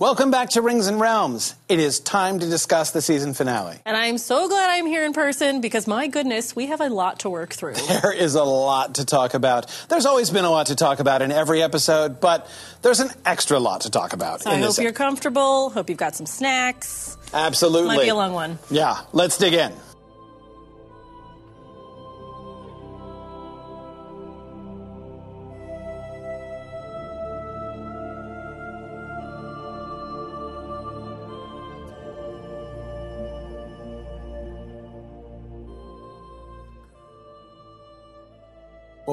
Welcome back to Rings and Realms. It is time to discuss the season finale. And I'm so glad I'm here in person because my goodness, we have a lot to work through. There is a lot to talk about. There's always been a lot to talk about in every episode, but there's an extra lot to talk about. So I hope you're comfortable. Hope you've got some snacks. Absolutely. Might be a long one. Yeah, let's dig in.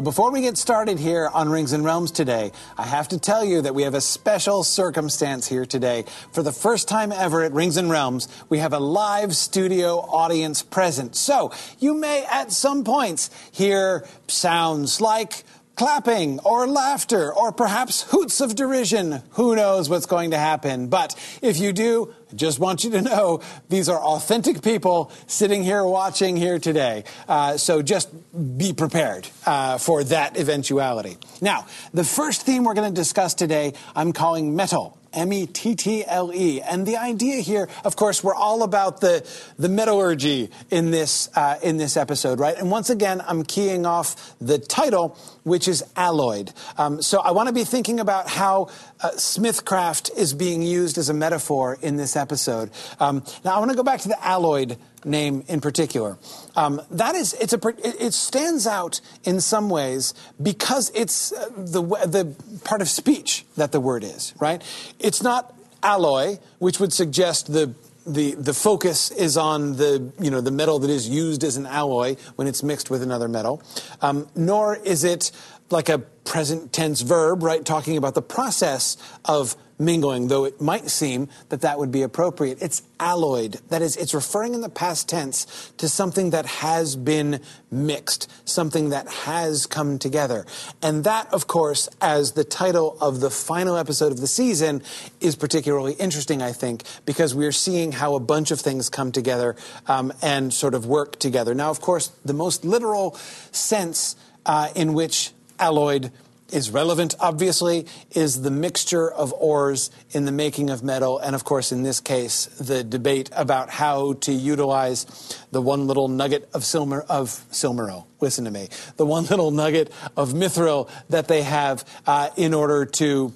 Before we get started here on Rings and Realms today, I have to tell you that we have a special circumstance here today. For the first time ever at Rings and Realms, we have a live studio audience present. So you may at some points hear sounds like clapping or laughter or perhaps hoots of derision. Who knows what's going to happen? But if you do, just want you to know these are authentic people sitting here watching here today. Uh, so just be prepared uh, for that eventuality. Now, the first theme we're going to discuss today, I'm calling metal. M E T T L E. And the idea here, of course, we're all about the, the metallurgy in this, uh, in this episode, right? And once again, I'm keying off the title, which is alloyed. Um, so I want to be thinking about how uh, Smithcraft is being used as a metaphor in this episode. Um, now, I want to go back to the alloyed name in particular. Um, that is, it's a, it stands out in some ways because it's uh, the, the part of speech that the word is, right? It's not alloy, which would suggest the the, the focus is on the, you know, the metal that is used as an alloy when it's mixed with another metal, um, nor is it like a present tense verb, right, talking about the process of mingling, though it might seem that that would be appropriate. It's alloyed. That is, it's referring in the past tense to something that has been mixed, something that has come together. And that, of course, as the title of the final episode of the season, is particularly interesting, I think, because we're seeing how a bunch of things come together um, and sort of work together. Now, of course, the most literal sense uh, in which alloyed is relevant, obviously, is the mixture of ores in the making of metal, and of course, in this case, the debate about how to utilize the one little nugget of silmer of silmaril. Listen to me, the one little nugget of mithril that they have uh, in order to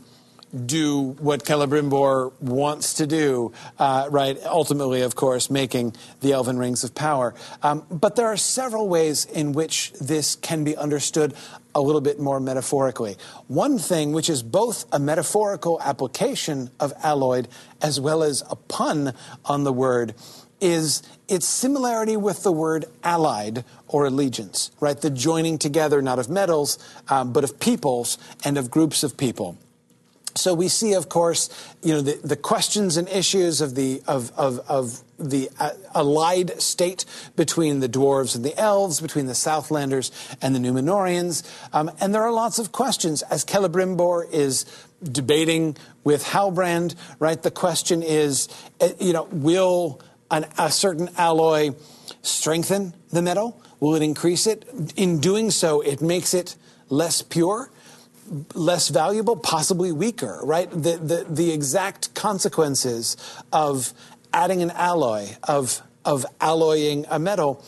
do what Celebrimbor wants to do, uh, right? Ultimately, of course, making the Elven Rings of Power. Um, but there are several ways in which this can be understood a little bit more metaphorically. One thing, which is both a metaphorical application of alloyed as well as a pun on the word, is its similarity with the word allied or allegiance, right? The joining together not of metals, um, but of peoples and of groups of people. So we see, of course, you know, the, the questions and issues of the of of, of the uh, allied state between the dwarves and the elves, between the Southlanders and the Numenorians, um, and there are lots of questions as Celebrimbor is debating with Halbrand. Right, the question is, uh, you know, will an, a certain alloy strengthen the metal? Will it increase it? In doing so, it makes it less pure less valuable, possibly weaker, right? The, the, the exact consequences of adding an alloy, of, of alloying a metal,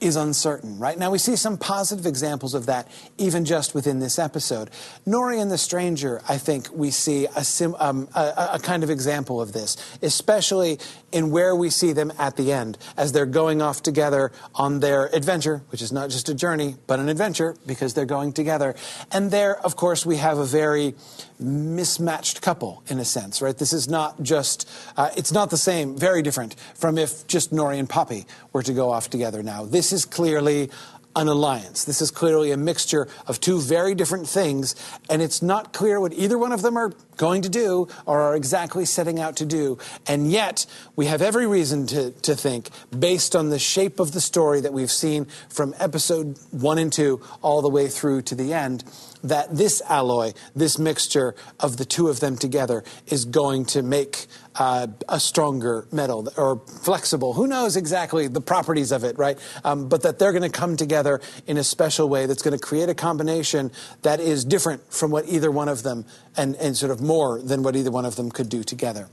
is uncertain, right? Now, we see some positive examples of that even just within this episode. Nori and the Stranger, I think we see a, sim, um, a, a, kind of example of this, especially in where we see them at the end as they're going off together on their adventure, which is not just a journey, but an adventure because they're going together. And there, of course, we have a very mismatched couple in a sense, right? This is not just, uh, it's not the same, very different from if just Nori and Poppy were to go off together now. This is clearly an alliance. This is clearly a mixture of two very different things, and it's not clear what either one of them are going to do or are exactly setting out to do. And yet, we have every reason to, to think, based on the shape of the story that we've seen from episode one and two all the way through to the end, that this alloy, this mixture of the two of them together, is going to make uh, a stronger metal or flexible. Who knows exactly the properties of it, right? Um, but that they're going to come together in a special way that's going to create a combination that is different from what either one of them and, and sort of more than what either one of them could do together.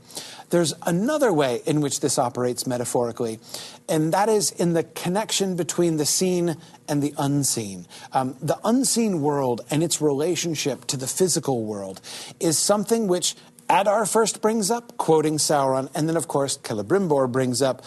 There's another way in which this operates metaphorically, and that is in the connection between the seen and the unseen. Um, the unseen world and its relationship to the physical world is something which Adar first brings up, quoting Sauron, and then, of course, Celebrimbor brings up,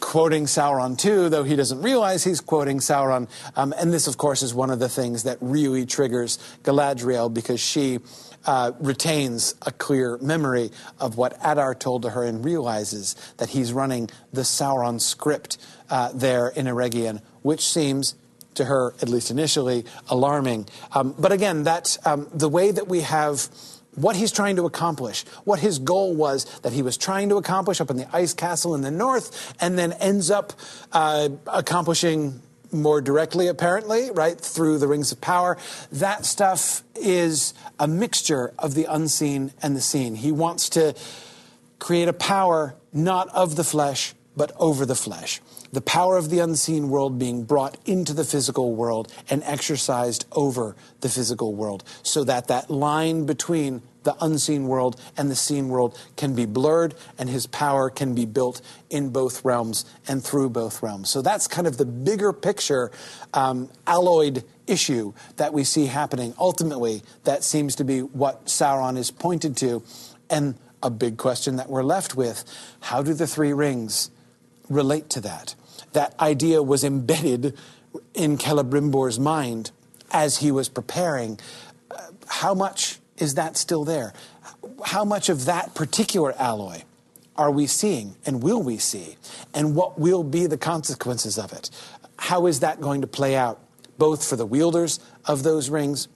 quoting Sauron too, though he doesn't realize he's quoting Sauron. Um, and this, of course, is one of the things that really triggers Galadriel because she uh, retains a clear memory of what Adar told to her and realizes that he's running the Sauron script uh, there in Eregion, which seems to her, at least initially, alarming. Um, but again, that um, the way that we have what he's trying to accomplish, what his goal was that he was trying to accomplish up in the ice castle in the north, and then ends up uh, accomplishing more directly, apparently, right, through the rings of power. That stuff is a mixture of the unseen and the seen. He wants to create a power not of the flesh, but over the flesh. The power of the unseen world being brought into the physical world and exercised over the physical world so that that line between the unseen world and the seen world can be blurred and his power can be built in both realms and through both realms. So that's kind of the bigger picture um, alloyed issue that we see happening. Ultimately, that seems to be what Sauron is pointed to. And a big question that we're left with how do the three rings relate to that? That idea was embedded in Celebrimbor's mind as he was preparing. Uh, how much is that still there? How much of that particular alloy are we seeing and will we see? And what will be the consequences of it? How is that going to play out, both for the wielders of those rings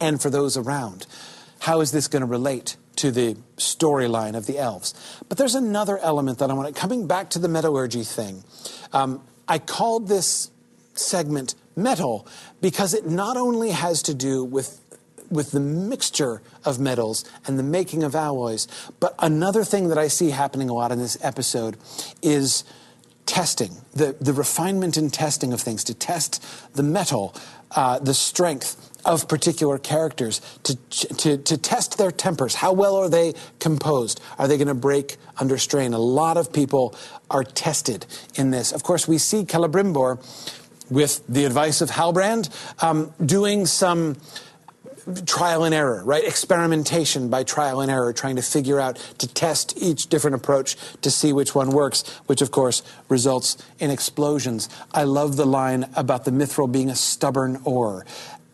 and for those around? How is this going to relate to the storyline of the elves? But there's another element that I want to, coming back to the metallurgy thing. Um, I called this segment metal because it not only has to do with with the mixture of metals and the making of alloys. But another thing that I see happening a lot in this episode is testing, the, the refinement and testing of things, to test the metal, uh, the strength of particular characters, to, to, to test their tempers. How well are they composed? Are they going to break under strain? A lot of people are tested in this. Of course, we see Celebrimbor with the advice of Halbrand um, doing some trial and error, right? Experimentation by trial and error, trying to figure out, to test each different approach to see which one works, which of course results in explosions. I love the line about the mithril being a stubborn ore,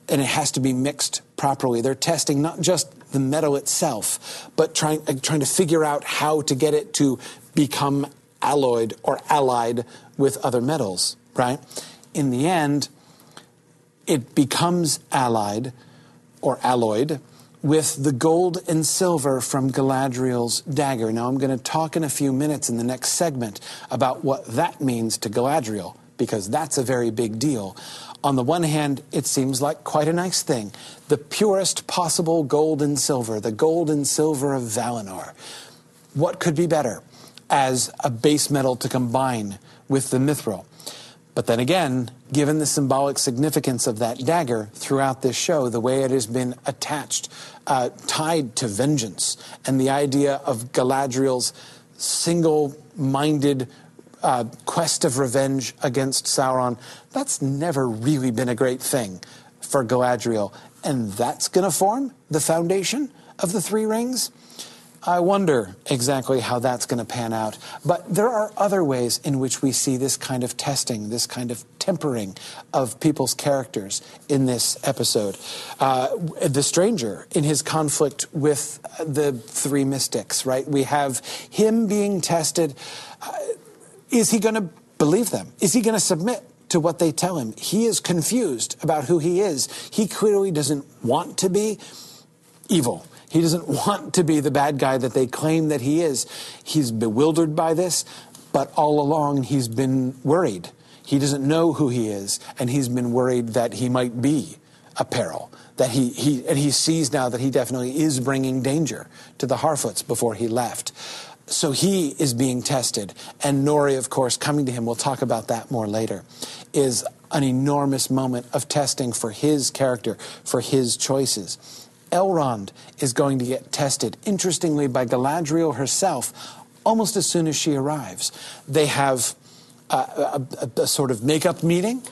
and it has to be mixed properly. They're testing not just the metal itself, but trying, uh, trying to figure out how to get it to become alloyed or allied with other metals, right? In the end, it becomes allied or alloyed with the gold and silver from Galadriel's dagger. Now, I'm going to talk in a few minutes in the next segment about what that means to Galadriel, because that's a very big deal. On the one hand, it seems like quite a nice thing. The purest possible gold and silver, the gold and silver of Valinor. What could be better as a base metal to combine with the mithril? But then again, given the symbolic significance of that dagger throughout this show, the way it has been attached, uh, tied to vengeance, and the idea of Galadriel's single minded uh, quest of revenge against Sauron, that's never really been a great thing for Galadriel. And that's going to form the foundation of the Three Rings. I wonder exactly how that's going to pan out. But there are other ways in which we see this kind of testing, this kind of tempering of people's characters in this episode. Uh, the stranger in his conflict with the three mystics, right? We have him being tested. Uh, is he going to believe them? Is he going to submit? To what they tell him. He is confused about who he is. He clearly doesn't want to be evil. He doesn't want to be the bad guy that they claim that he is. He's bewildered by this, but all along he's been worried. He doesn't know who he is, and he's been worried that he might be a peril. That he, he and he sees now that he definitely is bringing danger to the Harfoots before he left. So he is being tested, and Nori, of course, coming to him. We'll talk about that more later. Is an enormous moment of testing for his character, for his choices. Elrond is going to get tested, interestingly, by Galadriel herself almost as soon as she arrives. They have a, a, a, sort of make-up meeting,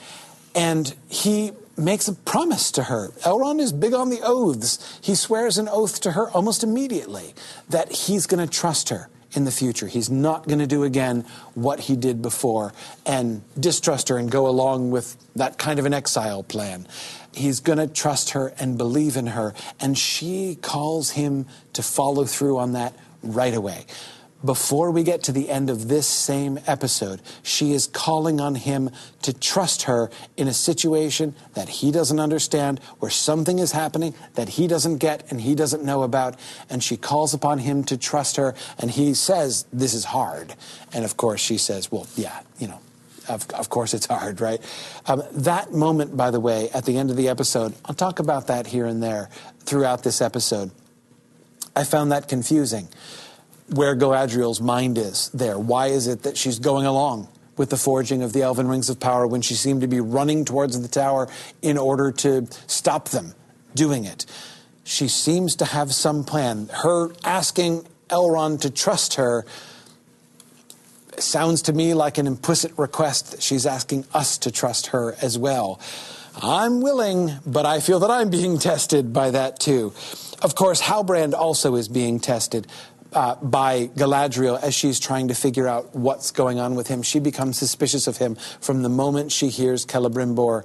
and he makes a promise to her. Elrond is big on the oaths. He swears an oath to her almost immediately that he's going to trust her in the future. He's not going to do again what he did before and distrust her and go along with that kind of an exile plan. He's going to trust her and believe in her, and she calls him to follow through on that right away before we get to the end of this same episode, she is calling on him to trust her in a situation that he doesn't understand, where something is happening that he doesn't get and he doesn't know about. And she calls upon him to trust her. And he says, This is hard. And of course, she says, Well, yeah, you know, of, of, course it's hard, right? Um, that moment, by the way, at the end of the episode, I'll talk about that here and there throughout this episode. I found that confusing where Galadriel's mind is there. Why is it that she's going along with the forging of the Elven Rings of Power when she seemed to be running towards the tower in order to stop them doing it? She seems to have some plan. Her asking Elrond to trust her sounds to me like an implicit request that she's asking us to trust her as well. I'm willing, but I feel that I'm being tested by that too. Of course, Halbrand also is being tested uh, by Galadriel as she's trying to figure out what's going on with him. She becomes suspicious of him from the moment she hears Celebrimbor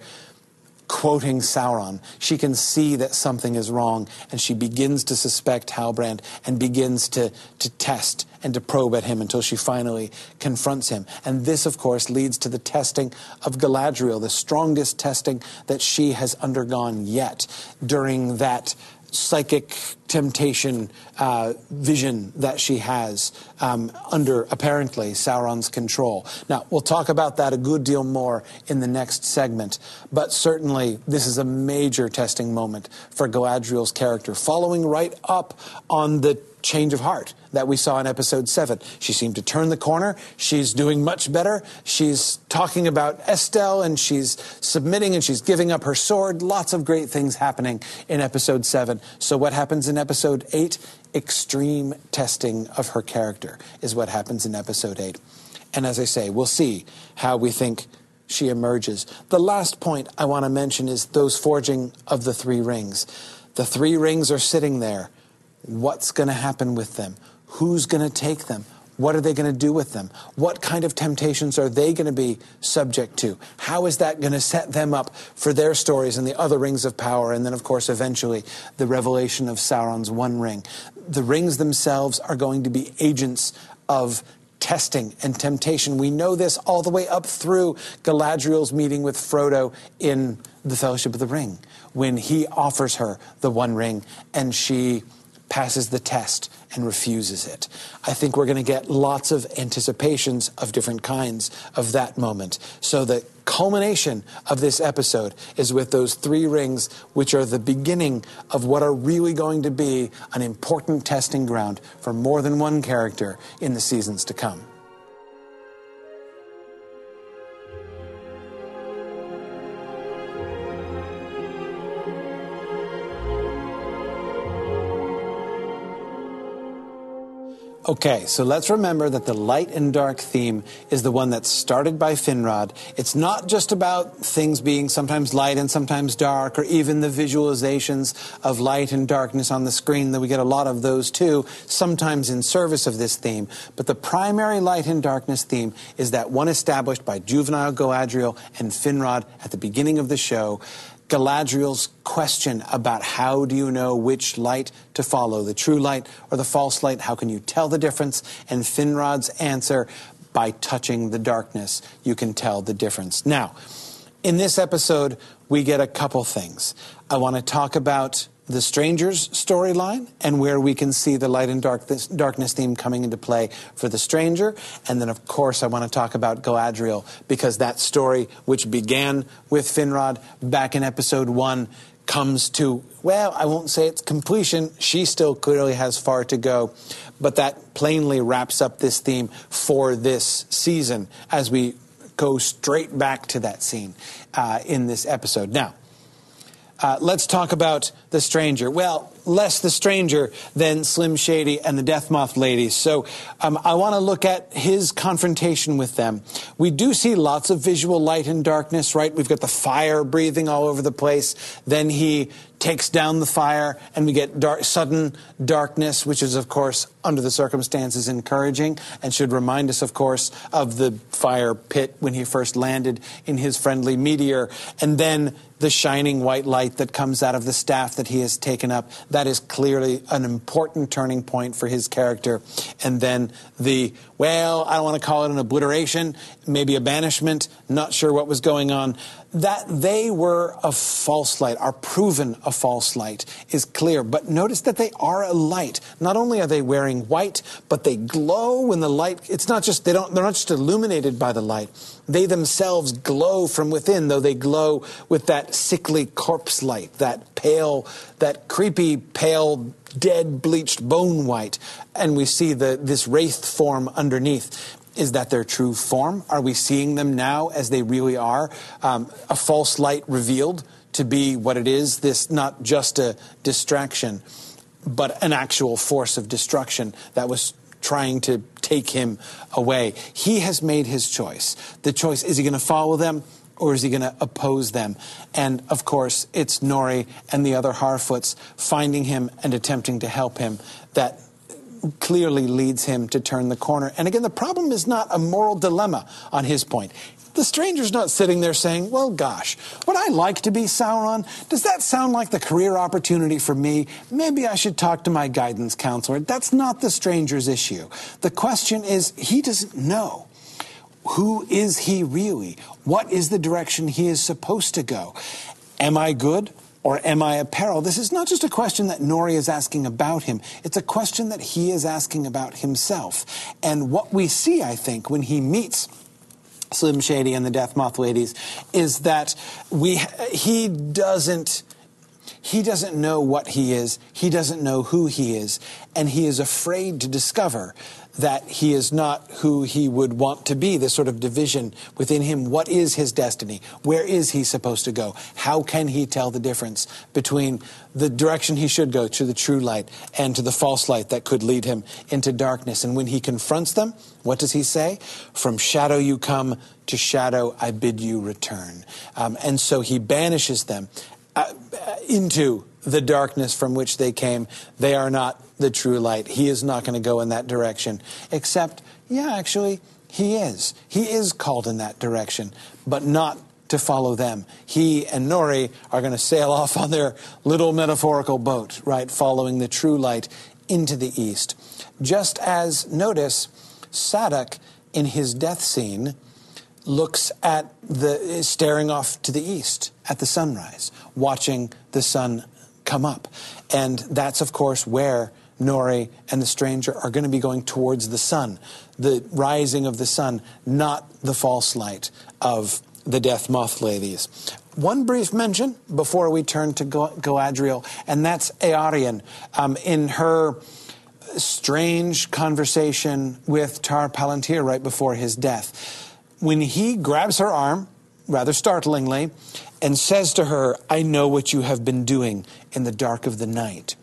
quoting Sauron. She can see that something is wrong, and she begins to suspect Halbrand and begins to, to test and to probe at him until she finally confronts him. And this, of course, leads to the testing of Galadriel, the strongest testing that she has undergone yet during that psychic temptation uh, vision that she has um, under apparently Sauron's control. Now, we'll talk about that a good deal more in the next segment, but certainly this is a major testing moment for Galadriel's character, following right up on the change of heart that we saw in episode 7. She seemed to turn the corner. She's doing much better. She's talking about estel and she's submitting and she's giving up her sword. Lots of great things happening in episode 7. So, what happens in episode 8? Extreme testing of her character is what happens in episode 8. And as I say, we'll see how we think she emerges. The last point I want to mention is those forging of the three rings. The three rings are sitting there What's going to happen with them? Who's going to take them? What are they going to do with them? What kind of temptations are they going to be subject to? How is that going to set them up for their stories and the other rings of power? And then, of course, eventually the revelation of Sauron's One Ring. The rings themselves are going to be agents of testing and temptation. We know this all the way up through Galadriel's meeting with Frodo in the Fellowship of the Ring, when he offers her the One Ring and she passes the test and refuses it. I think we're going to get lots of anticipations of different kinds of that moment. So the culmination of this episode is with those three rings, which are the beginning of what are really going to be an important testing ground for more than one character in the seasons to come. Okay, so let's remember that the light and dark theme is the one that's started by Finrod. It's not just about things being sometimes light and sometimes dark, or even the visualizations of light and darkness on the screen, that we get a lot of those too, sometimes in service of this theme. But the primary light and darkness theme is that one established by Juvenile Galadriel and Finrod at the beginning of the show. Galadriel's question about how do you know which light to follow, the true light or the false light? How can you tell the difference? And Finrod's answer, by touching the darkness, you can tell the difference. Now, in this episode, we get a couple things. I want to talk about the Stranger's storyline and where we can see the light and darkness, darkness theme coming into play for the Stranger. And then, of course, I want to talk about Galadriel because that story, which began with Finrod back in episode one, comes to, well, I won't say it's completion. She still clearly has far to go. But that plainly wraps up this theme for this season as we go straight back to that scene uh, in this episode. Now, uh, let's talk about the stranger. Well, less the stranger than Slim Shady and the Death Moth ladies. So um, I want to look at his confrontation with them. We do see lots of visual light and darkness, right? We've got the fire breathing all over the place. Then he takes down the fire, and we get dark, sudden darkness, which is, of course, under the circumstances, encouraging and should remind us, of course, of the fire pit when he first landed in his friendly meteor. And then the shining white light that comes out of the staff that he has taken up. That is clearly an important turning point for his character. And then the, well, I don't want to call it an obliteration, maybe a banishment, not sure what was going on that they were a false light, are proven a false light, is clear. But notice that they are a light. Not only are they wearing white, but they glow when the light, it's not just, they don't, they're not just illuminated by the light. They themselves glow from within, though they glow with that sickly corpse light, that pale, that creepy, pale, dead, bleached bone white. And we see the, this wraith form underneath. Is that their true form? Are we seeing them now as they really are? Um, a false light revealed to be what it is, this not just a distraction, but an actual force of destruction that was trying to take him away. He has made his choice. The choice is he going to follow them or is he going to oppose them? And of course, it's Nori and the other Harfoots finding him and attempting to help him that clearly leads him to turn the corner. And again, the problem is not a moral dilemma on his point. The stranger's not sitting there saying, Well, gosh, would I like to be Sauron? Does that sound like the career opportunity for me? Maybe I should talk to my guidance counselor. That's not the stranger's issue. The question is, he doesn't know. Who is he really? What is the direction he is supposed to go? Am I good? Or am I a peril? This is not just a question that Nori is asking about him. It's a question that he is asking about himself. And what we see, I think, when he meets Slim Shady and the Death Moth ladies is that we he doesn't he doesn't know what he is, he doesn't know who he is, and he is afraid to discover that he is not who he would want to be, this sort of division within him. What is his destiny? Where is he supposed to go? How can he tell the difference between the direction he should go to the true light and to the false light that could lead him into darkness? And when he confronts them, what does he say? From shadow you come, to shadow I bid you return. Um, and so he banishes them uh, into the darkness from which they came. They are not the true light. He is not going to go in that direction. Except, yeah, actually, he is. He is called in that direction, but not to follow them. He and Nori are going to sail off on their little metaphorical boat, right, following the true light into the east. Just as, notice, Sadoc in his death scene looks at the staring off to the east at the sunrise, watching the sun come up. And that's, of course, where Nori and the stranger are going to be going towards the sun, the rising of the sun, not the false light of the death moth ladies. One brief mention before we turn to Galadriel, and that's Eärien. Um, in her strange conversation with Tar Palantir right before his death, when he grabs her arm, rather startlingly, and says to her, I know what you have been doing in the dark of the night.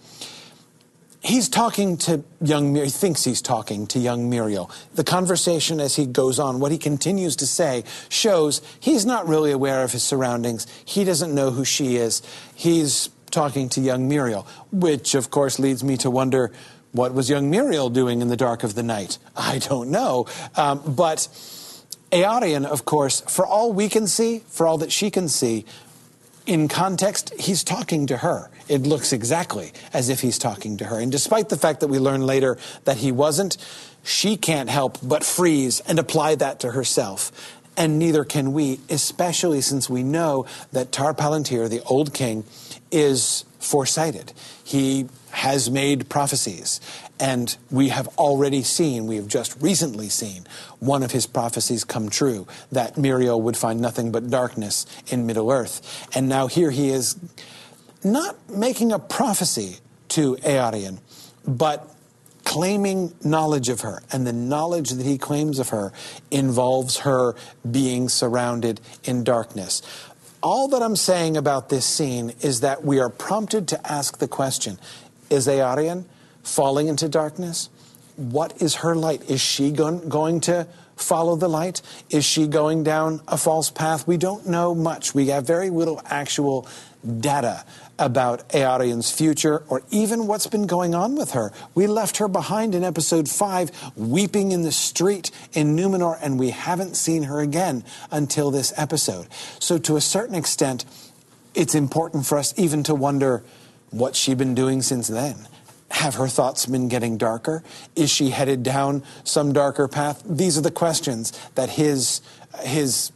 He's talking to young Miriel, he thinks he's talking to young Miriel. The conversation as he goes on, what he continues to say, shows he's not really aware of his surroundings. He doesn't know who she is. He's talking to young Miriel, which of course leads me to wonder what was young Miriel doing in the dark of the night? I don't know. Um, but Eärien, of course, for all we can see, for all that she can see, in context, he's talking to her. It looks exactly as if he's talking to her. And despite the fact that we learn later that he wasn't, she can't help but freeze and apply that to herself. And neither can we, especially since we know that Tar Palantir, the old king, is foresighted. He has made prophecies. And we have already seen, we have just recently seen, one of his prophecies come true that Miriel would find nothing but darkness in Middle Earth. And now here he is not making a prophecy to Eärien, but claiming knowledge of her. And the knowledge that he claims of her involves her being surrounded in darkness. All that I'm saying about this scene is that we are prompted to ask the question Is Eärien falling into darkness? What is her light? Is she going to follow the light? Is she going down a false path? We don't know much. We have very little actual data about Eärien's future or even what's been going on with her. We left her behind in episode 5, weeping in the street in Numenor, and we haven't seen her again until this episode. So, to a certain extent, it's important for us even to wonder what's she's been doing since then. Have her thoughts been getting darker? Is she headed down some darker path? These are the questions that his, his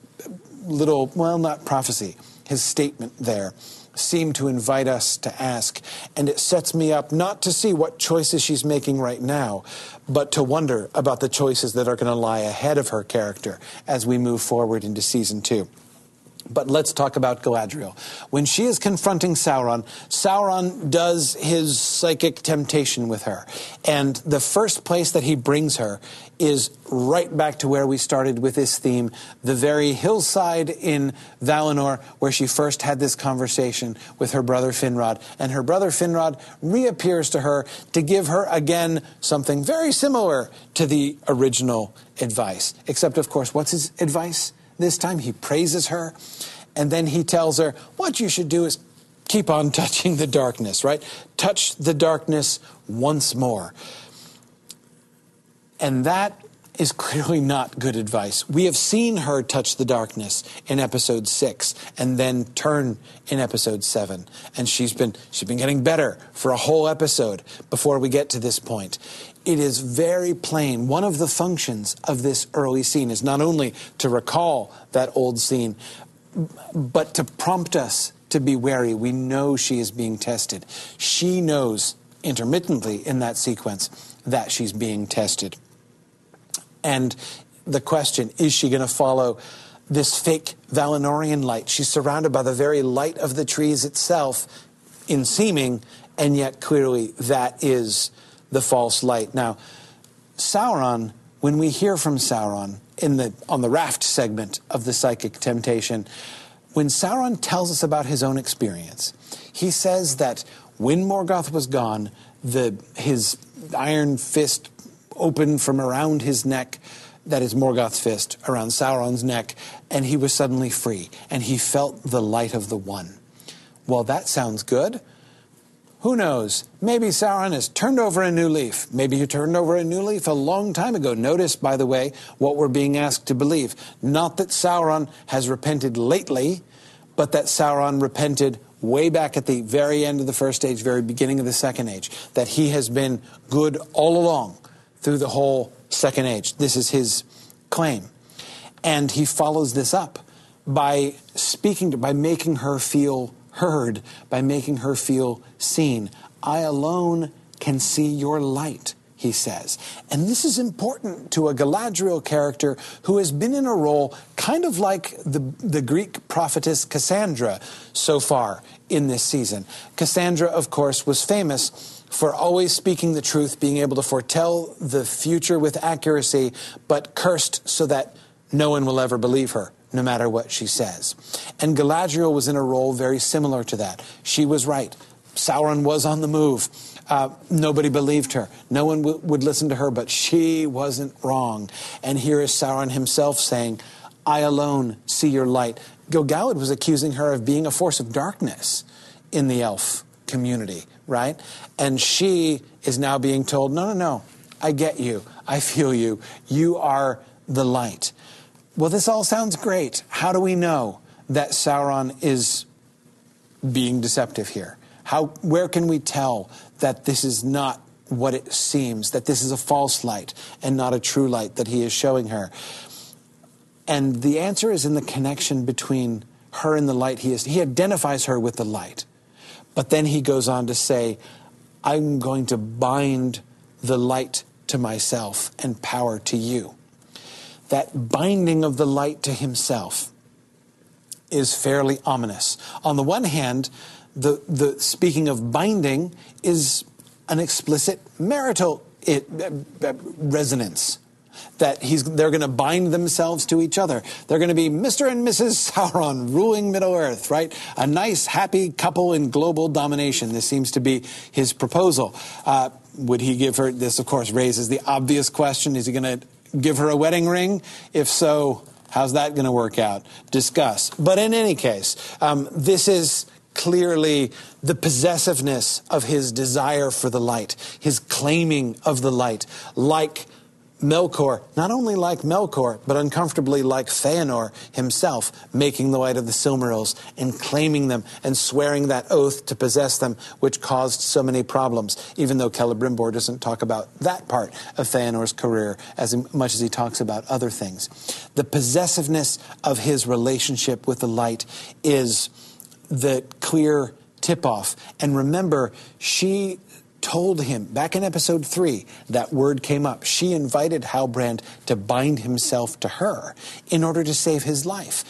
little, well, not prophecy, his statement there seem to invite us to ask. And it sets me up not to see what choices she's making right now, but to wonder about the choices that are going to lie ahead of her character as we move forward into season two. But let's talk about Galadriel. When she is confronting Sauron, Sauron does his psychic temptation with her. And the first place that he brings her is right back to where we started with this theme the very hillside in Valinor, where she first had this conversation with her brother Finrod. And her brother Finrod reappears to her to give her again something very similar to the original advice. Except, of course, what's his advice? This time he praises her, and then he tells her, What you should do is keep on touching the darkness, right? Touch the darkness once more. And that is clearly not good advice. We have seen her touch the darkness in episode 6 and then turn in episode 7 and she's been she's been getting better for a whole episode before we get to this point it is very plain. One of the functions of this early scene is not only to recall that old scene, but to prompt us to be wary. We know she is being tested. She knows intermittently in that sequence that she's being tested. And the question is she going to follow this fake Valinorian light? She's surrounded by the very light of the trees itself in seeming, and yet clearly that is the false light. Now, Sauron, when we hear from Sauron in the, on the raft segment of the psychic temptation, when Sauron tells us about his own experience, he says that when Morgoth was gone, the, his iron fist opened from around his neck, that is Morgoth's fist, around Sauron's neck, and he was suddenly free, and he felt the light of the One. Well, that sounds good. Who knows? Maybe Sauron has turned over a new leaf. Maybe he turned over a new leaf a long time ago. Notice, by the way, what we're being asked to believe. Not that Sauron has repented lately, but that Sauron repented way back at the very end of the first age, very beginning of the second age. That he has been good all along through the whole second age. This is his claim. And he follows this up by speaking to, by making her feel heard, by making her feel seen. I alone can see your light, he says. And this is important to a Galadriel character who has been in a role kind of like the, the Greek prophetess Cassandra so far in this season. Cassandra, of course, was famous for always speaking the truth, being able to foretell the future with accuracy, but cursed so that no one will ever believe her no matter what she says. And Galadriel was in a role very similar to that. She was right. Sauron was on the move. Uh, nobody believed her. No one w- would listen to her, but she wasn't wrong. And here is Sauron himself saying, I alone see your light. Gil-galad was accusing her of being a force of darkness in the elf community, right? And she is now being told, no, no, no, I get you. I feel you. You are the light. Well, this all sounds great. How do we know that Sauron is being deceptive here? How, where can we tell that this is not what it seems, that this is a false light and not a true light that he is showing her? And the answer is in the connection between her and the light he is. He identifies her with the light. But then he goes on to say, I'm going to bind the light to myself and power to you that binding of the light to himself is fairly ominous. On the one hand, the, the speaking of binding is an explicit marital it, uh, resonance. That he's, they're going to bind themselves to each other. They're going to be Mr. and Mrs. Sauron ruling Middle Earth, right? A nice, happy couple in global domination. This seems to be his proposal. Uh, would he give her, this of course raises the obvious question, is he going to give her a wedding ring? If so, how's that going to work out? Discuss. But in any case, um, this is clearly the possessiveness of his desire for the light, his claiming of the light, like Melkor, not only like Melkor, but uncomfortably like Feanor himself, making the light of the Silmarils and claiming them and swearing that oath to possess them, which caused so many problems, even though Celebrimbor doesn't talk about that part of Feanor's career as much as he talks about other things. The possessiveness of his relationship with the light is the clear tip off. And remember, she told him back in episode three that word came up. She invited Halbrand to bind himself to her in order to save his life.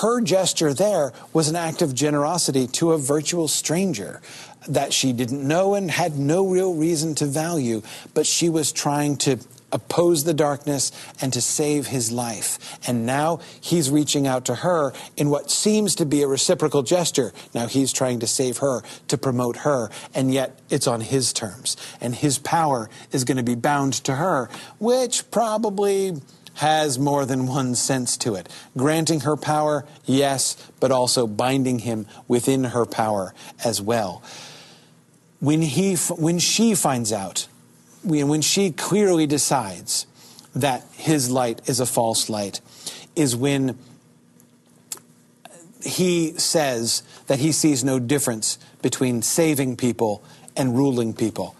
Her gesture there was an act of generosity to a virtual stranger that she didn't know and had no real reason to value, but she was trying to oppose the darkness and to save his life. And now he's reaching out to her in what seems to be a reciprocal gesture. Now he's trying to save her, to promote her, and yet it's on his terms. And his power is going to be bound to her, which probably has more than one sense to it. Granting her power, yes, but also binding him within her power as well. When, he, when she finds out when she clearly decides that his light is a false light, is when he says that he sees no difference between saving people and ruling people.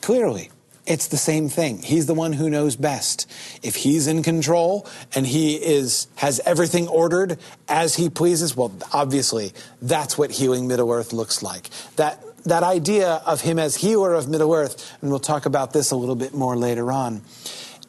Clearly, it's the same thing. He's the one who knows best. If he's in control and he is has everything ordered as he pleases, well, obviously that's what healing Middle Earth looks like. That that idea of him as healer of Middle Earth, and we'll talk about this a little bit more later on,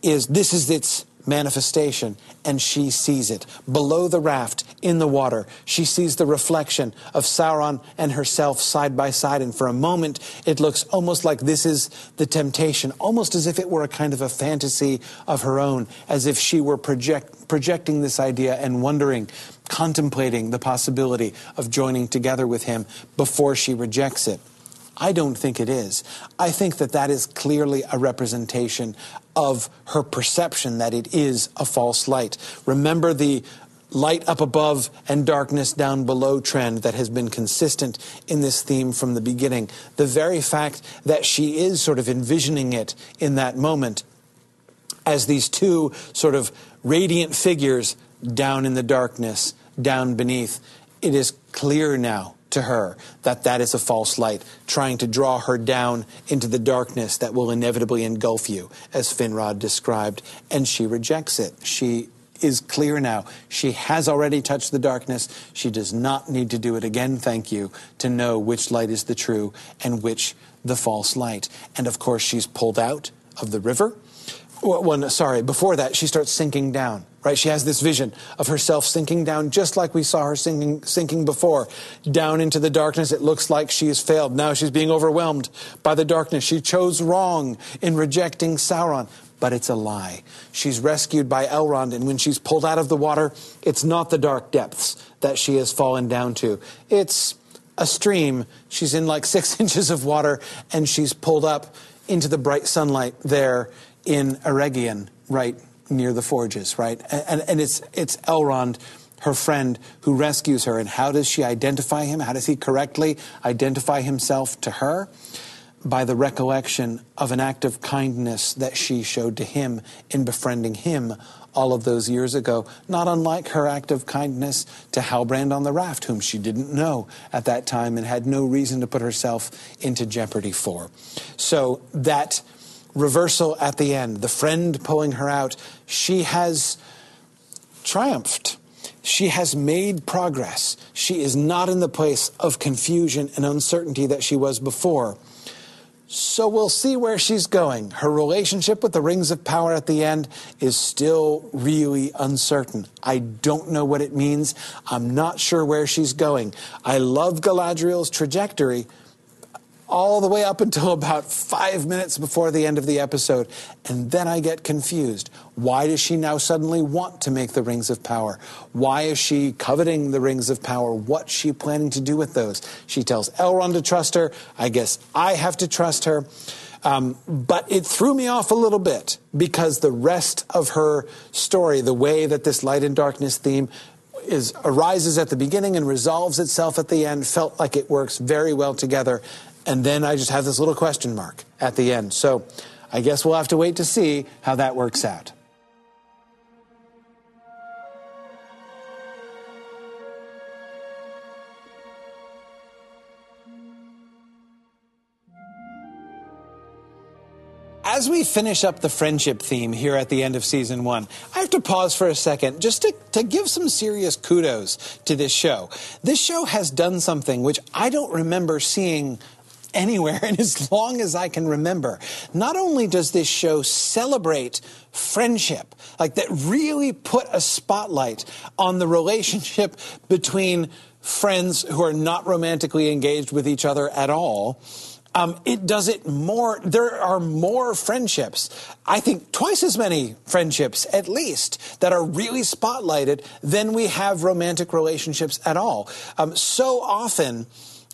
is this is its manifestation, and she sees it. Below the raft, in the water, she sees the reflection of Sauron and herself side by side, and for a moment, it looks almost like this is the temptation, almost as if it were a kind of a fantasy of her own, as if she were project, projecting this idea and wondering, contemplating the possibility of joining together with him before she rejects it. I don't think it is. I think that that is clearly a representation of her perception that it is a false light. Remember the light up above and darkness down below trend that has been consistent in this theme from the beginning. The very fact that she is sort of envisioning it in that moment as these two sort of radiant figures down in the darkness, down beneath, it is clear now to her that that is a false light, trying to draw her down into the darkness that will inevitably engulf you, as Finrod described, and she rejects it. She is clear now. She has already touched the darkness. She does not need to do it again, thank you, to know which light is the true and which the false light. And of course, she's pulled out of the river. Well, sorry, before that, she starts sinking down right? She has this vision of herself sinking down just like we saw her sinking, sinking before, down into the darkness. It looks like she has failed. Now she's being overwhelmed by the darkness. She chose wrong in rejecting Sauron. But it's a lie. She's rescued by Elrond, and when she's pulled out of the water, it's not the dark depths that she has fallen down to. It's a stream. She's in like six inches of water, and she's pulled up into the bright sunlight there in Eregion, right near the forges, right? And, and it's, it's Elrond, her friend, who rescues her. And how does she identify him? How does he correctly identify himself to her? By the recollection of an act of kindness that she showed to him in befriending him all of those years ago, not unlike her act of kindness to Halbrand on the raft, whom she didn't know at that time and had no reason to put herself into jeopardy for. So that reversal at the end, the friend pulling her out, she has triumphed. She has made progress. She is not in the place of confusion and uncertainty that she was before. So we'll see where she's going. Her relationship with the Rings of Power at the end is still really uncertain. I don't know what it means. I'm not sure where she's going. I love Galadriel's trajectory, all the way up until about five minutes before the end of the episode. And then I get confused. Why does she now suddenly want to make the rings of power? Why is she coveting the rings of power? What's she planning to do with those? She tells Elrond to trust her. I guess I have to trust her. Um, but it threw me off a little bit because the rest of her story, the way that this light and darkness theme is arises at the beginning and resolves itself at the end, felt like it works very well together. And then I just have this little question mark at the end. So I guess we'll have to wait to see how that works out. As we finish up the friendship theme here at the end of season one, I have to pause for a second just to, to give some serious kudos to this show. This show has done something which I don't remember seeing anywhere in as long as I can remember. Not only does this show celebrate friendship, like that really put a spotlight on the relationship between friends who are not romantically engaged with each other at all um, it does it more. There are more friendships. I think twice as many friendships, at least, that are really spotlighted than we have romantic relationships at all. Um, so often,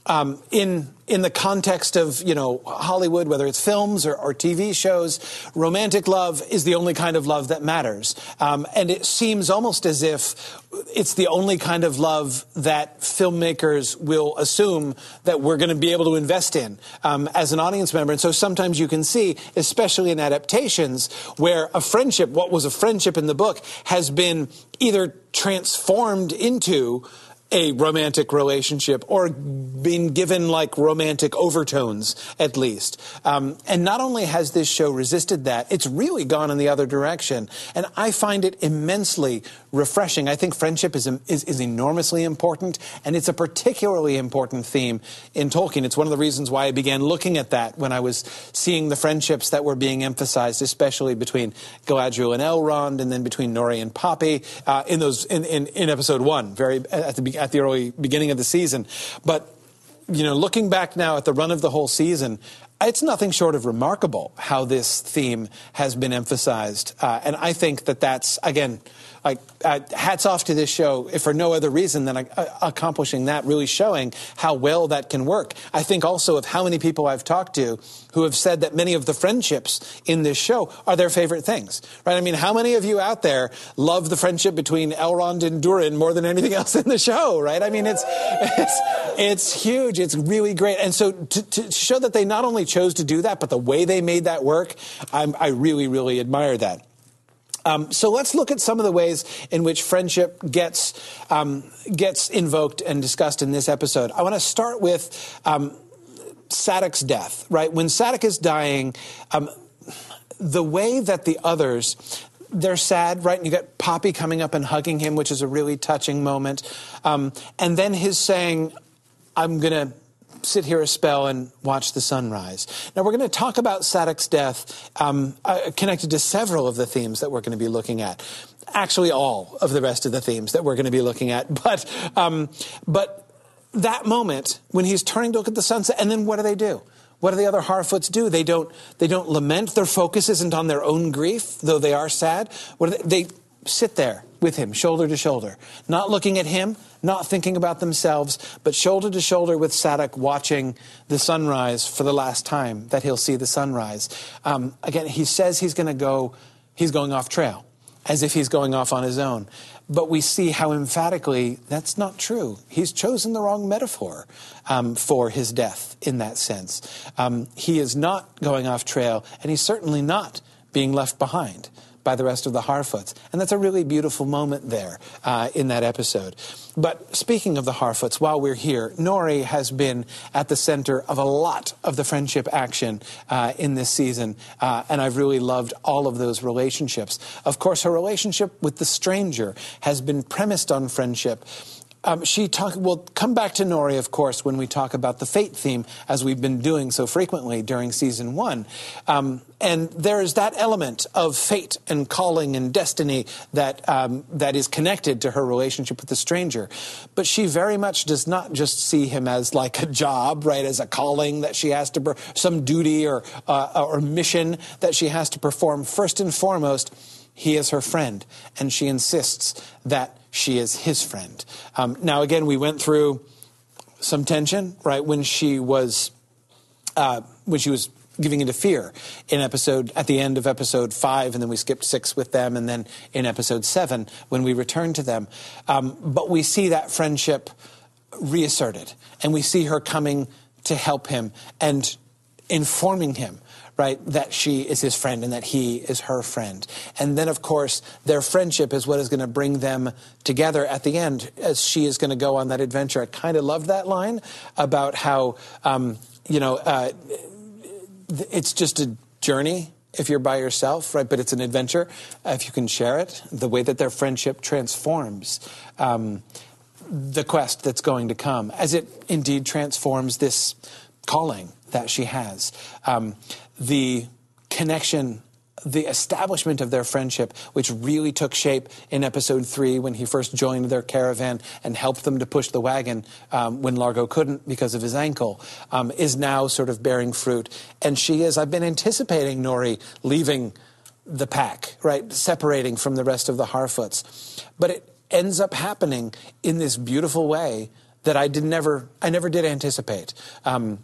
um, in in the context of you know Hollywood, whether it's films or, or, TV shows, romantic love is the only kind of love that matters, um, and it seems almost as if it's the only kind of love that filmmakers will assume that we're going to be able to invest in um, as an audience member. And so sometimes you can see, especially in adaptations, where a friendship, what was a friendship in the book, has been either transformed into a romantic relationship or been given like romantic overtones at least. Um, and not only has this show resisted that, it's really gone in the other direction. And I find it immensely refreshing. I think friendship is, is, is enormously important, and it's a particularly important theme in Tolkien. It's one of the reasons why I began looking at that when I was seeing the friendships that were being emphasized, especially between Galadriel and Elrond, and then between Nori and Poppy uh, in those in, in, in episode one, very at the at the early beginning of the season. But you know, looking back now at the run of the whole season, it's nothing short of remarkable how this theme has been emphasized. Uh, and I think that that's, again, like hats off to this show, if for no other reason than uh, accomplishing that, really showing how well that can work. I think also of how many people I've talked to who have said that many of the friendships in this show are their favorite things, right? I mean, how many of you out there love the friendship between Elrond and Durin more than anything else in the show, right? I mean, it's it's it's huge. It's really great, and so to, to show that they not only chose to do that, but the way they made that work, I'm, I really really admire that. Um, so let's look at some of the ways in which friendship gets um, gets invoked and discussed in this episode. I want to start with um, death. Right when Sadoc is dying, um, the way that the others they're sad, right? And you get Poppy coming up and hugging him, which is a really touching moment. Um, and then his saying, "I'm gonna." Sit here a spell and watch the sunrise. Now, we're going to talk about Sadoc's death um, uh, connected to several of the themes that we're going to be looking at. Actually, all of the rest of the themes that we're going to be looking at. But, um, but that moment when he's turning to look at the sunset, and then what do they do? What do the other Harfoots do? They don't, they don't lament. Their focus isn't on their own grief, though they are sad. What they, they sit there with him, shoulder to shoulder, not looking at him, not thinking about themselves, but shoulder to shoulder with Sadoc, watching the sunrise for the last time that he'll see the sunrise. Um, again, he says he's going to go, he's going off trail, as if he's going off on his own. But we see how emphatically that's not true. He's chosen the wrong metaphor um, for his death in that sense. Um, he is not going off trail, and he's certainly not being left behind by the rest of the Harfoots. And that's a really beautiful moment there uh, in that episode. But speaking of the Harfoots, while we're here, Nori has been at the center of a lot of the friendship action uh, in this season, uh, and I've really loved all of those relationships. Of course, her relationship with the stranger has been premised on friendship um, she talk. We'll come back to Nori, of course, when we talk about the fate theme, as we've been doing so frequently during season one. Um, and there is that element of fate and calling and destiny that um, that is connected to her relationship with the stranger. But she very much does not just see him as like a job, right, as a calling that she has to, some duty or uh, or mission that she has to perform. First and foremost, he is her friend, and she insists that she is his friend. Um, now, again, we went through some tension, right, when she was uh, when she was giving into fear in episode at the end of episode five, and then we skipped six with them, and then in episode seven when we returned to them. Um, but we see that friendship reasserted, and we see her coming to help him and informing him right, that she is his friend and that he is her friend. And then, of course, their friendship is what is going to bring them together at the end as she is going to go on that adventure. I kind of love that line about how, um, you know, uh, it's just a journey if you're by yourself, right? But it's an adventure if you can share it. The way that their friendship transforms um, the quest that's going to come, as it indeed transforms this calling that she has. Um, the connection the establishment of their friendship, which really took shape in episode three when he first joined their caravan and helped them to push the wagon um, when Largo couldn't because of his ankle, um, is now sort of bearing fruit. And she is, I've been anticipating Nori leaving the pack, right, separating from the rest of the Harfoots. But it ends up happening in this beautiful way that I did never, I never did anticipate. Um,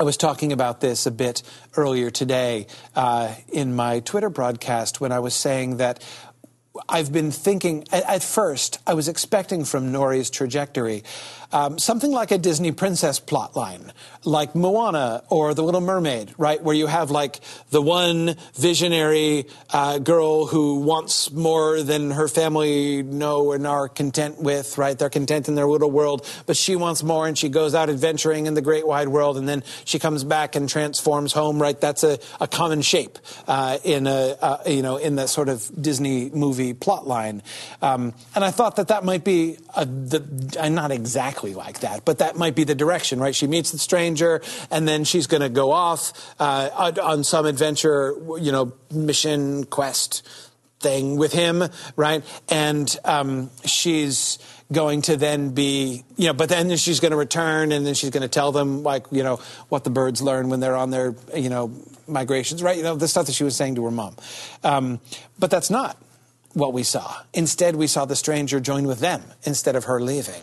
I was talking about this a bit earlier today uh, in my Twitter broadcast when I was saying that I've been thinking, at first, I was expecting from Nori's trajectory um, something like a Disney princess plotline, like Moana or The Little Mermaid, right? Where you have like the one visionary uh, girl who wants more than her family know and are content with, right? They're content in their little world, but she wants more and she goes out adventuring in the great wide world and then she comes back and transforms home, right? That's a, a common shape uh, in a, uh, you know, in the sort of Disney movie plotline. Um, and I thought that that might be a, the, not exactly exactly like that, but that might be the direction, right? She meets the stranger, and then she's going to go off uh, on some adventure, you know, mission quest thing with him, right? And um, she's going to then be, you know, but then she's going to return and then she's going to tell them, like, you know, what the birds learn when they're on their, you know, migrations, right? You know, the stuff that she was saying to her mom. Um, but that's not what we saw. Instead, we saw the stranger join with them instead of her leaving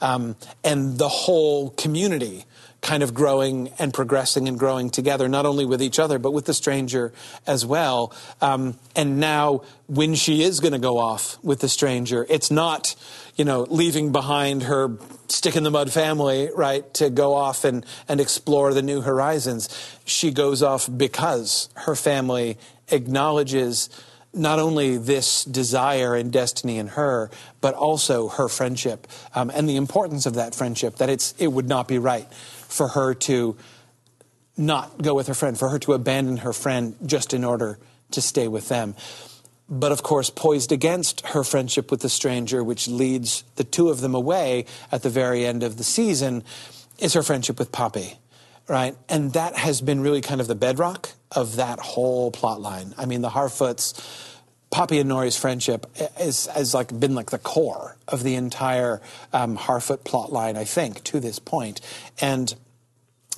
um, and the whole community kind of growing and progressing and growing together, not only with each other, but with the stranger as well. Um, and now, when she is going to go off with the stranger, it's not, you know, leaving behind her stick in the mud family, right, to go off and, and explore the new horizons. She goes off because her family acknowledges not only this desire and destiny in her, but also her friendship um, and the importance of that friendship. That it's it would not be right for her to not go with her friend, for her to abandon her friend just in order to stay with them. But of course, poised against her friendship with the stranger, which leads the two of them away at the very end of the season, is her friendship with Poppy right? And that has been really kind of the bedrock of that whole plot line. I mean, the Harfoots, Poppy and Nori's friendship is, has like been like the core of the entire um, Harfoot plot line, I think, to this point. And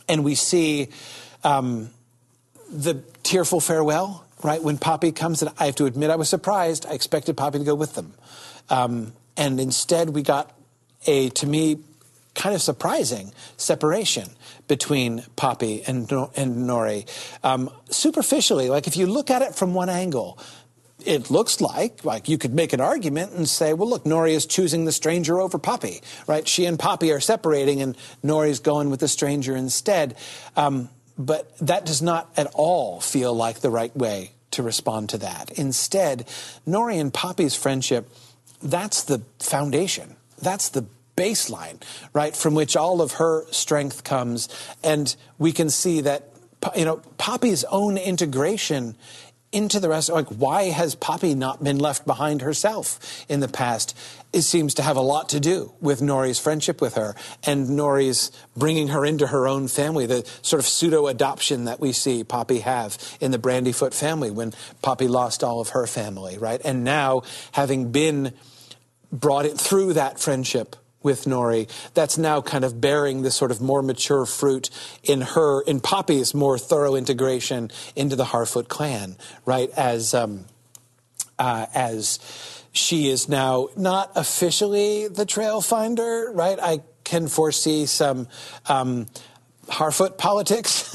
and we see um, the tearful farewell, right? When Poppy comes, and I have to admit, I was surprised. I expected Poppy to go with them, um, and instead we got a, to me, kind of surprising separation between Poppy and, and Nori. Um, superficially, like if you look at it from one angle, it looks like like you could make an argument and say, well, look, Nori is choosing the stranger over Poppy, right? She and Poppy are separating, and Nori's going with the stranger instead. Um, but that does not at all feel like the right way to respond to that. Instead, Nori and Poppy's friendship, that's the foundation. That's the baseline, right, from which all of her strength comes. And we can see that, you know, Poppy's own integration into the rest. Like, why has Poppy not been left behind herself in the past? It seems to have a lot to do with Nori's friendship with her and Nori's bringing her into her own family, the sort of pseudo adoption that we see Poppy have in the Brandyfoot family when Poppy lost all of her family, right? And now having been brought it through that friendship with Nori that's now kind of bearing this sort of more mature fruit in her, in Poppy's more thorough integration into the Harfoot clan, right? As, um, uh, as she is now not officially the trail finder, right? I can foresee some um, Harfoot politics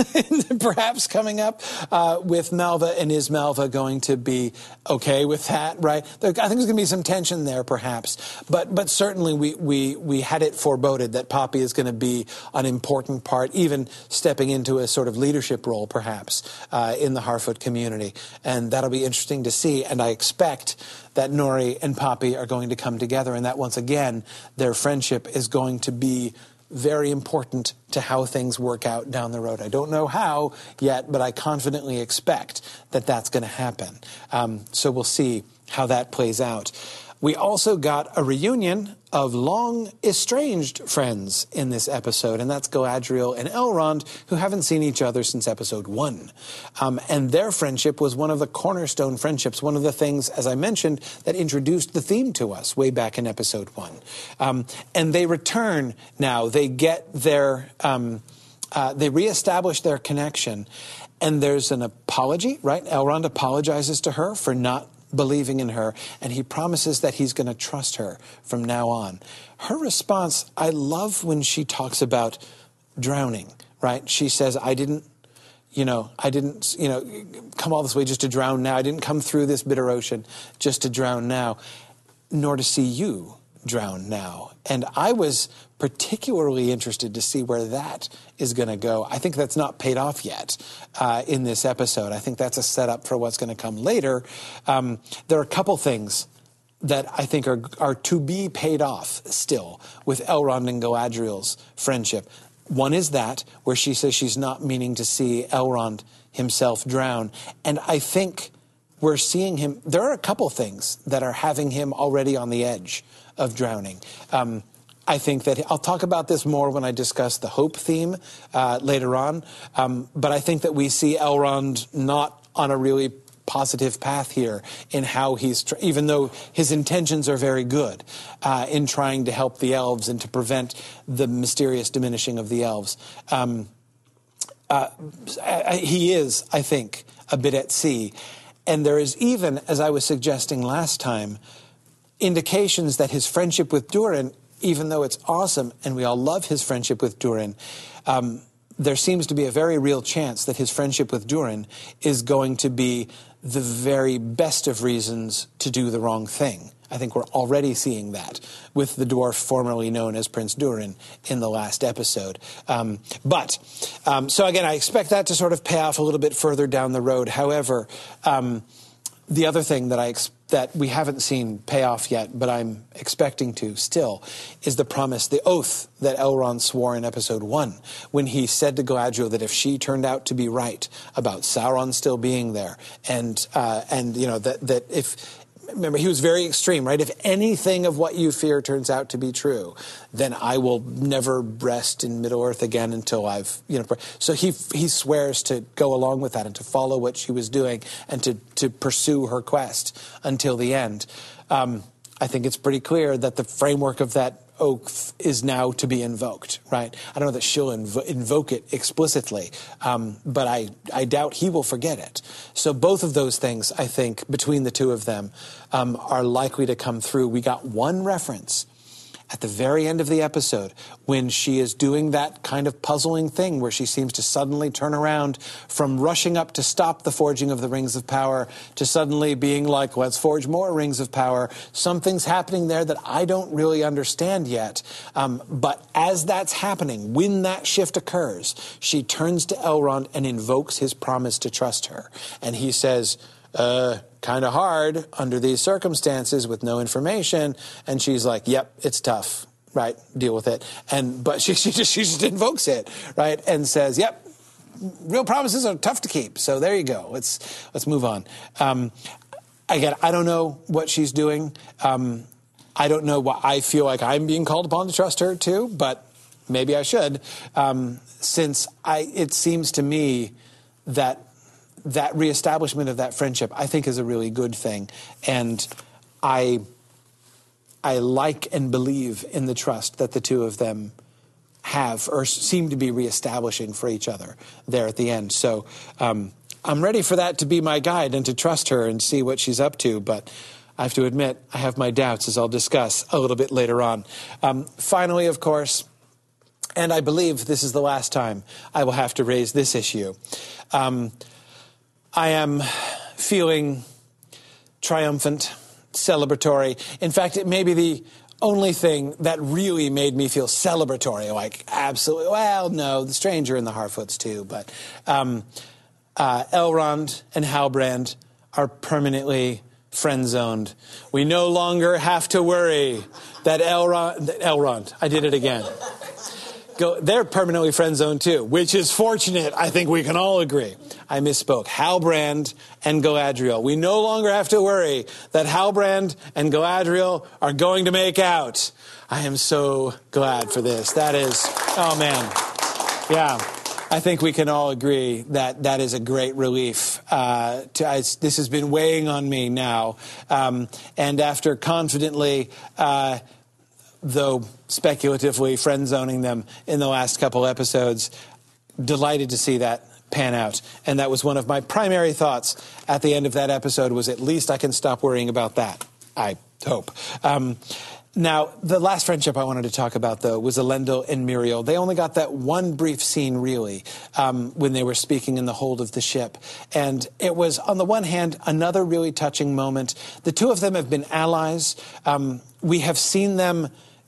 perhaps coming up uh, with Malva, and is Malva going to be okay with that? Right? I think there's going to be some tension there, perhaps, but but certainly we we we had it foreboded that Poppy is going to be an important part, even stepping into a sort of leadership role, perhaps uh, in the Harfoot community, and that'll be interesting to see. And I expect that Nori and Poppy are going to come together, and that once again their friendship is going to be very important to how things work out down the road. I don't know how yet, but I confidently expect that that's going to happen. Um, so we'll see how that plays out. We also got a reunion of long estranged friends in this episode, and that's Galadriel and Elrond, who haven't seen each other since episode one. Um, and their friendship was one of the cornerstone friendships, one of the things, as I mentioned, that introduced the theme to us way back in episode one. Um, and they return now, they get their, um, uh, they reestablish their connection. And there's an apology, right? Elrond apologizes to her for not believing in her, and he promises that he's going to trust her from now on. Her response, I love when she talks about drowning, right? She says, I didn't you know, I didn't, you know, come all this way just to drown now. I didn't come through this bitter ocean just to drown now, nor to see you drown now. And I was particularly interested to see where that is going to go. I think that's not paid off yet uh, in this episode. I think that's a setup for what's going to come later. Um, there are a couple things that I think are, are to be paid off still with Elrond and Galadriel's friendship. One is that, where she says she's not meaning to see Elrond himself drown. And I think we're seeing him. There are a couple things that are having him already on the edge of drowning. Um, I think that I'll talk about this more when I discuss the hope theme uh, later on. Um, but I think that we see Elrond not on a really positive path here in how he's, tr- even though his intentions are very good uh, in trying to help the elves and to prevent the mysterious diminishing of the elves. Um, uh, he is, I think, a bit at sea. And there is even, as I was suggesting last time, indications that his friendship with Durin, even though it's awesome and we all love his friendship with Durin, um, there seems to be a very real chance that his friendship with Durin is going to be the very best of reasons to do the wrong thing. I think we're already seeing that with the dwarf formerly known as Prince Durin in the last episode. Um, but, um, so again, I expect that to sort of pay off a little bit further down the road. However, um, the other thing that I that we haven't seen pay off yet, but I'm expecting to still, is the promise, the oath that Elrond swore in episode one, when he said to Galadriel that if she turned out to be right about Sauron still being there, and uh, and you know that that if remember, he was very extreme, right? If anything of what you fear turns out to be true, then I will never rest in Middle Earth again until I've, you know. So he he swears to go along with that and to follow what she was doing and to to pursue her quest until the end. Um, I think it's pretty clear that the framework of that oath is now to be invoked, right? I don't know that she'll invo- invoke it explicitly, um, but I, I doubt he will forget it. So both of those things, I think, between the two of them, um, are likely to come through. We got one reference at the very end of the episode when she is doing that kind of puzzling thing where she seems to suddenly turn around from rushing up to stop the forging of the rings of power to suddenly being like, let's forge more rings of power. Something's happening there that I don't really understand yet. Um, but as that's happening, when that shift occurs, she turns to Elrond and invokes his promise to trust her. And he says, uh, kind of hard under these circumstances with no information. And she's like, yep, it's tough, right? Deal with it. And, but she, she just, she just invokes it, right? And says, yep, real promises are tough to keep. So there you go. Let's let's move on. Um, again, I don't know what she's doing. Um, I don't know what I feel like I'm being called upon to trust her too, but maybe I should, um, since I it seems to me that that reestablishment of that friendship I think is a really good thing, and I I like and believe in the trust that the two of them have or seem to be reestablishing for each other there at the end. So um, I'm ready for that to be my guide and to trust her and see what she's up to. But I have to admit, I have my doubts, as I'll discuss a little bit later on. Um, finally, of course, and I believe this is the last time I will have to raise this issue. Um, I am feeling triumphant celebratory. In fact, it may be the only thing that really made me feel celebratory. Like, absolutely, well, no, the stranger and the Harfoots too. But um, uh, Elrond and Halbrand are permanently friend zoned. We no longer have to worry that Elrond, Elrond, I did it again go, they're permanently friend zone too, which is fortunate. I think we can all agree. I misspoke. Halbrand and Galadriel. We no longer have to worry that Halbrand and Galadriel are going to make out. I am so glad for this. That is, oh man. Yeah. I think we can all agree that that is a great relief. Uh, to, I, this has been weighing on me now. Um, and after confidently uh, though speculatively friend zoning them in the last couple episodes. Delighted to see that pan out. And that was one of my primary thoughts at the end of that episode was at least I can stop worrying about that. I hope. Um, now, the last friendship I wanted to talk about, though, was Elendil and Miriel. They only got that one brief scene, really, um, when they were speaking in the hold of the ship. And it was, on the one hand, another really touching moment. The two of them have been allies. Um, we have seen them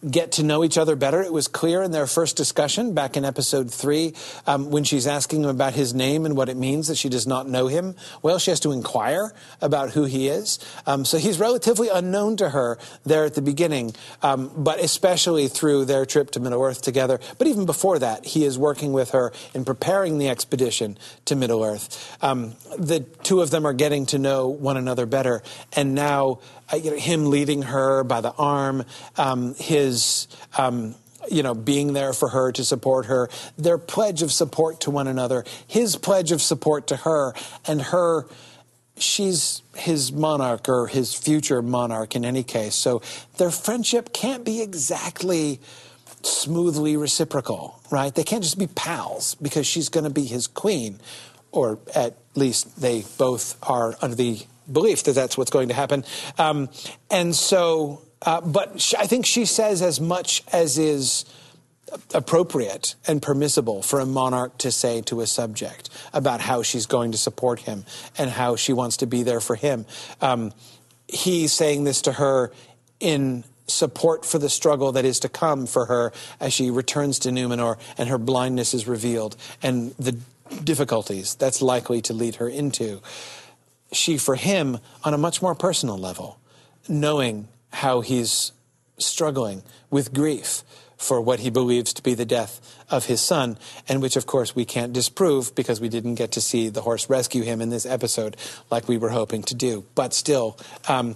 get to know each other better. It was clear in their first discussion back in episode three um, when she's asking him about his name and what it means that she does not know him. Well, she has to inquire about who he is. Um, so he's relatively unknown to her there at the beginning, um, but especially through their trip to Middle Earth together. But even before that, he is working with her in preparing the expedition to Middle Earth. Um, the two of them are getting to know one another better, and now you know, him leading her by the arm, um, his. Um, you know, being there for her to support her, their pledge of support to one another, his pledge of support to her, and her, she's his monarch or his future monarch in any case. So their friendship can't be exactly smoothly reciprocal, right? They can't just be pals because she's going to be his queen, or at least they both are under the belief that that's what's going to happen. Um, and so, uh, but sh- I think she says as much as is appropriate and permissible for a monarch to say to a subject about how she's going to support him and how she wants to be there for him. Um, he's saying this to her in support for the struggle that is to come for her as she returns to Numenor and her blindness is revealed and the difficulties that's likely to lead her into she for him on a much more personal level, knowing how he's struggling with grief for what he believes to be the death of his son, and which, of course, we can't disprove because we didn't get to see the horse rescue him in this episode like we were hoping to do. But still, um,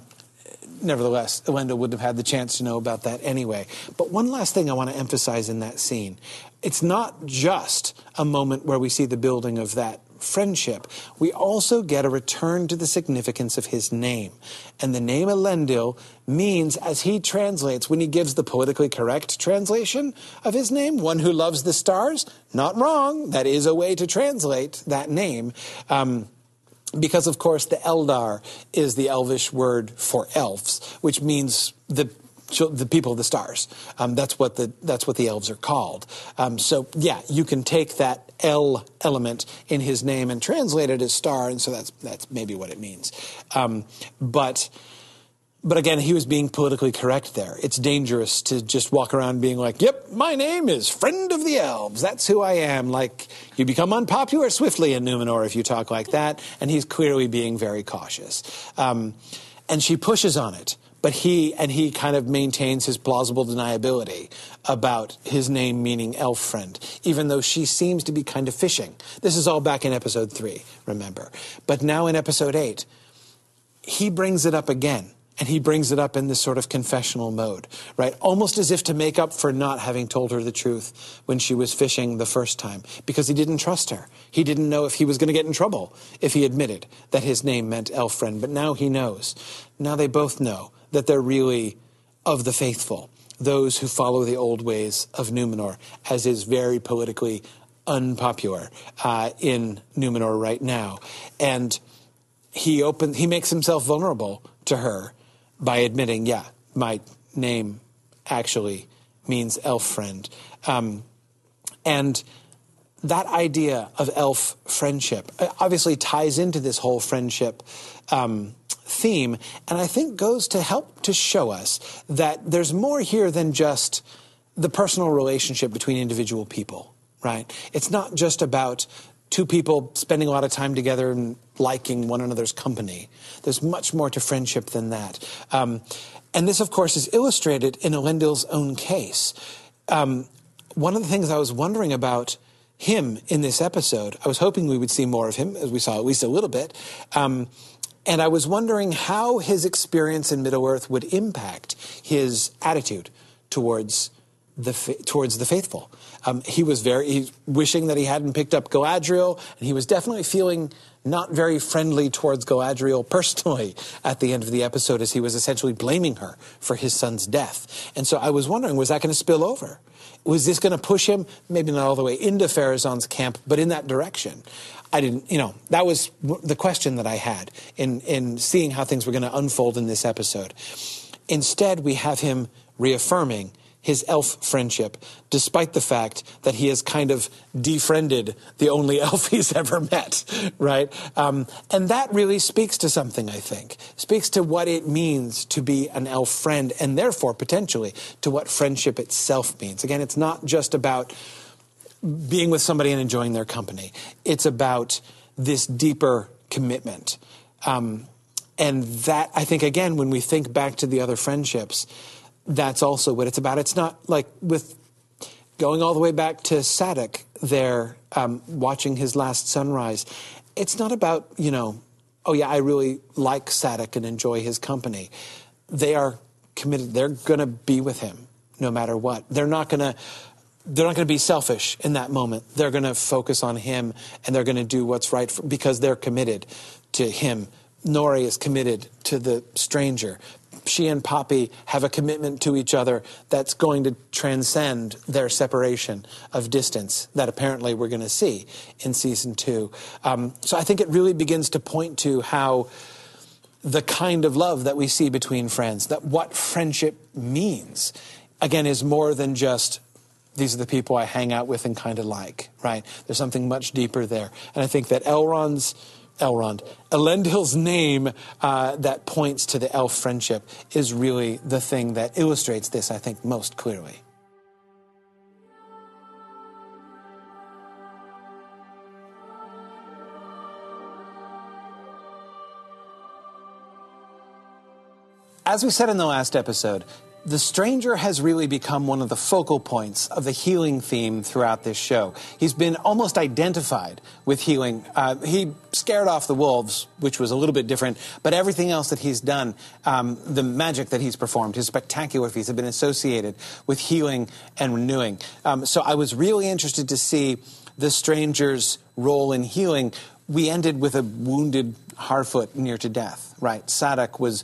nevertheless, Elendil would have had the chance to know about that anyway. But one last thing I want to emphasize in that scene it's not just a moment where we see the building of that friendship, we also get a return to the significance of his name. And the name Elendil means, as he translates, when he gives the politically correct translation of his name, one who loves the stars, not wrong. That is a way to translate that name. Um, because, of course, the Eldar is the elvish word for elves, which means the the people of the stars. Um, that's what the that's what the elves are called. Um, so yeah, you can take that El element in his name and translate it as star, and so that's that's maybe what it means. Um, but but again, he was being politically correct there. It's dangerous to just walk around being like, "Yep, my name is Friend of the Elves. That's who I am." Like you become unpopular swiftly in Numenor if you talk like that. And he's clearly being very cautious. Um, and she pushes on it but he and he kind of maintains his plausible deniability about his name meaning elf friend, even though she seems to be kind of fishing. This is all back in episode three, remember. But now in episode eight, he brings it up again. And he brings it up in this sort of confessional mode, right? Almost as if to make up for not having told her the truth when she was fishing the first time, because he didn't trust her. He didn't know if he was going to get in trouble if he admitted that his name meant elf friend. But now he knows. Now they both know that they're really of the faithful, those who follow the old ways of Numenor, as is very politically unpopular uh, in Numenor right now. And he open, he makes himself vulnerable to her by admitting, yeah, my name actually means elf friend. Um, and that idea of elf friendship uh, obviously ties into this whole friendship um, theme, and I think goes to help to show us that there's more here than just the personal relationship between individual people, right? It's not just about two people spending a lot of time together and liking one another's company. There's much more to friendship than that. Um, and this, of course, is illustrated in Elendil's own case. Um, one of the things I was wondering about him in this episode, I was hoping we would see more of him, as we saw at least a little bit. Um, and I was wondering how his experience in Middle Earth would impact his attitude towards the towards the faithful. Um, he was very he, wishing that he hadn't picked up Galadriel, and he was definitely feeling not very friendly towards Galadriel personally at the end of the episode, as he was essentially blaming her for his son's death. And so I was wondering, was that going to spill over? Was this going to push him, maybe not all the way into Pharazôn's camp, but in that direction? I didn't, you know, that was the question that I had in, in seeing how things were going to unfold in this episode. Instead, we have him reaffirming his elf friendship, despite the fact that he has kind of defriended the only elf he's ever met, right? Um, and that really speaks to something, I think. Speaks to what it means to be an elf friend, and therefore, potentially, to what friendship itself means. Again, it's not just about being with somebody and enjoying their company, it's about this deeper commitment. Um, and that, I think, again, when we think back to the other friendships, that's also what it's about. It's not like with going all the way back to Sadoc there, um, watching his last sunrise. It's not about, you know, oh yeah, I really like Sadoc and enjoy his company. They are committed. They're going to be with him no matter what. They're not going to. They're not going to be selfish in that moment. They're going to focus on him and they're going to do what's right for, because they're committed to him. Nori is committed to the stranger she and Poppy have a commitment to each other that's going to transcend their separation of distance that apparently we're going to see in season two. Um, so I think it really begins to point to how the kind of love that we see between friends, that what friendship means, again, is more than just these are the people I hang out with and kind of like, right? There's something much deeper there. And I think that Elrond's Elrond. Elendil's name uh, that points to the elf friendship is really the thing that illustrates this, I think, most clearly. As we said in the last episode, the stranger has really become one of the focal points of the healing theme throughout this show. He's been almost identified with healing. Uh, he scared off the wolves, which was a little bit different, but everything else that he's done, um, the magic that he's performed, his spectacular feats have been associated with healing and renewing. Um, so I was really interested to see the stranger's role in healing. We ended with a wounded Harfoot near to death, right? Sadoc was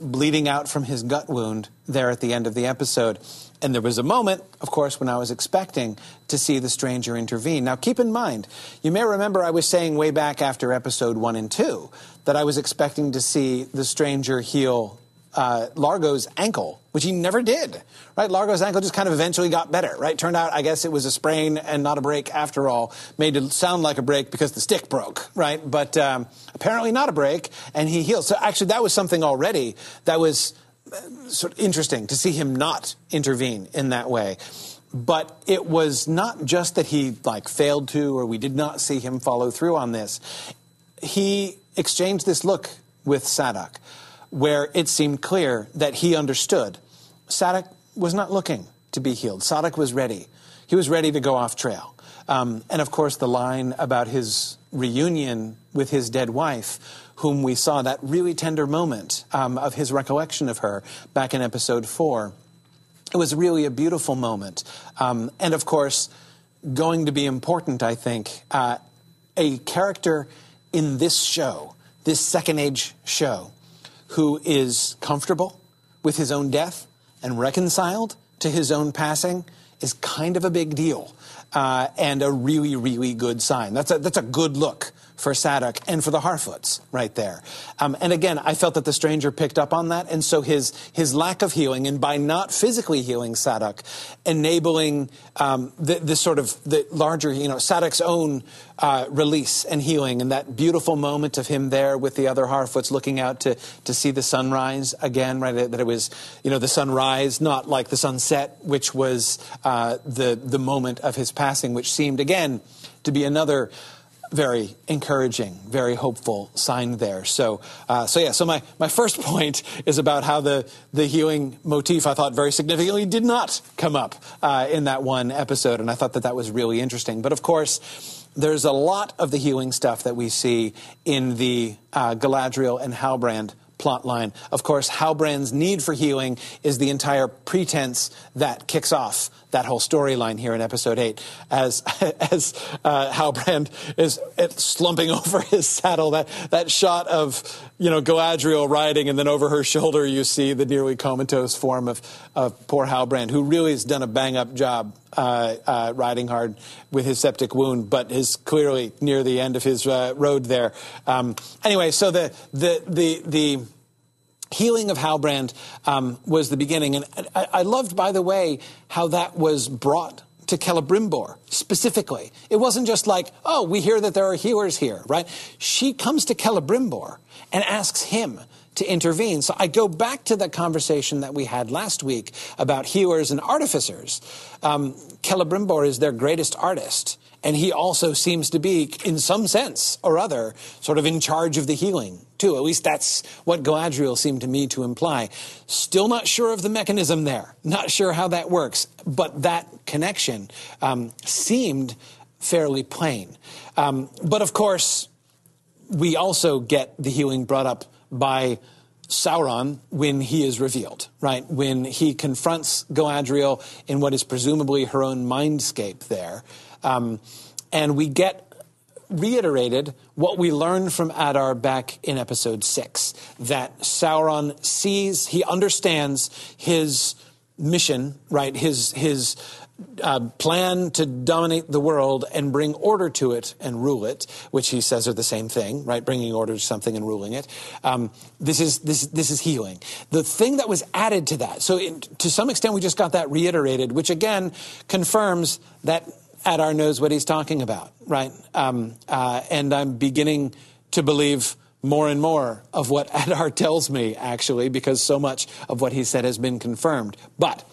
bleeding out from his gut wound there at the end of the episode. And there was a moment, of course, when I was expecting to see the stranger intervene. Now, keep in mind, you may remember I was saying way back after episode one and two that I was expecting to see the stranger heal uh, Largo's ankle, which he never did. Right? Largo's ankle just kind of eventually got better. Right? Turned out, I guess it was a sprain and not a break after all. Made it sound like a break because the stick broke. Right? But um, apparently not a break, and he healed. So actually, that was something already that was uh, sort of interesting to see him not intervene in that way. But it was not just that he like failed to, or we did not see him follow through on this. He exchanged this look with Sadoc where it seemed clear that he understood. Sadoc was not looking to be healed. Sadoc was ready. He was ready to go off trail. Um, and of course, the line about his reunion with his dead wife, whom we saw that really tender moment um, of his recollection of her back in episode four. It was really a beautiful moment. Um, and of course, going to be important, I think. Uh, a character in this show, this second age show, who is comfortable with his own death and reconciled to his own passing is kind of a big deal uh, and a really, really good sign. That's a, that's a good look for Sadoc and for the Harfoots right there. Um, and again, I felt that the stranger picked up on that, and so his his lack of healing, and by not physically healing Sadoc, enabling um, the, this sort of the larger, you know, Sadoc's own uh, release and healing, and that beautiful moment of him there with the other Harfoots looking out to to see the sunrise again, right? That it was, you know, the sunrise, not like the sunset, which was uh, the the moment of his passing, which seemed again to be another very encouraging, very hopeful sign there. So, uh, so yeah. So my, my first point is about how the the healing motif I thought very significantly did not come up uh, in that one episode, and I thought that that was really interesting. But of course. There's a lot of the healing stuff that we see in the uh, Galadriel and Halbrand plot line. Of course, Halbrand's need for healing is the entire pretense that kicks off that whole storyline here in episode 8 as as uh, Halbrand is slumping over his saddle that that shot of you know Galadriel riding and then over her shoulder you see the nearly comatose form of, of poor Halbrand who really has done a bang up job uh, uh, riding hard with his septic wound but is clearly near the end of his uh, road there um, anyway so the the the the healing of Halbrand um, was the beginning. And I, I, loved, by the way, how that was brought to Celebrimbor specifically. It wasn't just like, oh, we hear that there are healers here, right? She comes to Celebrimbor and asks him to intervene. So I go back to the conversation that we had last week about healers and artificers. Um, Celebrimbor is their greatest artist. And he also seems to be, in some sense or other, sort of in charge of the healing, too. At least that's what Galadriel seemed to me to imply. Still not sure of the mechanism there, not sure how that works, but that connection um, seemed fairly plain. Um, but of course, we also get the healing brought up by Sauron when he is revealed, right? When he confronts Galadriel in what is presumably her own mindscape there. Um, and we get reiterated what we learned from Adar back in episode six that Sauron sees, he understands his mission, right? His, his uh, plan to dominate the world and bring order to it and rule it, which he says are the same thing, right? Bringing order to something and ruling it. Um, this is this this is healing. The thing that was added to that, so in, to some extent, we just got that reiterated, which again confirms that Adar knows what he's talking about, right? Um, uh, and I'm beginning to believe more and more of what Adar tells me, actually, because so much of what he said has been confirmed. But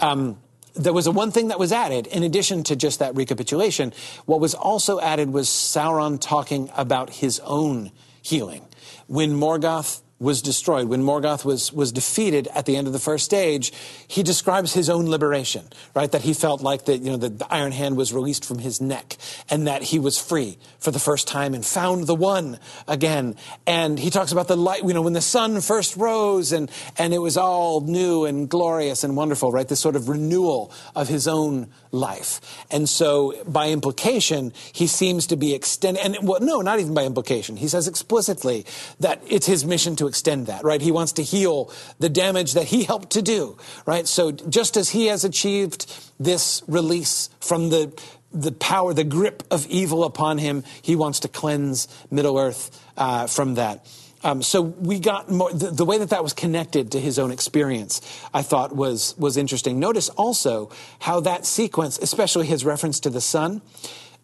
um, there was a one thing that was added in addition to just that recapitulation. What was also added was Sauron talking about his own healing. When Morgoth was destroyed, when Morgoth was, was defeated at the end of the first stage, he describes his own liberation, right? That he felt like that, you know, the, the Iron Hand was released from his neck and that he was free for the first time and found the one again. And he talks about the light, you know, when the sun first rose and, and it was all new and glorious and wonderful, right? This sort of renewal of his own life. And so by implication, he seems to be extending, and well, no, not even by implication. He says explicitly that it's his mission to extend that, right? He wants to heal the damage that he helped to do, right? So just as he has achieved this release from the the power, the grip of evil upon him, he wants to cleanse Middle Earth uh, from that. Um, so we got more, the, the, way that that was connected to his own experience, I thought was was interesting. Notice also how that sequence, especially his reference to the sun,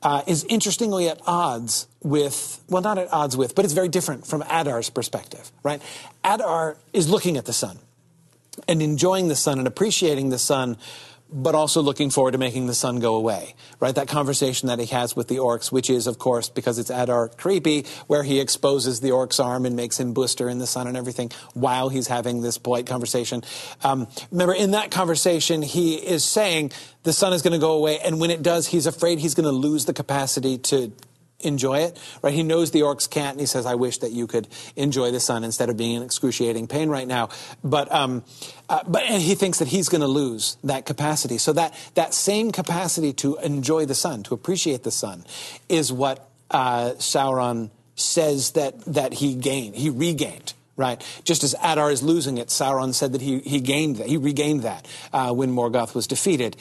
uh, is interestingly at odds with, well, not at odds with, but it's very different from Adar's perspective, right? Adar is looking at the sun and enjoying the sun and appreciating the sun, but also looking forward to making the sun go away, right? That conversation that he has with the orcs, which is, of course, because it's Adar creepy, where he exposes the orc's arm and makes him blister in the sun and everything while he's having this polite conversation. Um, remember, in that conversation, he is saying the sun is going to go away, and when it does, he's afraid he's going to lose the capacity to enjoy it, right? He knows the orcs can't, and he says, "I wish that you could enjoy the sun instead of being in excruciating pain right now." But, um, uh, but and he thinks that he's going to lose that capacity. So that that same capacity to enjoy the sun, to appreciate the sun, is what uh, Sauron says that that he gained, he regained. Right, just as Adar is losing it, Sauron said that he he gained that, he regained that uh, when Morgoth was defeated.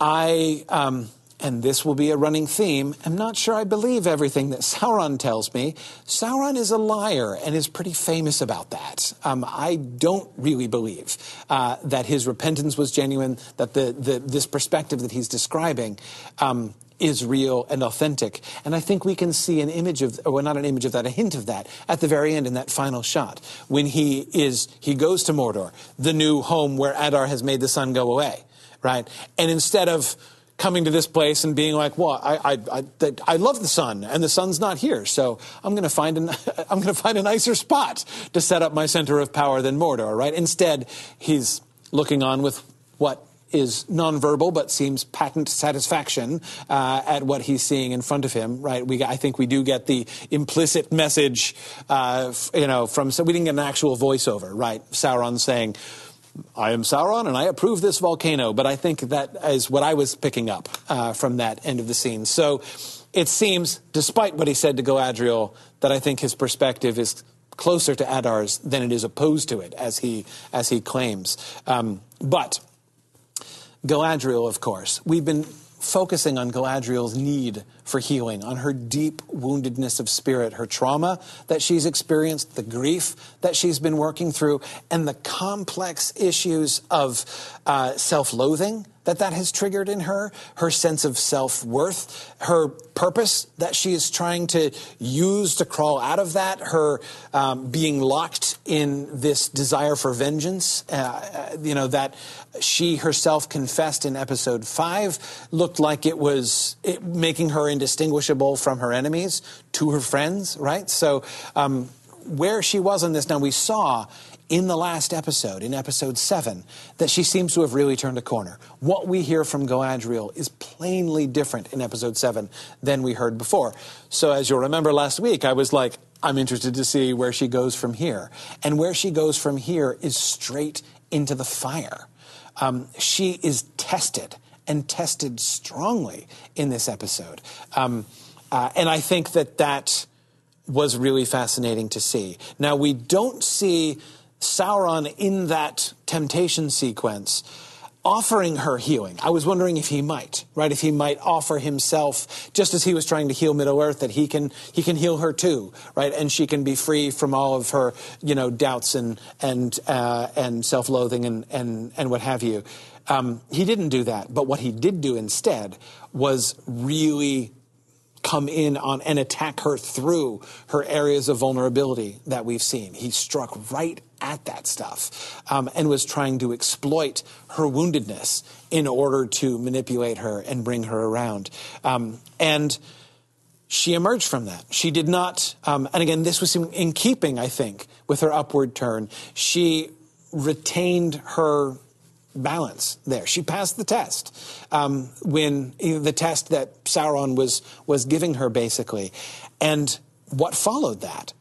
I. Um, and this will be a running theme, I'm not sure I believe everything that Sauron tells me. Sauron is a liar and is pretty famous about that. Um, I don't really believe uh, that his repentance was genuine, that the, the this perspective that he's describing um, is real and authentic. And I think we can see an image of, or not an image of that, a hint of that at the very end in that final shot when he is, he goes to Mordor, the new home where Adar has made the sun go away, right? And instead of, coming to this place and being like, well, I, I, I, I love the sun and the sun's not here. So I'm going to find an, I'm going to find a nicer spot to set up my center of power than Mordor, right? Instead, he's looking on with what is nonverbal but seems patent satisfaction uh, at what he's seeing in front of him. Right? We, I think we do get the implicit message, uh, you know, from so we didn't get an actual voiceover, right? Sauron saying, I am Sauron and I approve this volcano. But I think that is what I was picking up uh, from that end of the scene. So it seems, despite what he said to Galadriel, that I think his perspective is closer to Adar's than it is opposed to it, as he as he claims. Um, but Galadriel, of course, we've been focusing on Galadriel's need for healing, on her deep woundedness of spirit, her trauma that she's experienced, the grief that she's been working through, and the complex issues of uh, self loathing that that has triggered in her, her sense of self worth, her purpose that she is trying to use to crawl out of that, her um, being locked in this desire for vengeance, uh, uh, you know, that she herself confessed in episode five looked like it was it, making her indistinguishable from her enemies to her friends, right? So, um, where she was in this now, we saw in the last episode, in episode seven, that she seems to have really turned a corner. What we hear from Galadriel is plainly different in episode seven than we heard before. So, as you'll remember last week, I was like, I'm interested to see where she goes from here. And where she goes from here is straight into the fire. Um, she is tested and tested strongly in this episode. Um, uh, and I think that that was really fascinating to see. Now, we don't see Sauron in that temptation sequence offering her healing. I was wondering if he might, right? If he might offer himself, just as he was trying to heal Middle Earth, that he can he can heal her too, right? And she can be free from all of her, you know, doubts and and uh, and self-loathing and and and what have you. Um, he didn't do that, but what he did do instead was really come in on and attack her through her areas of vulnerability that we've seen. He struck right at that stuff um, and was trying to exploit her woundedness in order to manipulate her and bring her around. Um, and she emerged from that. She did not, um, and again, this was in, in keeping, I think, with her upward turn. She retained her balance there. She passed the test um, when the test that Sauron was was giving her, basically, and what followed that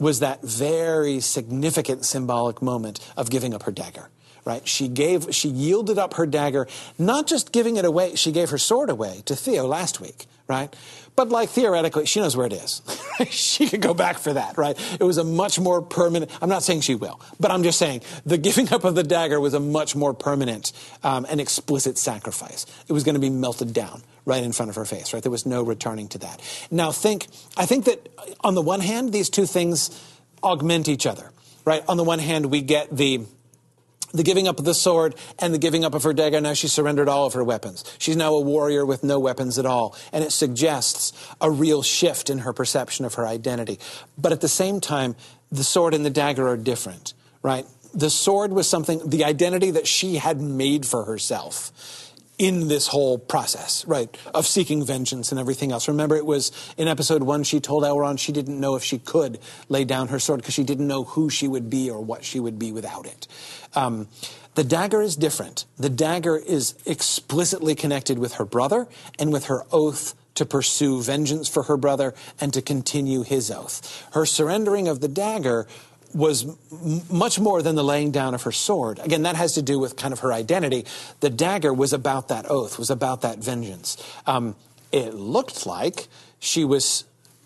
was that very significant symbolic moment of giving up her dagger. Right? She gave, she yielded up her dagger, not just giving it away. She gave her sword away to Theo last week, right? But like theoretically, she knows where it is. she could go back for that, right? It was a much more permanent. I'm not saying she will, but I'm just saying the giving up of the dagger was a much more permanent um, and explicit sacrifice. It was going to be melted down right in front of her face, right? There was no returning to that. Now, think. I think that on the one hand, these two things augment each other, right? On the one hand, we get the the giving up of the sword and the giving up of her dagger. Now she surrendered all of her weapons. She's now a warrior with no weapons at all. And it suggests a real shift in her perception of her identity. But at the same time, the sword and the dagger are different, right? the sword was something, the identity that she had made for herself in this whole process, right, of seeking vengeance and everything else. Remember, it was in episode one, she told Elrond she didn't know if she could lay down her sword because she didn't know who she would be or what she would be without it. Um, the dagger is different. The dagger is explicitly connected with her brother and with her oath to pursue vengeance for her brother and to continue his oath. Her surrendering of the dagger was m- much more than the laying down of her sword. Again, that has to do with kind of her identity. The dagger was about that oath, was about that vengeance. Um, it looked like she was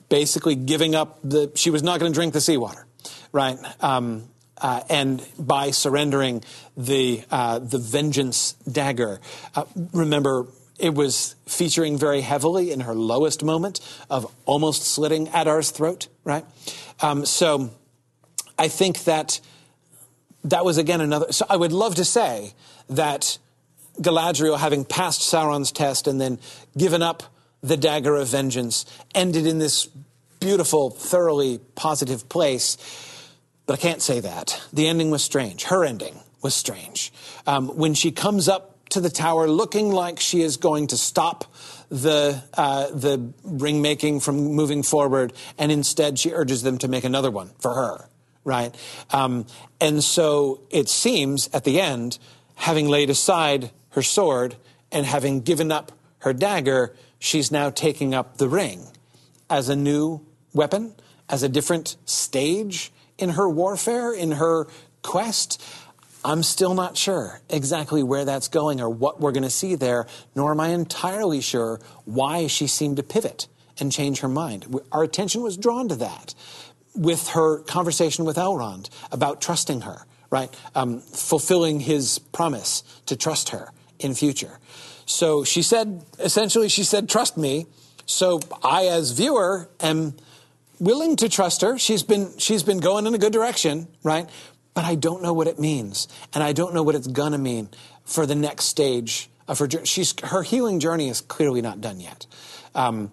basically giving up the, she was not going to drink the seawater, right? Um, uh, and by surrendering the uh, the vengeance dagger, uh, remember it was featuring very heavily in her lowest moment of almost slitting Adar's throat, right? Um, so I think that that was again another. So I would love to say that Galadriel, having passed Sauron's test and then given up the dagger of vengeance, ended in this beautiful, thoroughly positive place. But I can't say that. The ending was strange. Her ending was strange. Um, when she comes up to the tower looking like she is going to stop the, uh, the ring making from moving forward, and instead she urges them to make another one for her right? Um, and so it seems at the end, having laid aside her sword and having given up her dagger, she's now taking up the ring as a new weapon, as a different stage in her warfare, in her quest. I'm still not sure exactly where that's going or what we're going to see there, nor am I entirely sure why she seemed to pivot and change her mind. Our attention was drawn to that with her conversation with Elrond about trusting her, right? Um, fulfilling his promise to trust her in future. So she said, essentially, she said, trust me. So I, as viewer, am willing to trust her. She's been, she's been going in a good direction, right? But I don't know what it means. And I don't know what it's gonna mean for the next stage of her journey. She's, her healing journey is clearly not done yet. Um,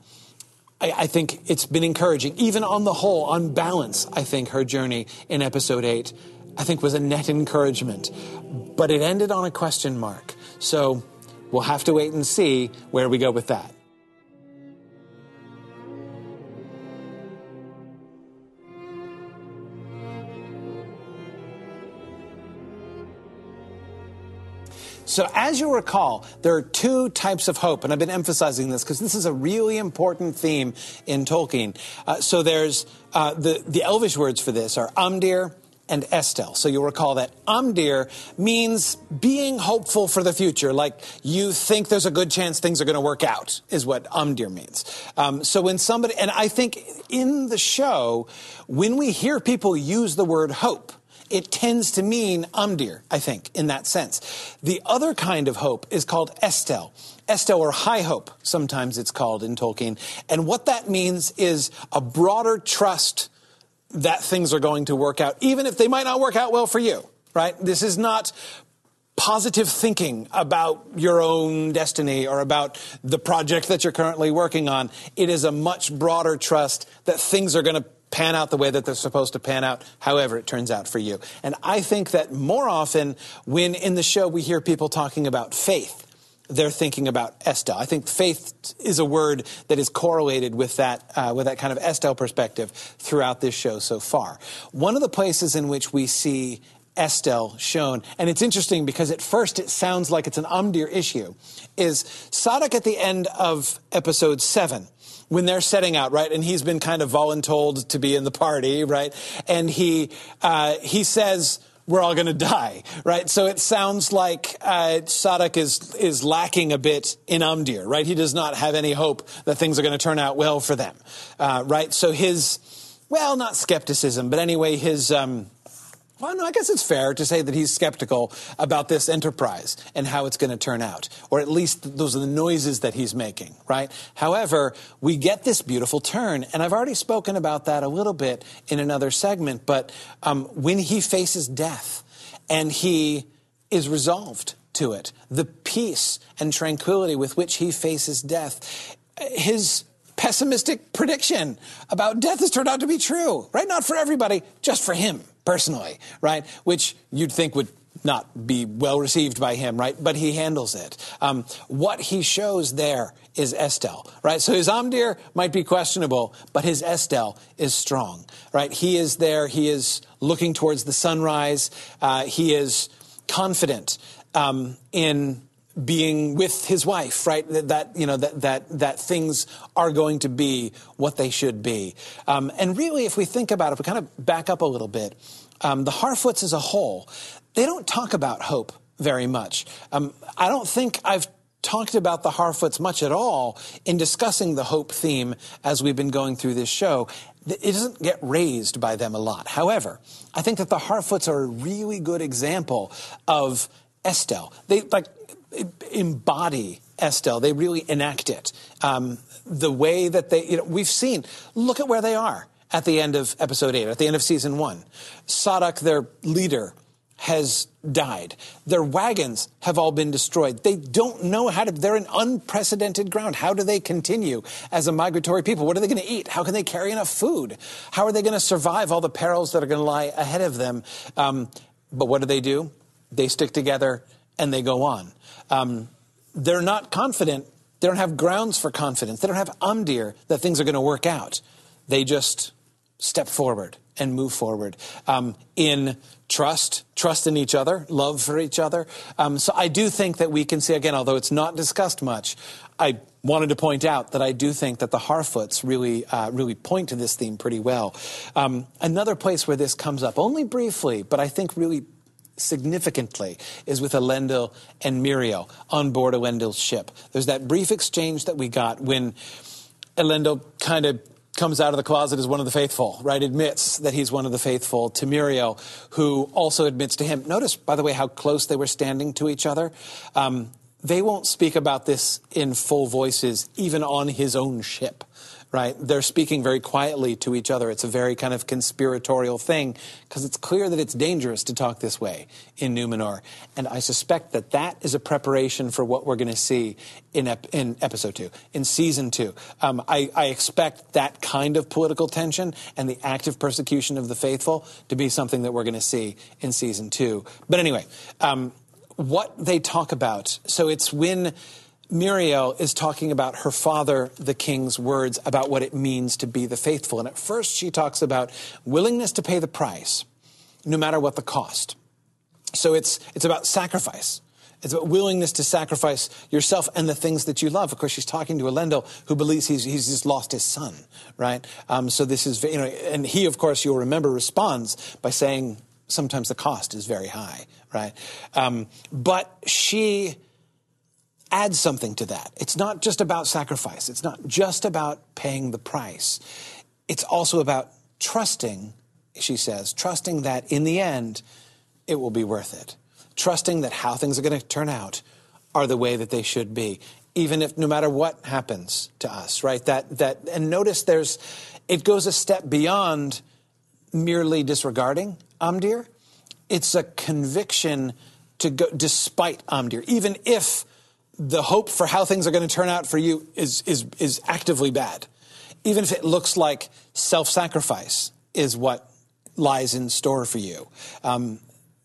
I, I, think it's been encouraging. Even on the whole, on balance, I think her journey in episode eight, I think was a net encouragement. But it ended on a question mark. So we'll have to wait and see where we go with that. So, as you recall, there are two types of hope, and I've been emphasizing this because this is a really important theme in Tolkien. Uh, so, there's uh, the, the Elvish words for this are Amdir and Estel. So you'll recall that Amdir means being hopeful for the future, like you think there's a good chance things are going to work out, is what Amdir means. Um, so when somebody, and I think in the show, when we hear people use the word hope, it tends to mean Amdir, I think, in that sense. The other kind of hope is called Estel. Estel or high hope, sometimes it's called in Tolkien. And what that means is a broader trust that things are going to work out, even if they might not work out well for you, right? This is not positive thinking about your own destiny or about the project that you're currently working on. It is a much broader trust that things are going to pan out the way that they're supposed to pan out, however it turns out for you. And I think that more often when in the show we hear people talking about faith, they're thinking about Estel. I think faith is a word that is correlated with that, uh, with that kind of Estel perspective throughout this show so far. One of the places in which we see Estel shown, and it's interesting because at first it sounds like it's an Amdir issue, is Sadoc at the end of episode 7 when they're setting out, right? And he's been kind of voluntold to be in the party, right? And he uh, he says we're all going to die, right? So it sounds like uh, Sadoc is is lacking a bit in Amdir, right? He does not have any hope that things are going to turn out well for them, uh, right? So his well, not skepticism, but anyway, his um, well, no, I guess it's fair to say that he's skeptical about this enterprise and how it's going to turn out, or at least those are the noises that he's making, right? However, we get this beautiful turn, and I've already spoken about that a little bit in another segment, but um, when he faces death and he is resolved to it, the peace and tranquility with which he faces death, his pessimistic prediction about death has turned out to be true, right? Not for everybody, just for him personally, right? Which you'd think would not be well received by him, right? But he handles it. Um, what he shows there is Estel, right? So his Amdir might be questionable, but his Estel is strong, right? He is there. He is looking towards the sunrise. Uh, he is confident um, in being with his wife, right? That, that, you know that that that things are going to be what they should be. Um, and really, if we think about it, if we kind of back up a little bit, um, the Harfoots as a whole, they don't talk about hope very much. Um, I don't think I've talked about the Harfoots much at all in discussing the hope theme as we've been going through this show. It doesn't get raised by them a lot. However, I think that the Harfoots are a really good example of Estel. They like embody Estel. They really enact it. Um, the way that they, you know, we've seen. Look at where they are at the end of episode eight, at the end of season one. Sadoc, their leader, has died. Their wagons have all been destroyed. They don't know how to, they're in unprecedented ground. How do they continue as a migratory people? What are they going to eat? How can they carry enough food? How are they going to survive all the perils that are going to lie ahead of them? Um, but what do they do? They stick together and they go on. Um, they're not confident. They don't have grounds for confidence. They don't have amdir that things are going to work out. They just step forward and move forward um, in trust, trust in each other, love for each other. Um, so I do think that we can see, again, although it's not discussed much, I wanted to point out that I do think that the Harfoots really, uh, really point to this theme pretty well. Um, another place where this comes up, only briefly, but I think really significantly is with Elendil and Míriel on board Elendil's ship. There's that brief exchange that we got when Elendil kind of comes out of the closet as one of the faithful, right? Admits that he's one of the faithful to Míriel, who also admits to him. Notice, by the way, how close they were standing to each other. Um, they won't speak about this in full voices, even on his own ship right? They're speaking very quietly to each other. It's a very kind of conspiratorial thing because it's clear that it's dangerous to talk this way in Numenor. And I suspect that that is a preparation for what we're going to see in, ep- in episode two, in season two. Um, I, I expect that kind of political tension and the active persecution of the faithful to be something that we're going to see in season two. But anyway, um, what they talk about, so it's when Míriel is talking about her father, the king's words about what it means to be the faithful. And at first, she talks about willingness to pay the price, no matter what the cost. So it's, it's about sacrifice. It's about willingness to sacrifice yourself and the things that you love. Of course, she's talking to Elendil, who believes he's, he's just lost his son, right? Um, so this is, you know, and he, of course, you'll remember, responds by saying, sometimes the cost is very high, right? Um, but she add something to that. It's not just about sacrifice, it's not just about paying the price. It's also about trusting, she says, trusting that in the end, it will be worth it. Trusting that how things are going to turn out are the way that they should be, even if no matter what happens to us, right? That, that, and notice there's, it goes a step beyond merely disregarding Amdir. It's a conviction to go despite Amdir, even if the hope for how things are going to turn out for you is, is, is actively bad. Even if it looks like self sacrifice is what lies in store for you, um,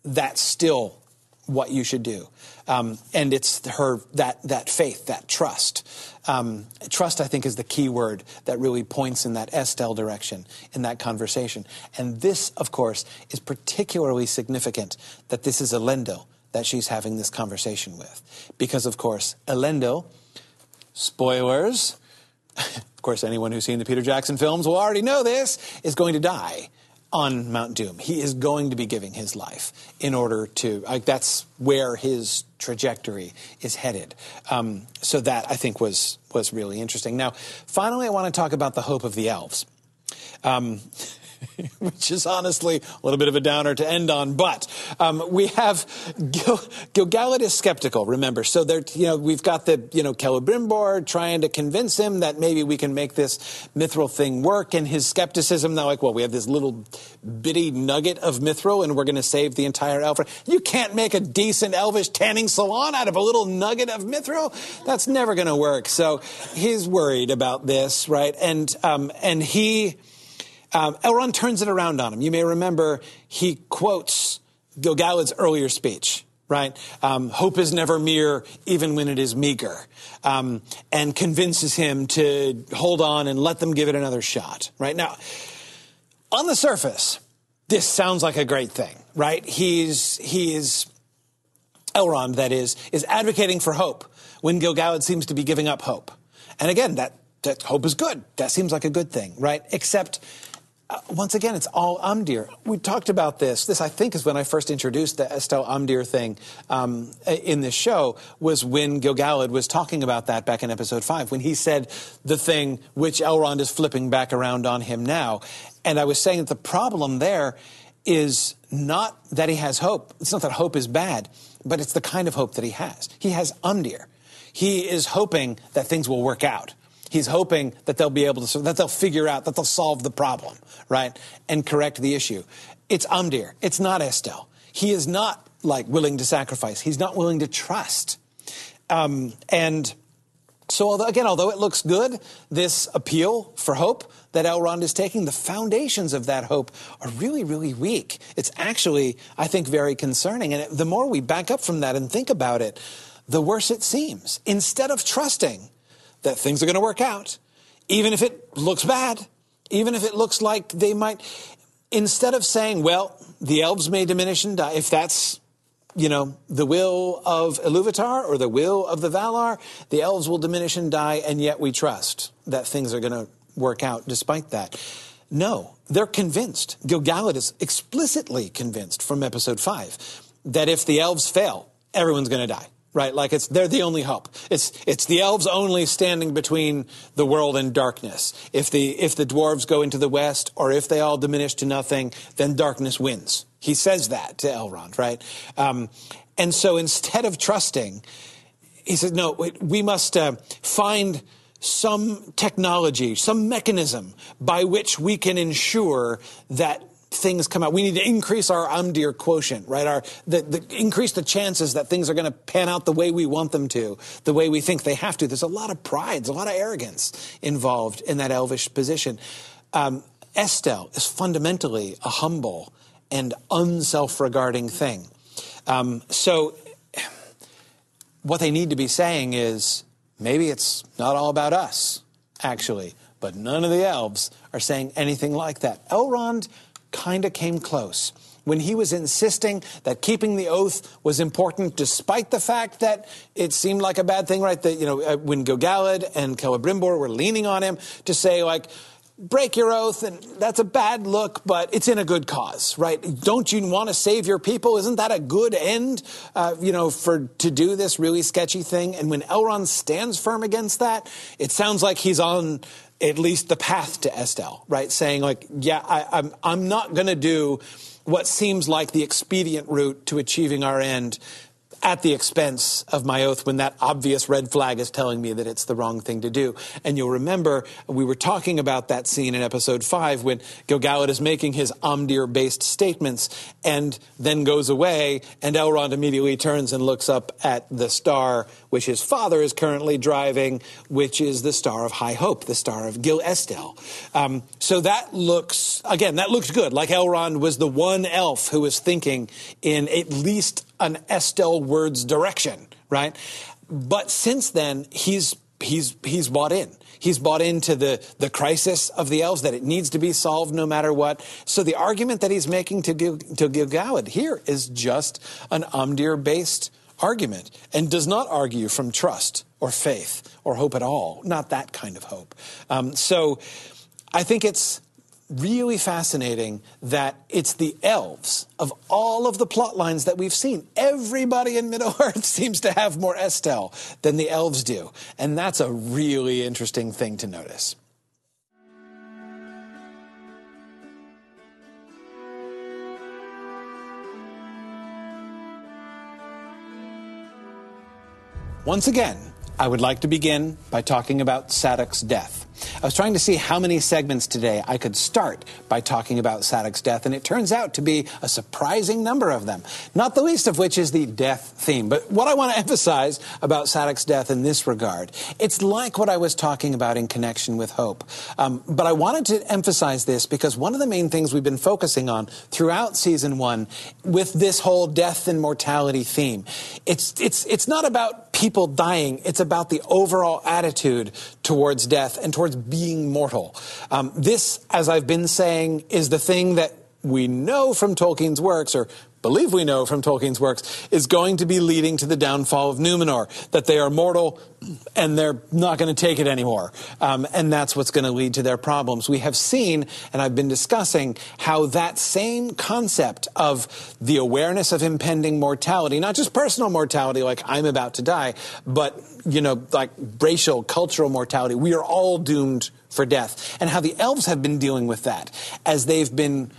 that's still what you should do. Um, and it's her that that faith, that trust. Um, trust, I think, is the key word that really points in that Estel direction in that conversation. And this, of course, is particularly significant that this is Elendil that she's having this conversation with. Because, of course, Elendil, spoilers, of course, anyone who's seen the Peter Jackson films will already know this, is going to die on Mount Doom. He is going to be giving his life in order to, like, that's where his trajectory is headed. Um, so that, I think, was, was really interesting. Now, finally, I want to talk about the hope of the elves. Um, which is honestly a little bit of a downer to end on. But um, we have Gil- Gil-galad is skeptical. Remember, so there, you know, we've got the you know Celebrimbor trying to convince him that maybe we can make this mithril thing work, and his skepticism now, like, well, we have this little bitty nugget of mithril, and we're going to save the entire elf. You can't make a decent elvish tanning salon out of a little nugget of mithril. That's never going to work. So he's worried about this, right? And um, and he um, Elrond turns it around on him. You may remember he quotes Gil-galad's earlier speech right? Um, hope is never mere, even when it is meager, um, and convinces him to hold on and let them give it another shot, right? Now, on the surface, this sounds like a great thing, right? He's, he is, Elrond, that is, is advocating for hope when Gil-galad seems to be giving up hope. And again, that, that hope is good. That seems like a good thing, right? Except uh, once again, it's all Amdir. We talked about this. This, I think, is when I first introduced the Estel Amdir thing um, in this show, was when Gil-galad was talking about that back in episode five, when he said the thing which Elrond is flipping back around on him now. And I was saying that the problem there is not that he has hope. It's not that hope is bad, but it's the kind of hope that he has. He has Amdir. He is hoping that things will work out. He's hoping that they'll be able to, that they'll figure out, that they'll solve the problem, right? And correct the issue. It's Amdir. It's not Estel. He is not like willing to sacrifice. He's not willing to trust. Um, and so although, again, although it looks good, this appeal for hope that Elrond is taking, the foundations of that hope are really, really weak. It's actually, I think, very concerning. And it, the more we back up from that and think about it, the worse it seems. Instead of trusting that things are going to work out, even if it looks bad, even if it looks like they might. Instead of saying, well, the elves may diminish and die, if that's you know, the will of Iluvatar or the will of the Valar, the elves will diminish and die, and yet we trust that things are going to work out despite that. No, they're convinced. Gil-galad is explicitly convinced from episode five that if the elves fail, everyone's going to die right? Like it's they're the only hope. It's it's the elves only standing between the world and darkness. If the if the dwarves go into the west, or if they all diminish to nothing, then darkness wins. He says that to Elrond, right? Um, and so instead of trusting, he says, no, we must uh, find some technology, some mechanism by which we can ensure that things come out. We need to increase our Amdir quotient, right? Our the, the, increase the chances that things are going to pan out the way we want them to, the way we think they have to. There's a lot of pride, there's a lot of arrogance involved in that elvish position. Um, Estel is fundamentally a humble and unself-regarding thing. Um, so, what they need to be saying is maybe it's not all about us, actually. But none of the elves are saying anything like that. Elrond kind of came close when he was insisting that keeping the oath was important, despite the fact that it seemed like a bad thing, right? That, you know, uh, when Gil-galad and Celebrimbor were leaning on him to say, like, break your oath, and that's a bad look, but it's in a good cause, right? Don't you want to save your people? Isn't that a good end, uh, you know, for to do this really sketchy thing? And when Elrond stands firm against that, it sounds like he's on at least the path to Estel, right? Saying like, yeah, I, I'm I'm not going to do what seems like the expedient route to achieving our end at the expense of my oath when that obvious red flag is telling me that it's the wrong thing to do. And you'll remember we were talking about that scene in episode five when Gil-galad is making his Amdir based statements and then goes away, and Elrond immediately turns and looks up at the star which his father is currently driving, which is the Star of High Hope, the Star of Gil Estel. Um, so that looks, again, that looks good. Like Elrond was the one elf who was thinking in at least an Estel words direction, right? But since then, he's he's he's bought in. He's bought into the the crisis of the elves that it needs to be solved no matter what. So the argument that he's making to Gil, to Gil-galad here is just an Amdir based argument and does not argue from trust or faith or hope at all. Not that kind of hope. Um, so I think it's really fascinating that it's the elves of all of the plot lines that we've seen. Everybody in Middle Earth seems to have more Estel than the elves do. And that's a really interesting thing to notice. Once again, I would like to begin by talking about Sadoc's death. I was trying to see how many segments today I could start by talking about Sadoc's death, and it turns out to be a surprising number of them, not the least of which is the death theme. But what I want to emphasize about Sadoc's death in this regard, it's like what I was talking about in connection with hope. Um, but I wanted to emphasize this because one of the main things we've been focusing on throughout season one with this whole death and mortality theme, it's, it's, it's not about people dying. It's about the overall attitude towards death and towards being mortal. Um, this, as I've been saying, is the thing that we know from Tolkien's works, or believe we know from Tolkien's works, is going to be leading to the downfall of Numenor. That they are mortal and they're not going to take it anymore. Um, and that's what's going to lead to their problems. We have seen, and I've been discussing, how that same concept of the awareness of impending mortality, not just personal mortality, like I'm about to die, but, you know, like racial, cultural mortality, we are all doomed for death. And how the elves have been dealing with that as they've been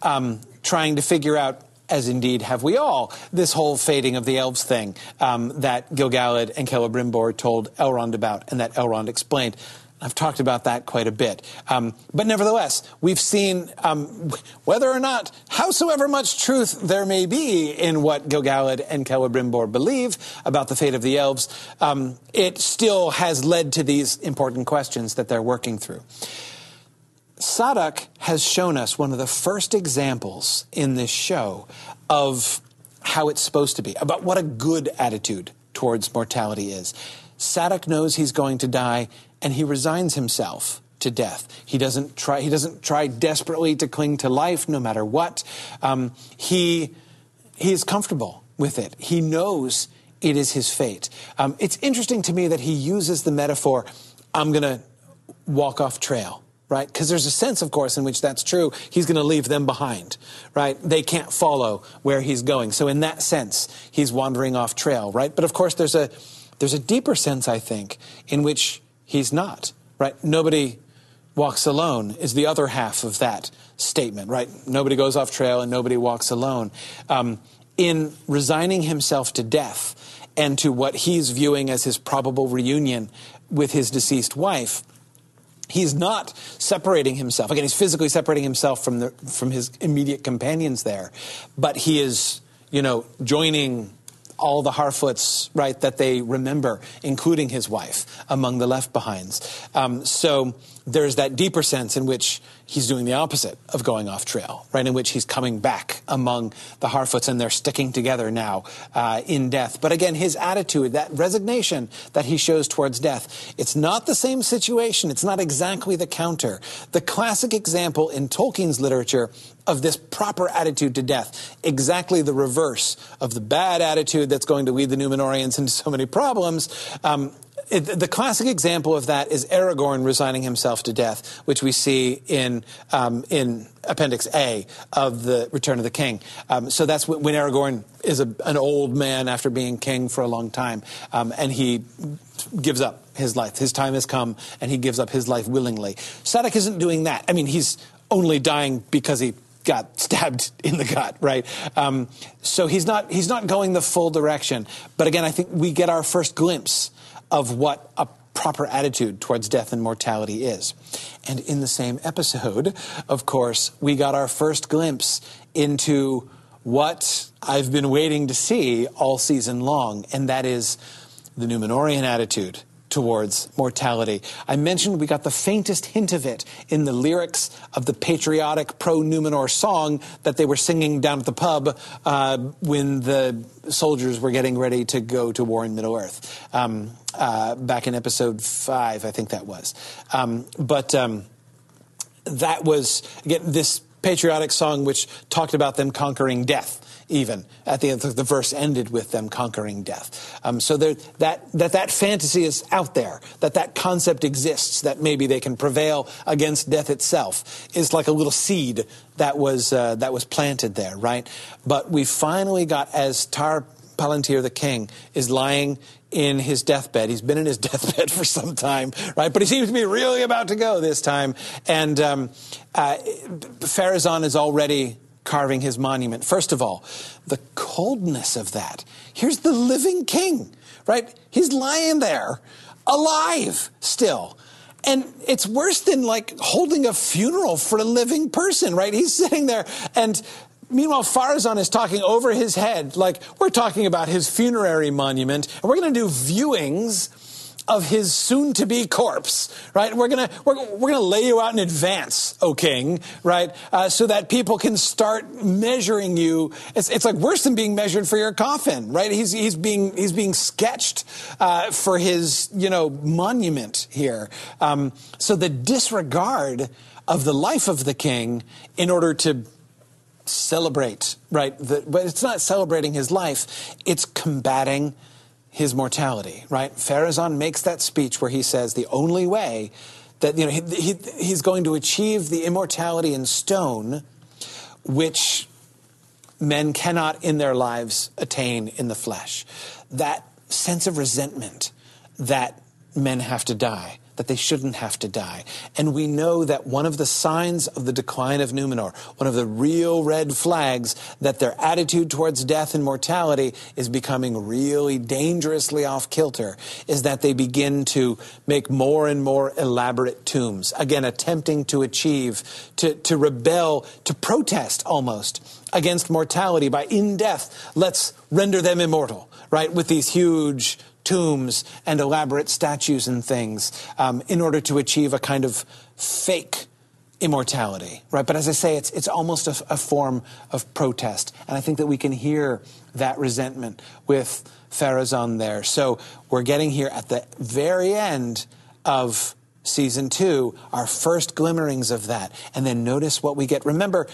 um, trying to figure out as indeed have we all, this whole fading of the elves thing um, that Gil-galad and Celebrimbor told Elrond about and that Elrond explained. I've talked about that quite a bit. Um, but nevertheless, we've seen um, whether or not, howsoever much truth there may be in what Gil-galad and Celebrimbor believe about the fate of the elves, um, it still has led to these important questions that they're working through. Sadoc has shown us one of the first examples in this show of how it's supposed to be, about what a good attitude towards mortality is. Sadoc knows he's going to die, and he resigns himself to death. He doesn't try. He doesn't try desperately to cling to life, no matter what. Um, he he is comfortable with it. He knows it is his fate. Um, it's interesting to me that he uses the metaphor, "I'm going to walk off trail." right? Because there's a sense, of course, in which that's true. He's going to leave them behind, right? They can't follow where he's going. So in that sense, he's wandering off trail, right? But of course, there's a there's a deeper sense, I think, in which he's not, right? Nobody walks alone is the other half of that statement, right? Nobody goes off trail and nobody walks alone. Um, in resigning himself to death and to what he's viewing as his probable reunion with his deceased wife, He's not separating himself. Again, he's physically separating himself from the from his immediate companions there, but he is, you know, joining all the Harfoots, right, that they remember, including his wife, among the left behinds. Um, so there's that deeper sense in which he's doing the opposite of going off trail, right? In which he's coming back among the Harfoots and they're sticking together now uh, in death. But again, his attitude, that resignation that he shows towards death, it's not the same situation. It's not exactly the counter. The classic example in Tolkien's literature of this proper attitude to death, exactly the reverse of the bad attitude that's going to lead the Numenorians into so many problems. Um, it, the classic example of that is Aragorn resigning himself to death, which we see in um, in Appendix A of the Return of the King. Um, so that's when, Aragorn is a, an old man after being king for a long time, um, and he gives up his life. His time has come, and he gives up his life willingly. Sadoc isn't doing that. I mean, he's only dying because he got stabbed in the gut, right? Um, so he's not he's not going the full direction. But again, I think we get our first glimpse of what a proper attitude towards death and mortality is. And in the same episode, of course, we got our first glimpse into what I've been waiting to see all season long, and that is the Numenorian attitude towards mortality. I mentioned we got the faintest hint of it in the lyrics of the patriotic pro Numenor song that they were singing down at the pub uh, when the soldiers were getting ready to go to war in Middle Earth. Um, uh, back in episode five, I think that was. Um, but um, that was, again, this patriotic song which talked about them conquering death even at the end the verse ended with them conquering death um, so there, that, that that fantasy is out there that that concept exists that maybe they can prevail against death itself is like a little seed that was uh, that was planted there right but we finally got as tar palantir the king is lying in his deathbed. He's been in his deathbed for some time, right? But he seems to be really about to go this time. And um, uh, Pharazôn is already carving his monument. First of all, the coldness of that. Here's the living king, right? He's lying there, alive still. And it's worse than like holding a funeral for a living person, right? He's sitting there and Meanwhile, Pharazôn is talking over his head, like we're talking about his funerary monument, and we're going to do viewings of his soon-to-be corpse, right? We're gonna we're, we're gonna lay you out in advance, O King, right? Uh, so that people can start measuring you. It's, it's like worse than being measured for your coffin, right? He's he's being he's being sketched uh, for his you know monument here. Um, so the disregard of the life of the king in order to celebrate, right? The, but it's not celebrating his life; it's combating his mortality, right? Pharazôn makes that speech where he says the only way that, you know, he, he, he's going to achieve the immortality in stone, which men cannot in their lives attain in the flesh. That sense of resentment that men have to die that they shouldn't have to die. And we know that one of the signs of the decline of Numenor, one of the real red flags that their attitude towards death and mortality is becoming really dangerously off kilter, is that they begin to make more and more elaborate tombs. Again, attempting to achieve, to, to rebel, to protest almost against mortality by in death, let's render them immortal, right? With these huge tombs and elaborate statues and things um, in order to achieve a kind of fake immortality, right? But as I say, it's, it's almost a, a, form of protest. And I think that we can hear that resentment with Pharazôn there. So we're getting here at the very end of season two, our first glimmerings of that. And then notice what we get. Remember,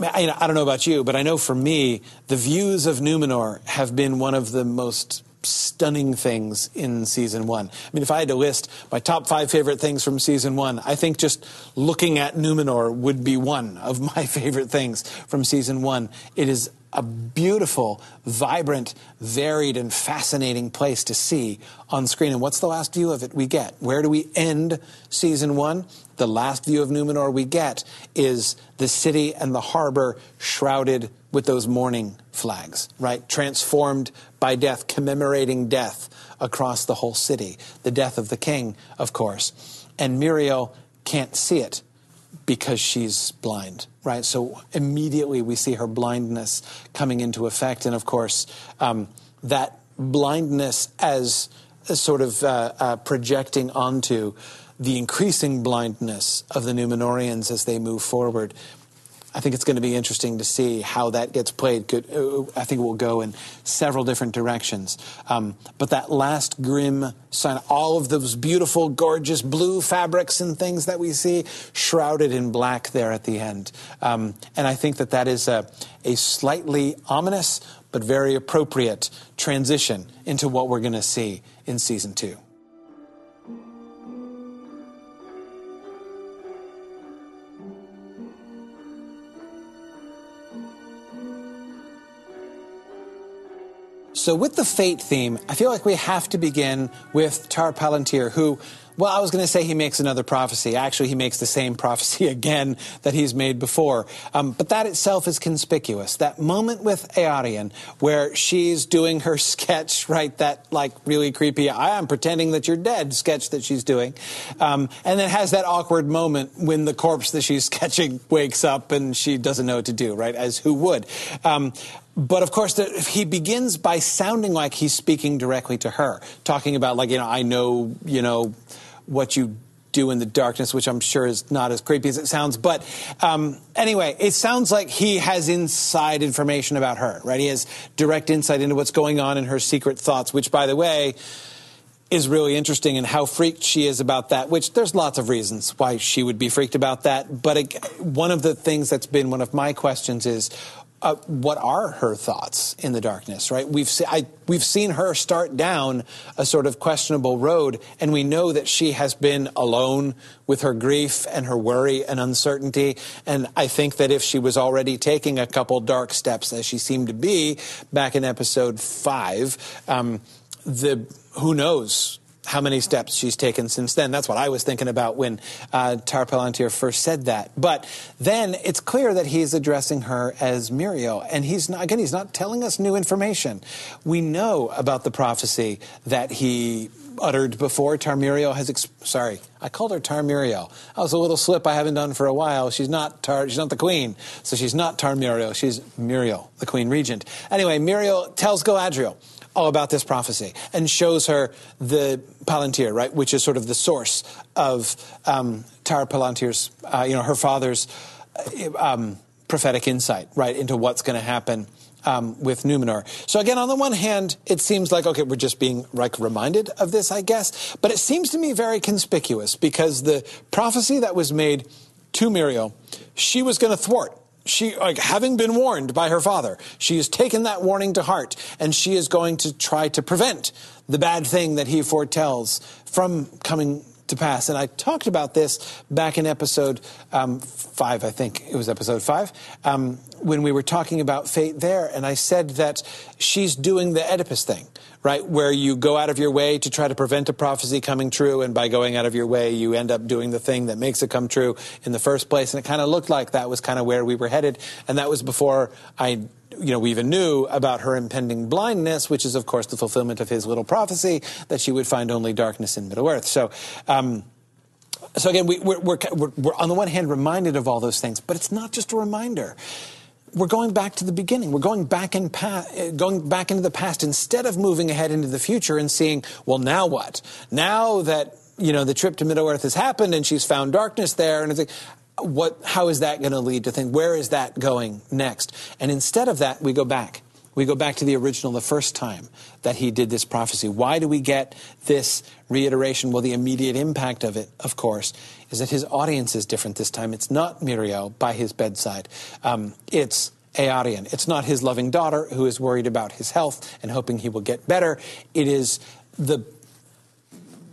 I, I don't know about you, but I know for me, the views of Numenor have been one of the most stunning things in season one. I mean, if I had to list my top five favorite things from season one, I think just looking at Numenor would be one of my favorite things from season one. It is a beautiful, vibrant, varied, and fascinating place to see on screen. And what's the last view of it we get? Where do we end season one? The last view of Numenor we get is the city and the harbor shrouded with those mourning flags, right? Transformed by death, commemorating death across the whole city. The death of the king, of course. And Míriel can't see it because she's blind, right? So immediately we see her blindness coming into effect. And of course, um, that blindness as, sort of uh, uh, projecting onto the increasing blindness of the Numenorians as they move forward. I think it's going to be interesting to see how that gets played. Could, uh, I think it will go in several different directions. Um, but that last grim sign, all of those beautiful, gorgeous blue fabrics and things that we see shrouded in black there at the end. Um, and I think that that is a, a slightly ominous but very appropriate transition into what we're going to see in season two. So, with the fate theme, I feel like we have to begin with Tar Palantir, who, well, I was going to say he makes another prophecy. Actually, he makes the same prophecy again that he's made before. Um, but that itself is conspicuous. That moment with Eärien, where she's doing her sketch, right? That, like, really creepy, I am pretending that you're dead sketch that she's doing. Um, and then has that awkward moment when the corpse that she's sketching wakes up and she doesn't know what to do, right? As who would. Um, but of course, the, he begins by sounding like he's speaking directly to her, talking about, like, you know, I know, you know, what you do in the darkness, which I'm sure is not as creepy as it sounds. But um, anyway, it sounds like he has inside information about her, right? He has direct insight into what's going on in her secret thoughts, which, by the way, is really interesting and how freaked she is about that, which there's lots of reasons why she would be freaked about that. But one of the things that's been one of my questions is uh, what are her thoughts in the darkness, right? We've, se- I, we've seen her start down a sort of questionable road, and we know that she has been alone with her grief and her worry and uncertainty. And I think that if she was already taking a couple dark steps, as she seemed to be back in episode five, um, the who knows how many steps she's taken since then. That's what I was thinking about when uh, Tar Palantir first said that. But then it's clear that he's addressing her as Míriel, and he's not, again, he's not telling us new information. We know about the prophecy that he uttered before. Tar-Míriel has, sorry, I called her Tar-Míriel. That was a little slip I haven't done for a while. She's not Tar, she's not the queen, so she's not Tar-Míriel. She's Míriel, the queen regent. Anyway, Míriel tells Galadriel all about this prophecy and shows her the Palantir, right, which is sort of the source of um, Tar Palantir's, uh, you know, her father's uh, um, prophetic insight, right, into what's going to happen um, with Numenor. So again, on the one hand, it seems like okay, we're just being like reminded of this, I guess. But it seems to me very conspicuous because the prophecy that was made to Míriel, she was going to thwart. She, like, having been warned by her father, she has taken that warning to heart, and she is going to try to prevent the bad thing that he foretells from coming to pass. And I talked about this back in episode um, five, I think it was episode five, um, when we were talking about fate there. And I said that she's doing the Oedipus thing, right? Where you go out of your way to try to prevent a prophecy coming true. And by going out of your way, you end up doing the thing that makes it come true in the first place. And it kind of looked like that was kind of where we were headed. And that was before I you know, we even knew about her impending blindness, which is, of course, the fulfillment of his little prophecy that she would find only darkness in Middle Earth. So, um, so again, we, we're, we're, we're on the one hand reminded of all those things, but it's not just a reminder. We're going back to the beginning. We're going back in pa- going back into the past instead of moving ahead into the future and seeing, well, now what? Now that you know the trip to Middle Earth has happened and she's found darkness there, and what, how is that going to lead to think? Where is that going next? And instead of that, we go back. We go back to the original, the first time that he did this prophecy. Why do we get this reiteration? Well, the immediate impact of it, of course, is that his audience is different this time. It's not Míriel by his bedside. Um, it's Eärien. It's not his loving daughter who is worried about his health and hoping he will get better. It is the,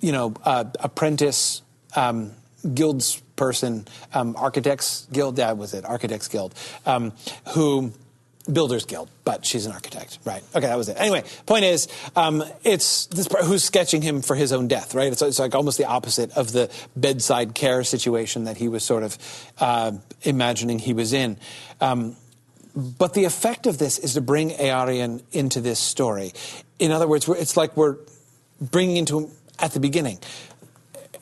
you know, uh, apprentice um, guilds person, um, Architects Guild, that was it, Architects Guild, um, who Builders Guild, but she's an architect, right? Okay, that was it. Anyway, point is, um, it's this who's sketching him for his own death, right? It's, it's, like almost the opposite of the bedside care situation that he was sort of uh, imagining he was in. Um, but the effect of this is to bring Eärien into this story. In other words, it's like we're bringing into him at the beginning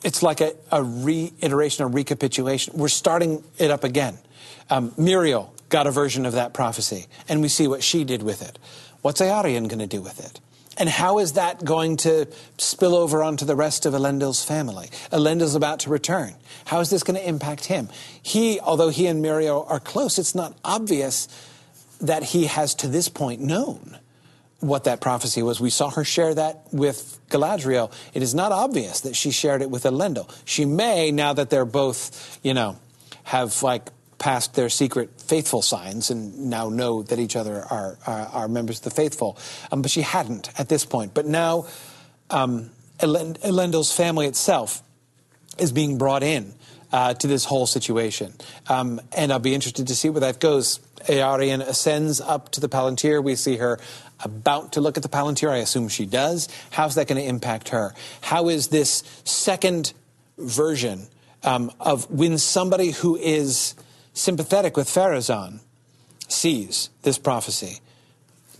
it's like a, a reiteration, a recapitulation. We're starting it up again. Um, Míriel got a version of that prophecy, and we see what she did with it. What's Eärien going to do with it? And how is that going to spill over onto the rest of Elendil's family? Elendil's about to return. How is this going to impact him? He, although he and Míriel are close, it's not obvious that he has to this point known what that prophecy was. We saw her share that with Galadriel. It is not obvious that she shared it with Elendil. She may, now that they're both, you know, have like passed their secret faithful signs and now know that each other are, are, are members of the faithful. Um, but she hadn't at this point. But now um, Elendil's family itself is being brought in uh, to this whole situation. Um, and I'll be interested to see where that goes. Eärien ascends up to the Palantir. We see her about to look at the Palantir. I assume she does. How's that going to impact her? How is this second version um, of when somebody who is sympathetic with Pharazôn sees this prophecy?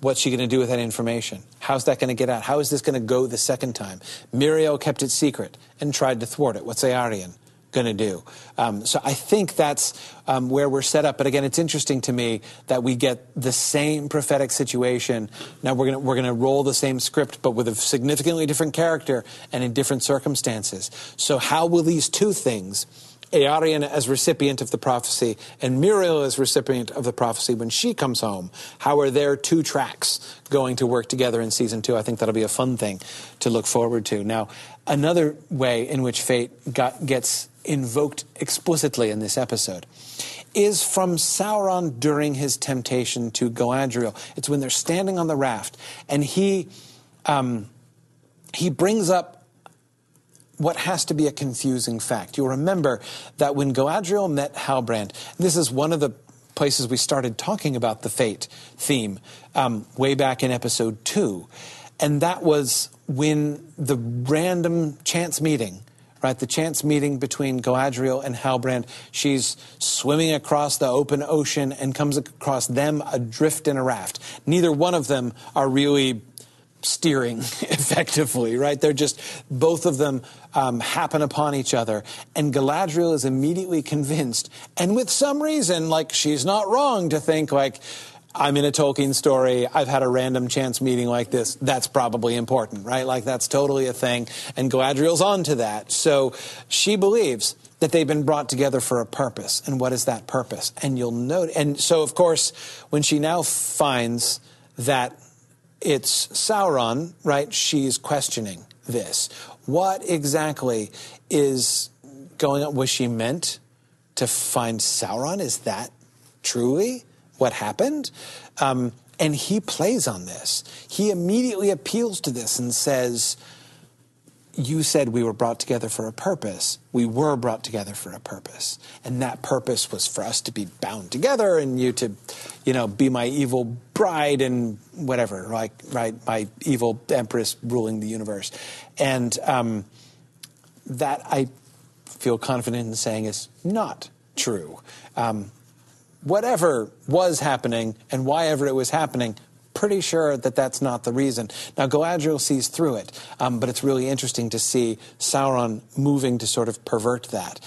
What's she going to do with that information? How's that going to get out? How is this going to go the second time? Míriel kept it secret and tried to thwart it. What's Eärien? going to do. Um, so I think that's um, where we're set up. But again, it's interesting to me that we get the same prophetic situation. Now we're going we're going to roll the same script, but with a significantly different character and in different circumstances. So how will these two things? Eärien as recipient of the prophecy and Míriel as recipient of the prophecy when she comes home. How are their two tracks going to work together in season two? I think that'll be a fun thing to look forward to. Now, another way in which fate got, gets invoked explicitly in this episode is from Sauron during his temptation to Galadriel. It's when they're standing on the raft and he um, he brings up what has to be a confusing fact. You'll remember that when Galadriel met Halbrand, this is one of the places we started talking about the fate theme um, way back in episode two, and that was when the random chance meeting right? The chance meeting between Galadriel and Halbrand. She's swimming across the open ocean and comes across them adrift in a raft. Neither one of them are really steering effectively, right? They're just, both of them um, happen upon each other. And Galadriel is immediately convinced, and with some reason, like, she's not wrong to think, like, I'm in a Tolkien story. I've had a random chance meeting like this. That's probably important, right? Like that's totally a thing. And Galadriel's on to that. So she believes that they've been brought together for a purpose. And what is that purpose? And you'll note. And so, of course, when she now finds that it's Sauron, right, she's questioning this. What exactly is going on? Was she meant to find Sauron? Is that truly what happened. Um, and he plays on this. He immediately appeals to this and says, You said we were brought together for a purpose. We were brought together for a purpose. And that purpose was for us to be bound together and you to, you know, be my evil bride and whatever, like, right, my evil empress ruling the universe. And um, that I feel confident in saying is not true. Um, whatever was happening and why ever it was happening, pretty sure that that's not the reason. Now, Galadriel sees through it, um, but it's really interesting to see Sauron moving to sort of pervert that.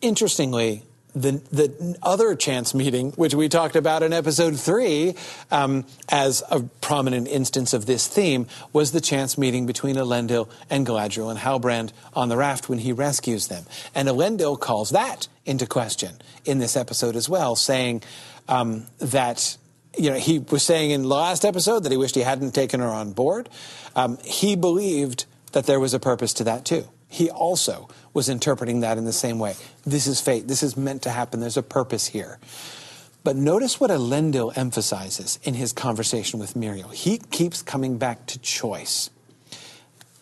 Interestingly, the, the other chance meeting, which we talked about in episode three um, as a prominent instance of this theme, was the chance meeting between Elendil and Galadriel and Halbrand on the raft when he rescues them. And Elendil calls that into question in this episode as well, saying um, that you know, he was saying in the last episode that he wished he hadn't taken her on board. Um, he believed that there was a purpose to that too. He also was interpreting that in the same way. This is fate. This is meant to happen. There's a purpose here. But notice what Elendil emphasizes in his conversation with Míriel. He keeps coming back to choice.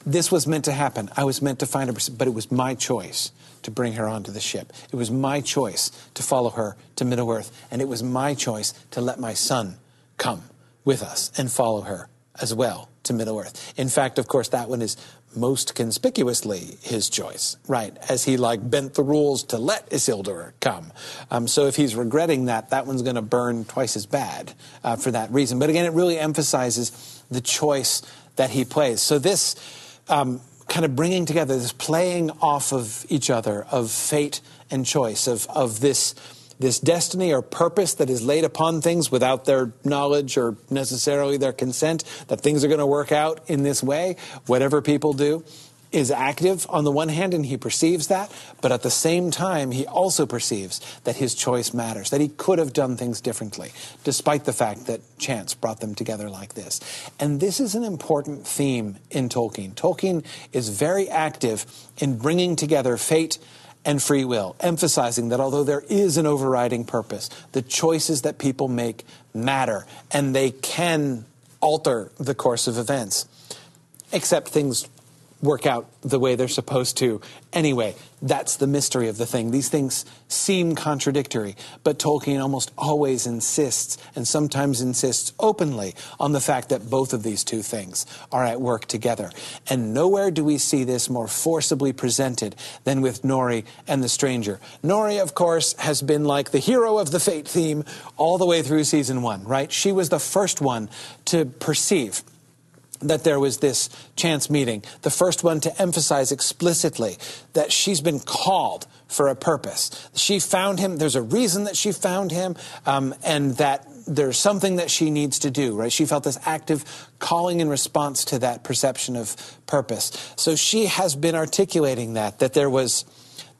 This was meant to happen. I was meant to find her, but it was my choice to bring her onto the ship. It was my choice to follow her to Middle Earth, and it was my choice to let my son come with us and follow her as well to Middle Earth. In fact, of course, that one is most conspicuously his choice, right? As he like bent the rules to let Isildur come. Um, so if he's regretting that, that one's going to burn twice as bad uh, for that reason. But again, it really emphasizes the choice that he plays. So this um, kind of bringing together, this playing off of each other, of fate and choice, of of this this destiny or purpose that is laid upon things without their knowledge or necessarily their consent, that things are going to work out in this way, whatever people do, is active on the one hand, and he perceives that, but at the same time, he also perceives that his choice matters, that he could have done things differently, despite the fact that chance brought them together like this. And this is an important theme in Tolkien. Tolkien is very active in bringing together fate and free will, emphasizing that although there is an overriding purpose, the choices that people make matter and they can alter the course of events. Except things work out the way they're supposed to. Anyway, that's the mystery of the thing. These things seem contradictory, but Tolkien almost always insists, and sometimes insists openly, on the fact that both of these two things are at work together. And nowhere do we see this more forcibly presented than with Nori and the Stranger. Nori, of course, has been like the hero of the Fate theme all the way through season one, right? She was the first one to perceive that there was this chance meeting. The first one to emphasize explicitly that she's been called for a purpose. She found him, there's a reason that she found him, um, and that there's something that she needs to do, right? She felt this active calling in response to that perception of purpose. So she has been articulating that, that there was,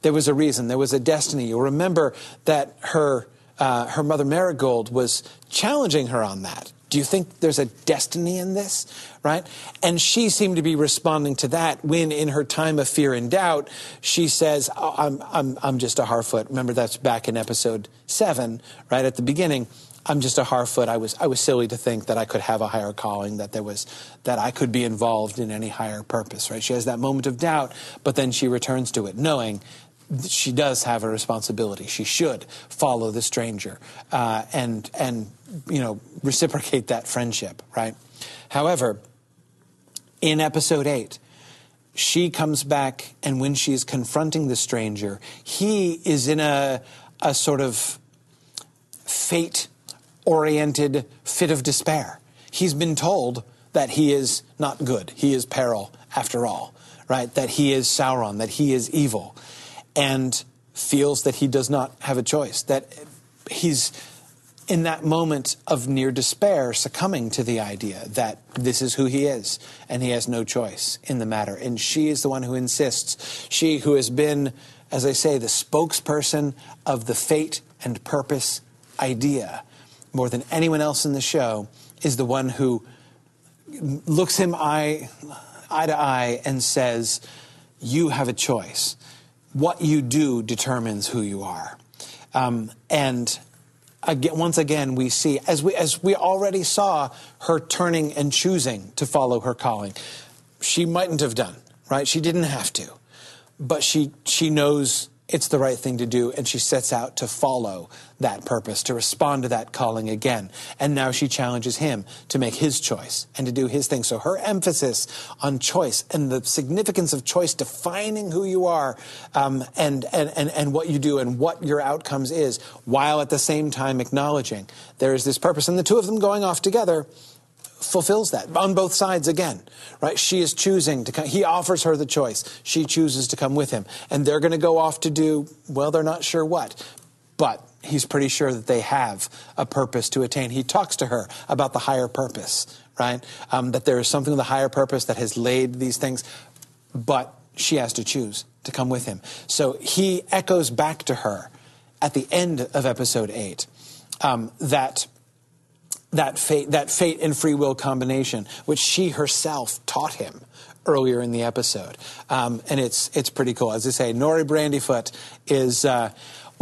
there was a reason, there was a destiny. You'll remember that her, uh, her mother Marigold was challenging her on that. Do you think there's a destiny in this? Right? And she seemed to be responding to that when, in her time of fear and doubt, she says, oh, I'm, I'm, I'm just a Harfoot. Remember, that's back in episode seven, right at the beginning. I'm just a Harfoot. I was I was silly to think that I could have a higher calling, that there was that I could be involved in any higher purpose. Right? She has that moment of doubt, but then she returns to it, knowing she does have a responsibility. She should follow the stranger uh, and and you know reciprocate that friendship, right? However, in episode eight, she comes back, and when she's confronting the stranger, he is in a a sort of fate oriented fit of despair. He's been told that he is not good. He is peril after all, right? That he is Sauron, that he is evil, and feels that he does not have a choice, that he's in that moment of near despair succumbing to the idea that this is who he is and he has no choice in the matter. And she is the one who insists. She who has been, as I say, the spokesperson of the fate and purpose idea more than anyone else in the show is the one who looks him eye, eye to eye and says, You have a choice. What you do determines who you are. Um, and again, once again, we see, as we, as we already saw her turning and choosing to follow her calling. She mightn't have done, right? She didn't have to. But she, she knows it's the right thing to do, and she sets out to follow that purpose, to respond to that calling again. And now she challenges him to make his choice and to do his thing. So her emphasis on choice and the significance of choice, defining who you are um, and, and, and, and what you do and what your outcomes is, while at the same time acknowledging there is this purpose. And the two of them going off together fulfills that on both sides again, right? She is choosing to come. He offers her the choice. She chooses to come with him. And they're going to go off to do, well, they're not sure what. But he's pretty sure that they have a purpose to attain. He talks to her about the higher purpose, right? Um, that there is something of the higher purpose that has laid these things, but she has to choose to come with him. So he echoes back to her at the end of episode eight um, that that fate, that fate and free will combination, which she herself taught him earlier in the episode. Um, and it's, it's pretty cool. As I say, Nori Brandyfoot is, uh,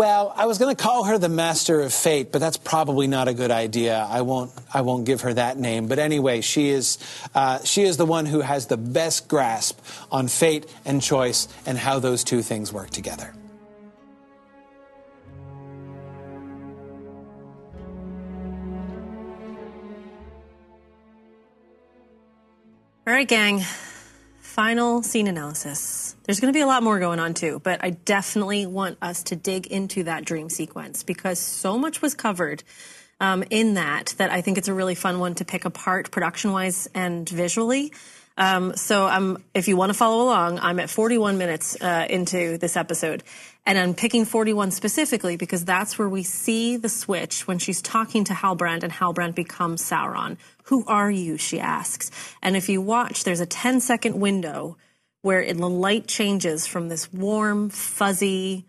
well, I was going to call her the master of fate, but that's probably not a good idea. I won't, I won't give her that name. But anyway, she is, uh, she is the one who has the best grasp on fate and choice and how those two things work together. All right, gang. Final scene analysis. There's going to be a lot more going on too, but I definitely want us to dig into that dream sequence because so much was covered um, in that that I think it's a really fun one to pick apart production wise and visually. Um, so um, if you want to follow along, I'm at 41 minutes uh, into this episode. And I'm picking 41 specifically because that's where we see the switch when she's talking to Halbrand and Halbrand becomes Sauron. Who are you? She asks. And if you watch, there's a 10 second window where the light changes from this warm, fuzzy,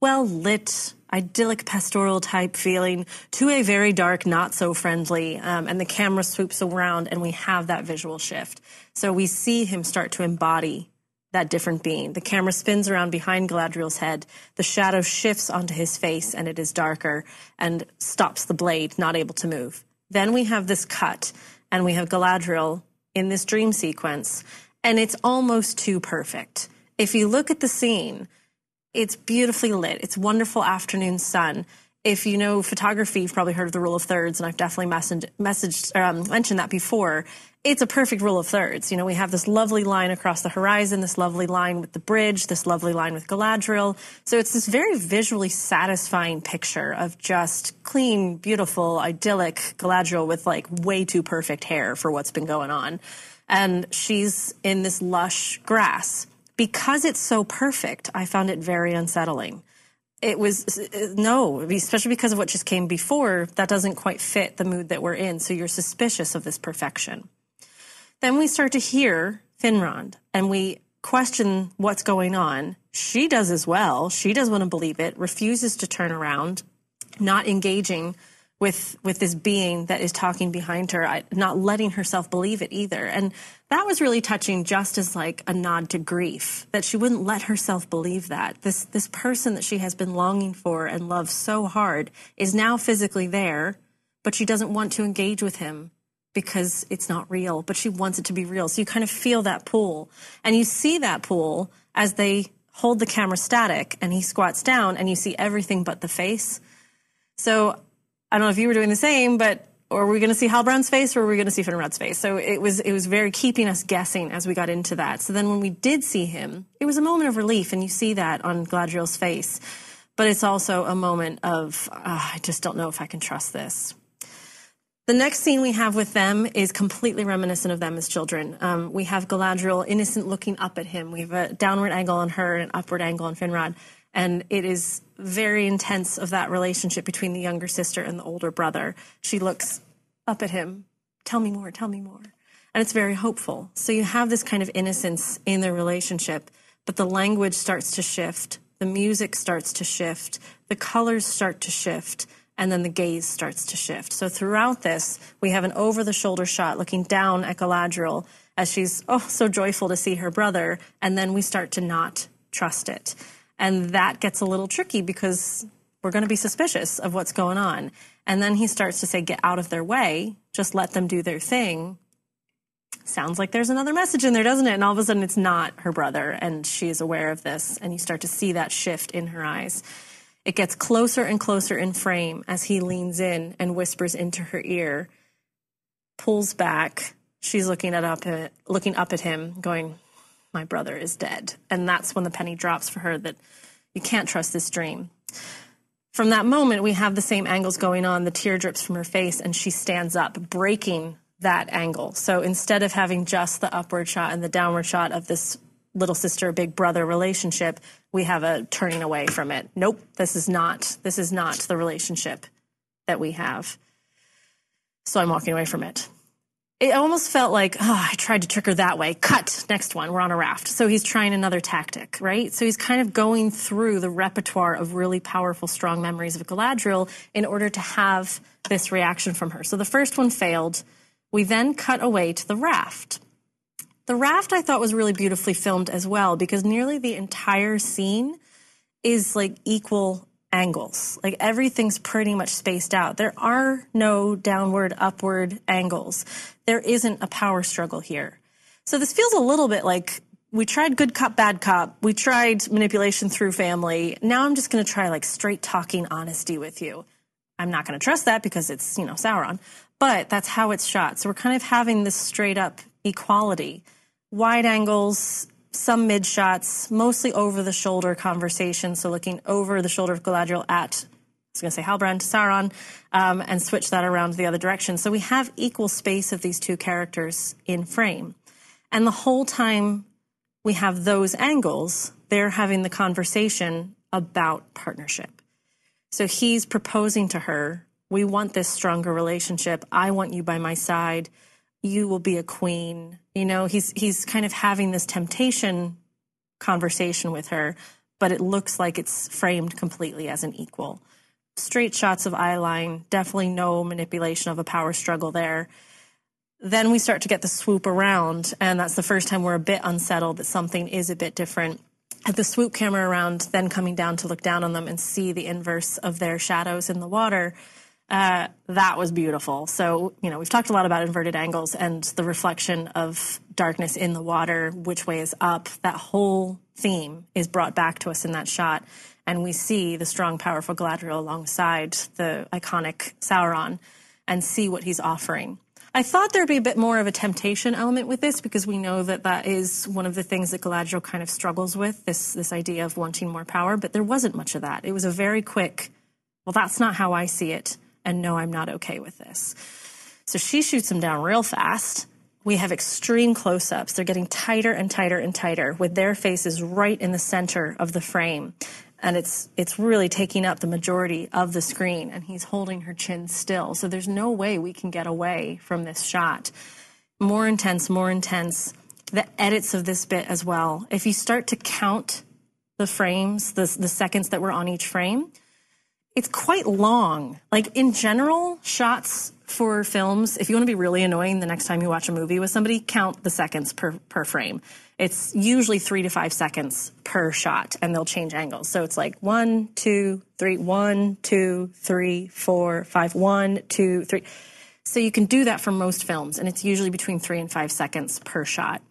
well lit, idyllic pastoral type feeling to a very dark, not so friendly. Um, and the camera swoops around and we have that visual shift. So we see him start to embody that different being. The camera spins around behind Galadriel's head. The shadow shifts onto his face and it is darker and stops the blade, not able to move. Then we have this cut and we have Galadriel in this dream sequence and it's almost too perfect. If you look at the scene, it's beautifully lit. It's wonderful afternoon sun if you know photography, you've probably heard of the rule of thirds, and I've definitely messaged, messaged um, mentioned that before. It's a perfect rule of thirds. You know, we have this lovely line across the horizon, this lovely line with the bridge, this lovely line with Galadriel. So it's this very visually satisfying picture of just clean, beautiful, idyllic Galadriel with like way too perfect hair for what's been going on. And she's in this lush grass. Because it's so perfect, I found it very unsettling it was no, especially because of what just came before. That doesn't quite fit the mood that we're in. So you're suspicious of this perfection. Then we start to hear Finrod and we question what's going on. She does as well. She doesn't want to believe it, refuses to turn around, not engaging with with this being that is talking behind her, not letting herself believe it either. And that was really touching, just as like a nod to grief that she wouldn't let herself believe that this this person that she has been longing for and loved so hard is now physically there, but she doesn't want to engage with him because it's not real, but she wants it to be real. So you kind of feel that pull, and you see that pull as they hold the camera static and he squats down and you see everything but the face. So I don't know if you were doing the same, but or were we going to see Halbrand's face or were we going to see Finrod's face? So it was it was very keeping us guessing as we got into that. So then when we did see him, it was a moment of relief, and you see that on Galadriel's face. But it's also a moment of uh, I just don't know if I can trust this. The next scene we have with them is completely reminiscent of them as children. Um, we have Galadriel innocent looking up at him. We have a downward angle on her and an upward angle on Finrod. And it is very intense of that relationship between the younger sister and the older brother. She looks up at him, tell me more, tell me more. And it's very hopeful. So you have this kind of innocence in the relationship, but the language starts to shift, the music starts to shift, the colors start to shift and then the gaze starts to shift. So throughout this, we have an over the shoulder shot looking down at as she's oh so joyful to see her brother, and then we start to not trust it. And that gets a little tricky because we're going to be suspicious of what's going on. And then he starts to say, get out of their way, just let them do their thing. Sounds like there's another message in there, doesn't it? And all of a sudden it's not her brother, and she is aware of this, and you start to see that shift in her eyes. It gets closer and closer in frame as he leans in and whispers into her ear, pulls back. She's looking at up at, looking up at him, going, "My brother is dead." And that's when the penny drops for her that you can't trust this dream. From that moment, we have the same angles going on. The tear drips from her face, and she stands up, breaking that angle. So instead of having just the upward shot and the downward shot of this little sister big brother relationship we have a turning away from it nope this is not this is not the relationship that we have so i'm walking away from it it almost felt like oh, i tried to trick her that way. Cut. Next one. We're on a raft. So he's trying another tactic right? So he's kind of going through the repertoire of really powerful strong memories of galadriel in order to have this reaction from her. So the first one failed. We then cut away to the raft. The raft I thought was really beautifully filmed as well because nearly the entire scene is like equal angles. Like everything's pretty much spaced out. There are no downward, upward angles. There isn't a power struggle here. So this feels a little bit like we tried good cop, bad cop. We tried manipulation through family. Now I'm just going to try like straight talking honesty with you. I'm not going to trust that because it's, you know, Sauron, but that's how it's shot. So we're kind of having this straight up equality wide angles, some mid shots, mostly over the shoulder conversation. So looking over the shoulder of Galadriel at, I was going to say Halbrand, Sauron, um, and switch that around the other direction. So we have equal space of these two characters in frame. And the whole time we have those angles, they're having the conversation about partnership. So he's proposing to her, we want this stronger relationship. I want you by my side you will be a queen. You know, he's he's kind of having this temptation conversation with her, but it looks like it's framed completely as an equal. Straight shots of eye line, definitely no manipulation of a power struggle there. Then we start to get the swoop around, and that's the first time we're a bit unsettled that something is a bit different. At the swoop camera around, then coming down to look down on them and see the inverse of their shadows in the water uh, that was beautiful. So, you know, we've talked a lot about inverted angles and the reflection of darkness in the water, which way is up. That whole theme is brought back to us in that shot. And we see the strong, powerful Galadriel alongside the iconic Sauron and see what he's offering. I thought there'd be a bit more of a temptation element with this because we know that that is one of the things that Galadriel kind of struggles with this this idea of wanting more power, but there wasn't much of that. It was a very quick, well, that's not how I see it and no, I'm not okay with this. So she shoots him down real fast. We have extreme close ups. They're getting tighter and tighter and tighter with their faces right in the center of the frame. And it's, it's really taking up the majority of the screen. And he's holding her chin still. So there's no way we can get away from this shot. More intense, more intense. The edits of this bit as well. If you start to count the frames, the, the seconds that were on each frame, it's quite long. Like in general, shots for films, if you want to be really annoying the next time you watch a movie with somebody, count the seconds per, per frame. It's usually three to five seconds per shot, and they'll change angles. So it's like one, two, three, one, two, three, four, five, one, two, three. So you can do that for most films, and it's usually between three and five seconds per shot.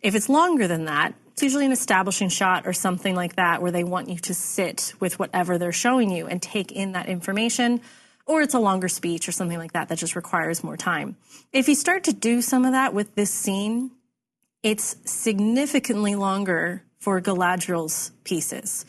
If it's longer than that, it's usually an establishing shot or something like that where they want you to sit with whatever they're showing you and take in that information. Or it's a longer speech or something like that that just requires more time. If you start to do some of that with this scene, it's significantly longer for Galadriel's pieces.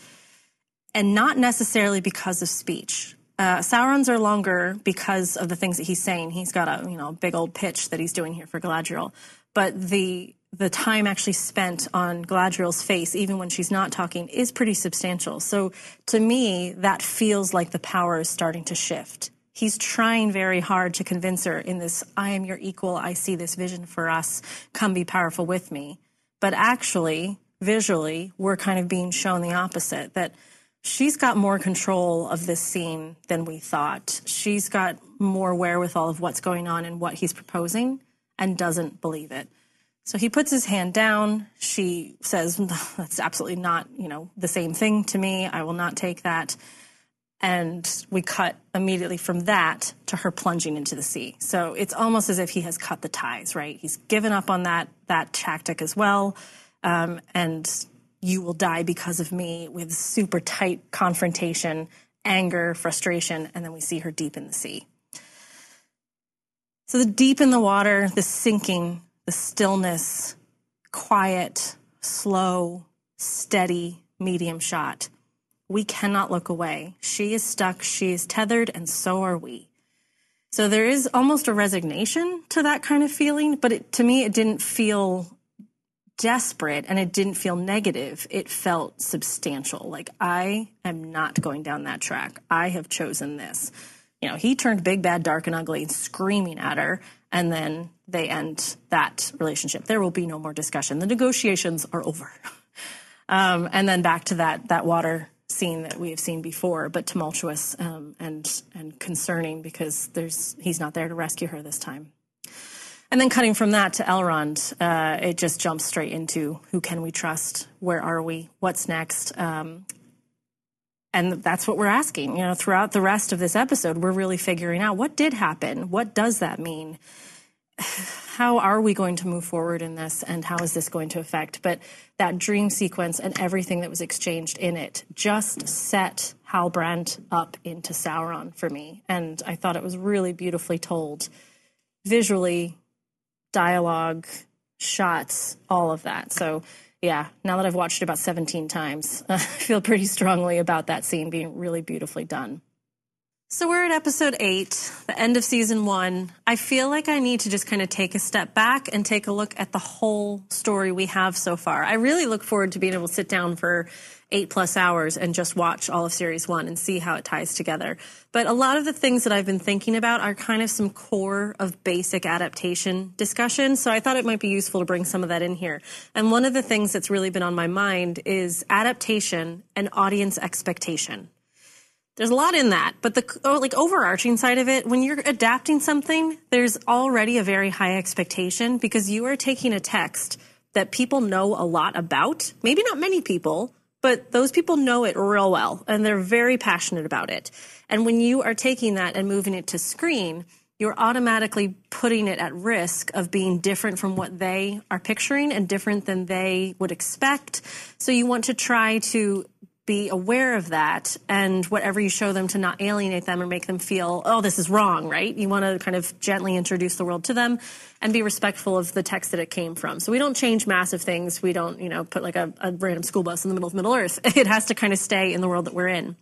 And not necessarily because of speech. Uh, Sauron's are longer because of the things that he's saying. He's got a you know big old pitch that he's doing here for Galadriel, but the the time actually spent on Galadriel's face, even when she's not talking, is pretty substantial. So to me, that feels like the power is starting to shift. He's trying very hard to convince her in this I am your equal, I see this vision for us, come be powerful with me. But actually, visually, we're kind of being shown the opposite that she's got more control of this scene than we thought. She's got more wherewithal of what's going on and what he's proposing and doesn't believe it. So he puts his hand down. She says, That's absolutely not, you know, the same thing to me. I will not take that. And we cut immediately from that to her plunging into the sea. So it's almost as if he has cut the ties, right? He's given up on that that tactic as well. Um, and you will die because of me with super tight confrontation, anger, frustration, and then we see her deep in the sea. So the deep in the water, the sinking, the stillness, quiet, slow, steady, medium shot. We cannot look away. She is stuck, she is tethered, and so are we. So there is almost a resignation to that kind of feeling, but it, to me, it didn't feel desperate and it didn't feel negative. It felt substantial. Like, I am not going down that track. I have chosen this. You know, he turned big, bad, dark, and ugly screaming at her and then they end that relationship. There will be no more discussion. The negotiations are over. um, and then back to that that water scene that we have seen before, but tumultuous um, and and concerning because there's he's not there to rescue her this time. And then cutting from that to Elrond, uh, it just jumps straight into who can we trust? Where are we? What's next? Um, and that's what we're asking. You know, throughout the rest of this episode, we're really figuring out what did happen. What does that mean? How are we going to move forward in this, and how is this going to affect? But that dream sequence and everything that was exchanged in it just set Halbrand up into Sauron for me, and I thought it was really beautifully told, visually, dialogue, shots, all of that. So yeah, now that I've watched it about 17 times, I feel pretty strongly about that scene being really beautifully done. So we're at episode eight, the end of season one. I feel like I need to just kind of take a step back and take a look at the whole story we have so far. I really look forward to being able to sit down for eight plus hours and just watch all of series one and see how it ties together. But a lot of the things that I've been thinking about are kind of some core of basic adaptation discussion. So I thought it might be useful to bring some of that in here. And one of the things that's really been on my mind is adaptation and audience expectation. There's a lot in that, but the oh, like overarching side of it, when you're adapting something, there's already a very high expectation because you are taking a text that people know a lot about. Maybe not many people, but those people know it real well and they're very passionate about it. And when you are taking that and moving it to screen, you're automatically putting it at risk of being different from what they are picturing and different than they would expect. So you want to try to be aware of that and whatever you show them to not alienate them or make them feel, oh, this is wrong, right? You want to kind of gently introduce the world to them and be respectful of the text that it came from. So we don't change massive things. We don't, you know, put like a, a random school bus in the middle of Middle Earth. It has to kind of stay in the world that we're in.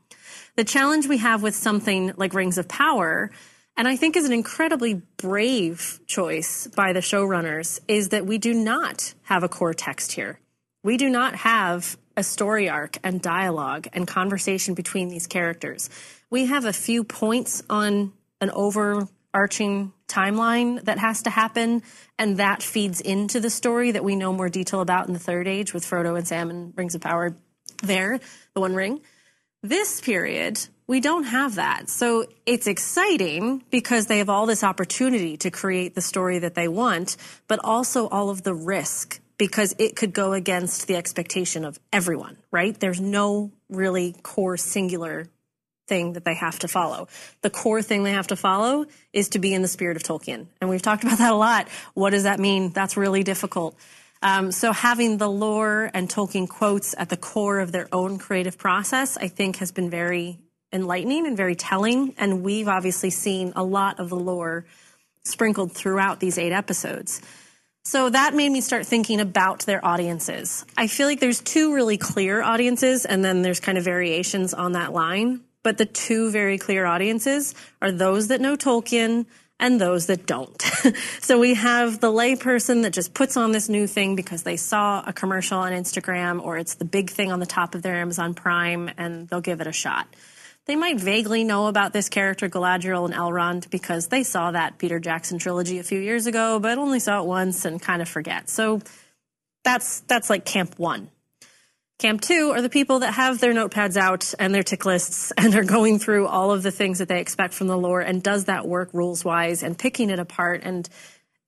The challenge we have with something like Rings of Power and I think is an incredibly brave choice by the showrunners is that we do not have a core text here. We do not have a story arc and dialogue and conversation between these characters. We have a few points on an overarching timeline that has to happen, and that feeds into the story that we know more detail about in the Third Age with Frodo and Sam and Rings of Power there, the One Ring. This period, we don't have that. So it's exciting because they have all this opportunity to create the story that they want, but also all of the risk because it could go against the expectation of everyone, right? There's no really core singular thing that they have to follow. The core thing they have to follow is to be in the spirit of Tolkien. And we've talked about that a lot. What does that mean? That's really difficult. Um, so having the lore and Tolkien quotes at the core of their own creative process, I think has been very enlightening and very telling. And we've obviously seen a lot of the lore sprinkled throughout these eight episodes. So that made me start thinking about their audiences. I feel like there's two really clear audiences and then there's kind of variations on that line. but the two very clear audiences are those that know Tolkien and those that don't. so we have the layperson that just puts on this new thing because they saw a commercial on Instagram or it's the big thing on the top of their Amazon Prime and they'll give it a shot. They might vaguely know about this character Galadriel and Elrond because they saw that Peter Jackson trilogy a few years ago, but only saw it once and kind of forget. So that's that's like camp 1. Camp two are the people that have their notepads out and their tick lists and are going through all of the things that they expect from the lore and does that work rules wise and picking it apart. And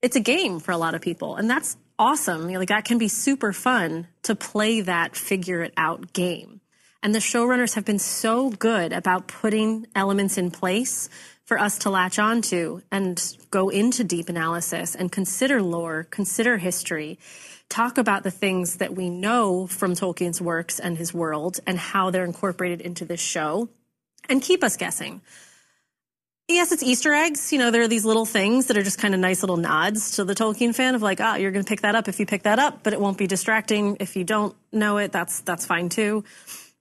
it's a game for a lot of people. And that's awesome. You know, like that can be super fun to play that figure it out game. And the showrunners have been so good about putting elements in place for us to latch onto and go into deep analysis and consider lore, consider history talk about the things that we know from Tolkien's works and his world and how they're incorporated into this show and keep us guessing. Yes, it's Easter eggs. You know, there are these little things that are just kind of nice little nods to the Tolkien fan of like, ah, oh, you're going to pick that up if you pick that up, but it won't be distracting if you don't know it. That's that's fine too.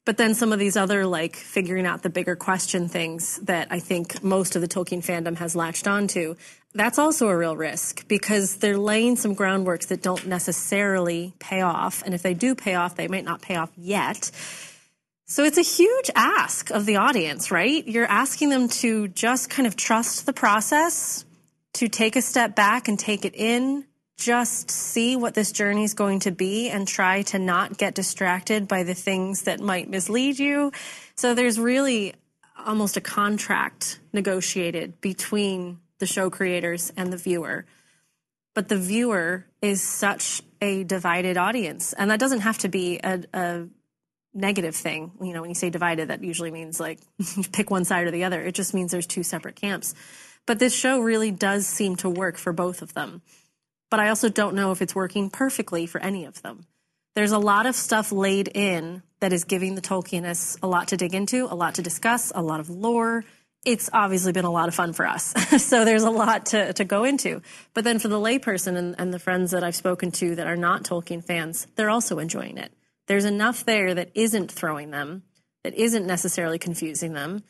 But then some of these other like figuring out the bigger question things that I think most of the Tolkien fandom has latched onto, that's also a real risk because they're laying some groundworks that don't necessarily pay off. And if they do pay off, they might not pay off yet. So it's a huge ask of the audience, right? You're asking them to just kind of trust the process, to take a step back and take it in, just see what this journey is going to be and try to not get distracted by the things that might mislead you. So there's really almost a contract negotiated between the show creators and the viewer. But the viewer is such a divided audience. And that doesn't have to be a, a negative thing. You know, when you say divided, that usually means like pick one side or the other. It just means there's two separate camps. But this show really does seem to work for both of them but I also don't know if it's working perfectly for any of them. There's a lot of stuff laid in that is giving the Tolkienists a lot to dig into, a lot to discuss, a lot of lore. It's obviously been a lot of fun for us. so there's a lot to, to go into. But then for the layperson and, and the friends that I've spoken to that are not Tolkien fans, they're also enjoying it. There's enough there that isn't throwing them, that isn't necessarily confusing them,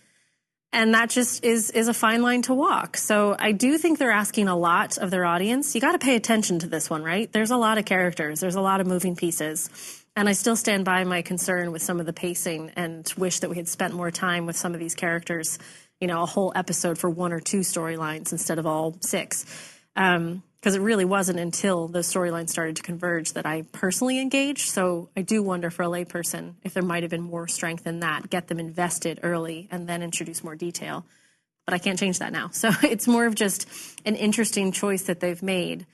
and that just is is a fine line to walk. So I do think they're asking a lot of their audience. You got to pay attention to this one, right? There's a lot of characters, there's a lot of moving pieces. And I still stand by my concern with some of the pacing and wish that we had spent more time with some of these characters, you know, a whole episode for one or two storylines instead of all six. Um, because it really wasn't until the storyline started to converge that I personally engaged. So I do wonder for a layperson if there might have been more strength in that, get them invested early and then introduce more detail. But I can't change that now. So it's more of just an interesting choice that they've made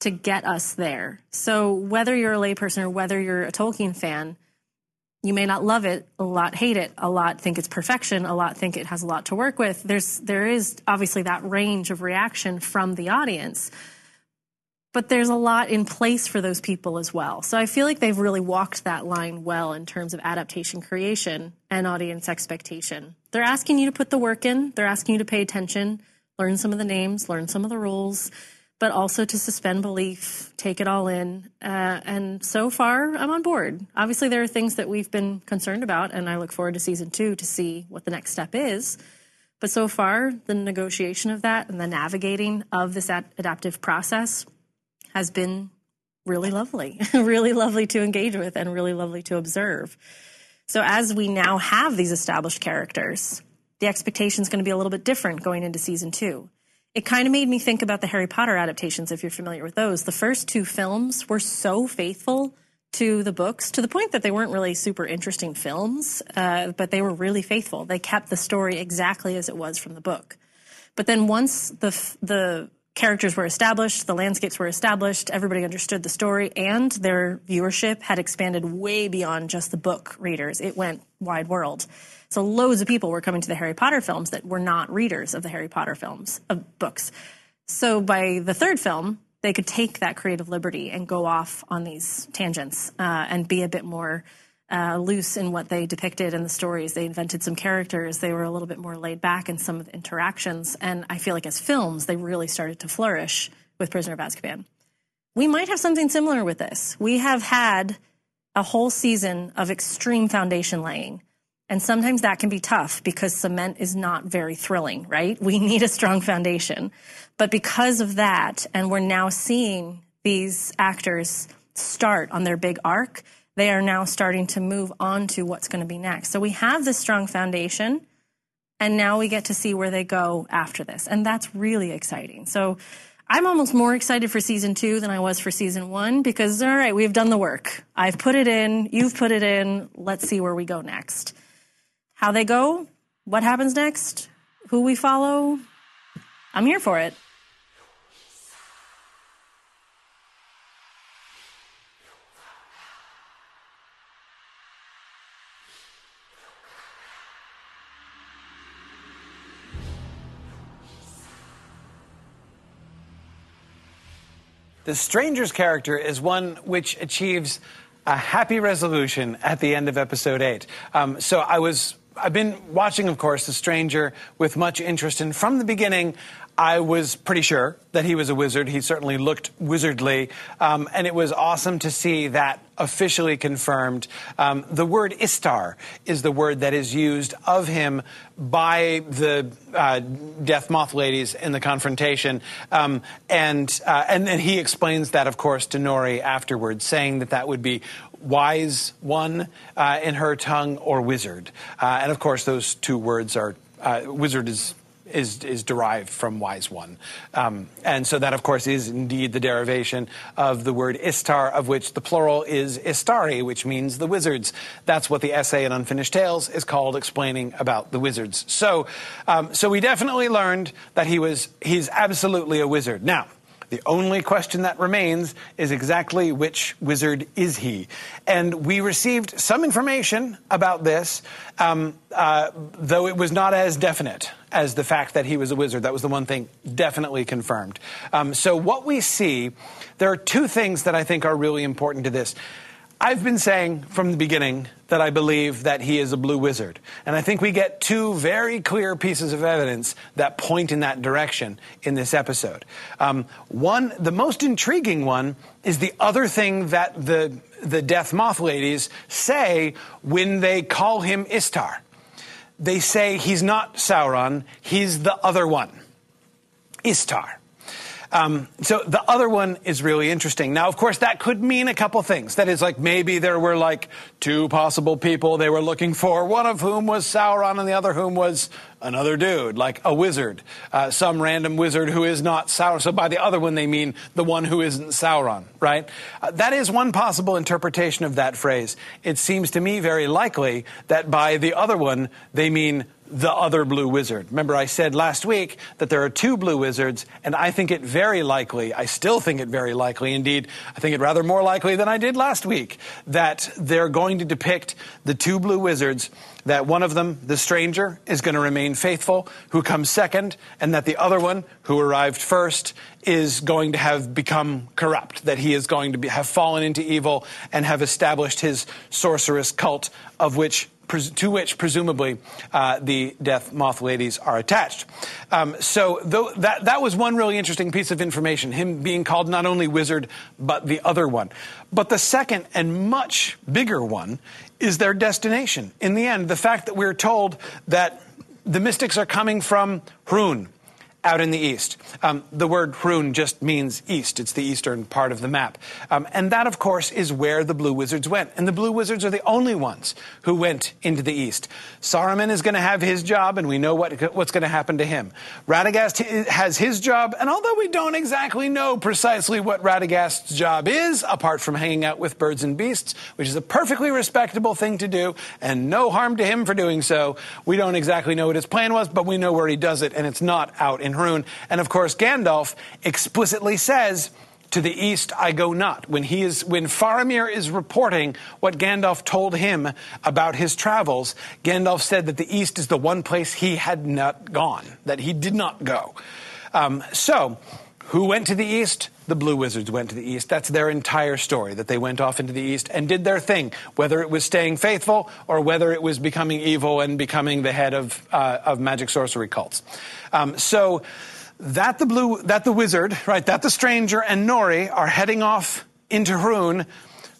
to get us there. So whether you're a layperson or whether you're a Tolkien fan, you may not love it, a lot hate it, a lot think it's perfection, a lot think it has a lot to work with. There's there is obviously that range of reaction from the audience but there's a lot in place for those people as well. So I feel like they've really walked that line well in terms of adaptation creation and audience expectation. They're asking you to put the work in, they're asking you to pay attention, learn some of the names, learn some of the rules, but also to suspend belief, take it all in. Uh, and so far, I'm on board. Obviously, there are things that we've been concerned about, and I look forward to season two to see what the next step is. But so far, the negotiation of that and the navigating of this adaptive process has been really lovely, really lovely to engage with and really lovely to observe. So as we now have these established characters, the expectation is going to be a little bit different going into season two. It kind of made me think about the Harry Potter adaptations, if you're familiar with those. The first two films were so faithful to the books to the point that they weren't really super interesting films, uh, but they were really faithful. They kept the story exactly as it was from the book. But then once the the characters were established, the landscapes were established, everybody understood the story, and their viewership had expanded way beyond just the book readers. It went wide world. So loads of people were coming to the Harry Potter films that were not readers of the Harry Potter films, of books. So by the third film, they could take that creative liberty and go off on these tangents uh, and be a bit more uh, loose in what they depicted in the stories. They invented some characters. They were a little bit more laid back in some of the interactions. And I feel like as films, they really started to flourish with Prisoner of Azkaban. We might have something similar with this. We have had a whole season of extreme foundation laying. And sometimes that can be tough because cement is not very thrilling, right? We need a strong foundation. But because of that, and we're now seeing these actors start on their big arc, they are now starting to move on to what's going to be next. So we have this strong foundation, and now we get to see where they go after this. And that's really exciting. So I'm almost more excited for season two than I was for season one because, all right, we've done the work. I've put it in, you've put it in. Let's see where we go next. How they go, what happens next, who we follow. I'm here for it. The stranger's character is one which achieves a happy resolution at the end of episode eight. Um, so I was I've been watching, of course, The Stranger with much interest, and from the beginning, I was pretty sure that he was a wizard. He certainly looked wizardly, um, and it was awesome to see that officially confirmed. Um, the word Istar is the word that is used of him by the uh, Death Moth ladies in the confrontation, um, and uh, and then he explains that, of course, to Nori afterwards, saying that that would be wise one uh, in her tongue or wizard. Uh, and of course, those two words are uh, wizard is. Is, is derived from wise one. Um, and so that, of course, is indeed the derivation of the word Istar, of which the plural is Istari, which means the wizards. That's what the essay in Unfinished Tales is called, explaining about the wizards. So, um, so we definitely learned that he was, he's absolutely a wizard. Now, the only question that remains is exactly which wizard is he? And we received some information about this, um, uh, though it was not as definite as the fact that he was a wizard. That was the one thing definitely confirmed. Um, so, what we see, there are two things that I think are really important to this. I've been saying from the beginning that I believe that he is a blue wizard. And I think we get two very clear pieces of evidence that point in that direction in this episode. Um, one, the most intriguing one, is the other thing that the, the Death Moth ladies say when they call him Istar. They say he's not Sauron, he's the other one, Istar. Um, so the other one is really interesting. Now, of course, that could mean a couple things. That is, like maybe there were like two possible people they were looking for, one of whom was Sauron and the other whom was another dude, like a wizard, uh, some random wizard who is not Sauron. So by the other one, they mean the one who isn't Sauron, right? Uh, that is one possible interpretation of that phrase. It seems to me very likely that by the other one, they mean the other blue wizard. Remember, I said last week that there are two blue wizards, and I think it very likely, I still think it very likely, indeed, I think it rather more likely than I did last week, that they're going to depict the two blue wizards, that one of them, the stranger, is going to remain faithful, who comes second, and that the other one, who arrived first, is going to have become corrupt, that he is going to be, have fallen into evil and have established his sorceress cult, of which to which presumably uh, the death moth ladies are attached. Um, so that that was one really interesting piece of information. Him being called not only wizard but the other one. But the second and much bigger one is their destination. In the end, the fact that we're told that the mystics are coming from Rhûn out in the east. Um, the word Rhûn just means east. It's the eastern part of the map. Um, and that, of course, is where the Blue Wizards went. And the Blue Wizards are the only ones who went into the east. Saruman is going to have his job, and we know what, what's going to happen to him. Radagast has his job, and although we don't exactly know precisely what Radagast's job is, apart from hanging out with birds and beasts, which is a perfectly respectable thing to do, and no harm to him for doing so, we don't exactly know what his plan was, but we know where he does it, and it's not out in in. And of course, Gandalf explicitly says, to the east I go not. When he is when Faramir is reporting what Gandalf told him about his travels, Gandalf said that the east is the one place he had not gone, that he did not go. Um, so, who went to the east? The Blue Wizards went to the east. That's their entire story, that they went off into the east and did their thing, whether it was staying faithful or whether it was becoming evil and becoming the head of, uh, of magic sorcery cults. Um, so that the blue, that the wizard, right, that the stranger and Nori are heading off into Rhûn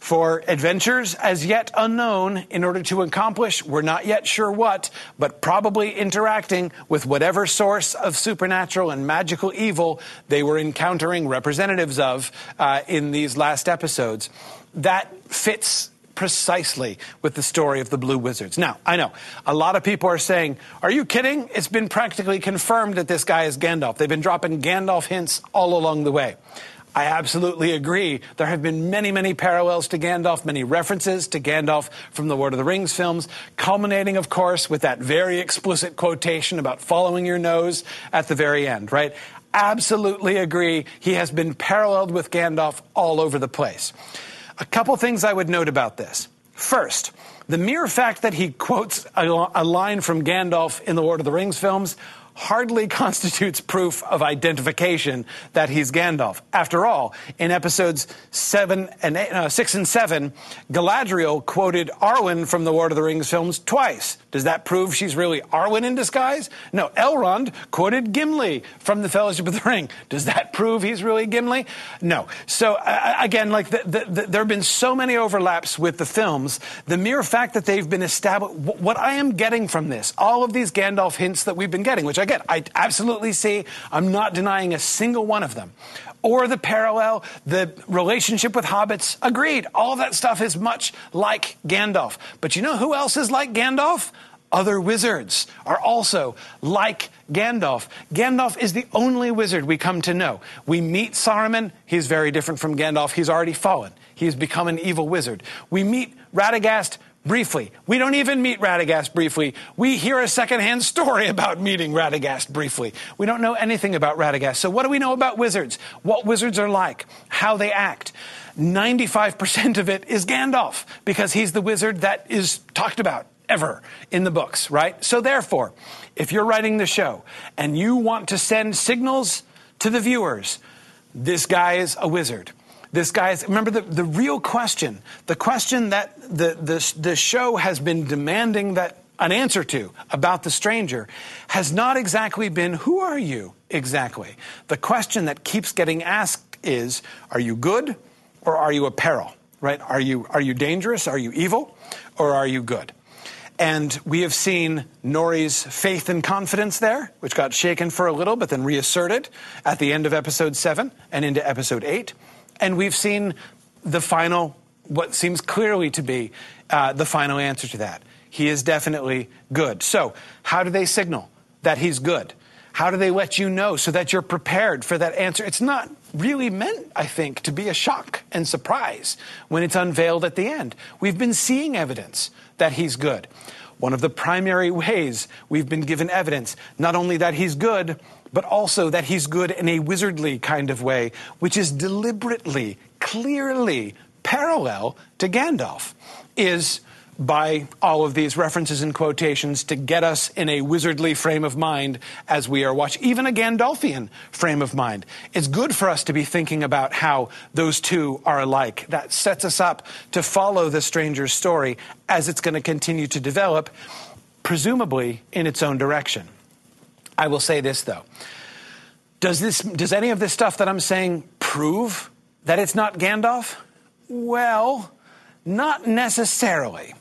for adventures as yet unknown in order to accomplish, we're not yet sure what, but probably interacting with whatever source of supernatural and magical evil they were encountering representatives of uh, in these last episodes. That fits precisely with the story of the Blue Wizards. Now, I know a lot of people are saying, Are you kidding? It's been practically confirmed that this guy is Gandalf. They've been dropping Gandalf hints all along the way. I absolutely agree. There have been many, many parallels to Gandalf, many references to Gandalf from the Lord of the Rings films, culminating, of course, with that very explicit quotation about following your nose at the very end, right? Absolutely agree. He has been paralleled with Gandalf all over the place. A couple things I would note about this. First, the mere fact that he quotes a, line from Gandalf in the Lord of the Rings films hardly constitutes proof of identification that he's Gandalf. After all, in episodes seven and eight, uh, six and seven, Galadriel quoted Arwen from the Lord of the Rings films twice. Does that prove she's really Arwen in disguise? No. Elrond quoted Gimli from the Fellowship of the Ring. Does that prove he's really Gimli? No. So uh, again, like the, the, the, there have been so many overlaps with the films. The mere fact that they've been established, what I am getting from this, all of these Gandalf hints that we've been getting, which Get, I absolutely see. I'm not denying a single one of them or the parallel, the relationship with hobbits. Agreed. All that stuff is much like Gandalf. But you know who else is like Gandalf? Other wizards are also like Gandalf. Gandalf is the only wizard we come to know. We meet Saruman. He's very different from Gandalf. He's already fallen. He's become an evil wizard. We meet Radagast briefly. We don't even meet Radagast briefly. We hear a secondhand story about meeting Radagast briefly. We don't know anything about Radagast. So, what do we know about wizards? What wizards are like? How they act? 95% of it is Gandalf because he's the wizard that is talked about ever in the books, right? So, therefore, if you're writing the show and you want to send signals to the viewers, this guy is a wizard this guy is, remember the, the real question, the question that the, the, the show has been demanding that an answer to about the stranger has not exactly been, who are you exactly? The question that keeps getting asked is, are you good or are you a peril? Right? Are you, are you dangerous? Are you evil? Or are you good? And we have seen Nori's faith and confidence there, which got shaken for a little, but then reasserted at the end of episode seven and into episode eight. And we've seen the final, what seems clearly to be uh, the final answer to that. He is definitely good. So, how do they signal that he's good? How do they let you know so that you're prepared for that answer? It's not really meant, I think, to be a shock and surprise when it's unveiled at the end. We've been seeing evidence that he's good. One of the primary ways we've been given evidence, not only that he's good, but also that he's good in a wizardly kind of way, which is deliberately, clearly parallel to Gandalf, is by all of these references and quotations to get us in a wizardly frame of mind as we are watching, even a Gandalfian frame of mind. It's good for us to be thinking about how those two are alike. That sets us up to follow the stranger's story as it's going to continue to develop, presumably in its own direction. I will say this though. Does this does any of this stuff that I'm saying prove that it's not Gandalf? Well, not necessarily.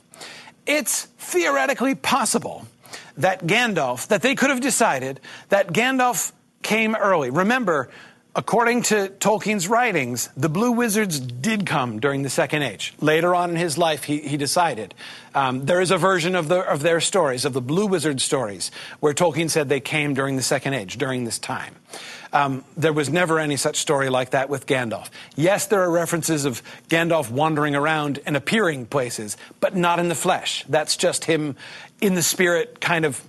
It's theoretically possible that Gandalf, that they could have decided that Gandalf came early. Remember, According to Tolkien's writings, the Blue Wizards did come during the Second Age. Later on in his life, he, he decided. Um, there is a version of, the, of their stories, of the Blue Wizard stories, where Tolkien said they came during the Second Age, during this time. Um, there was never any such story like that with Gandalf. Yes, there are references of Gandalf wandering around and appearing places, but not in the flesh. That's just him in the spirit, kind of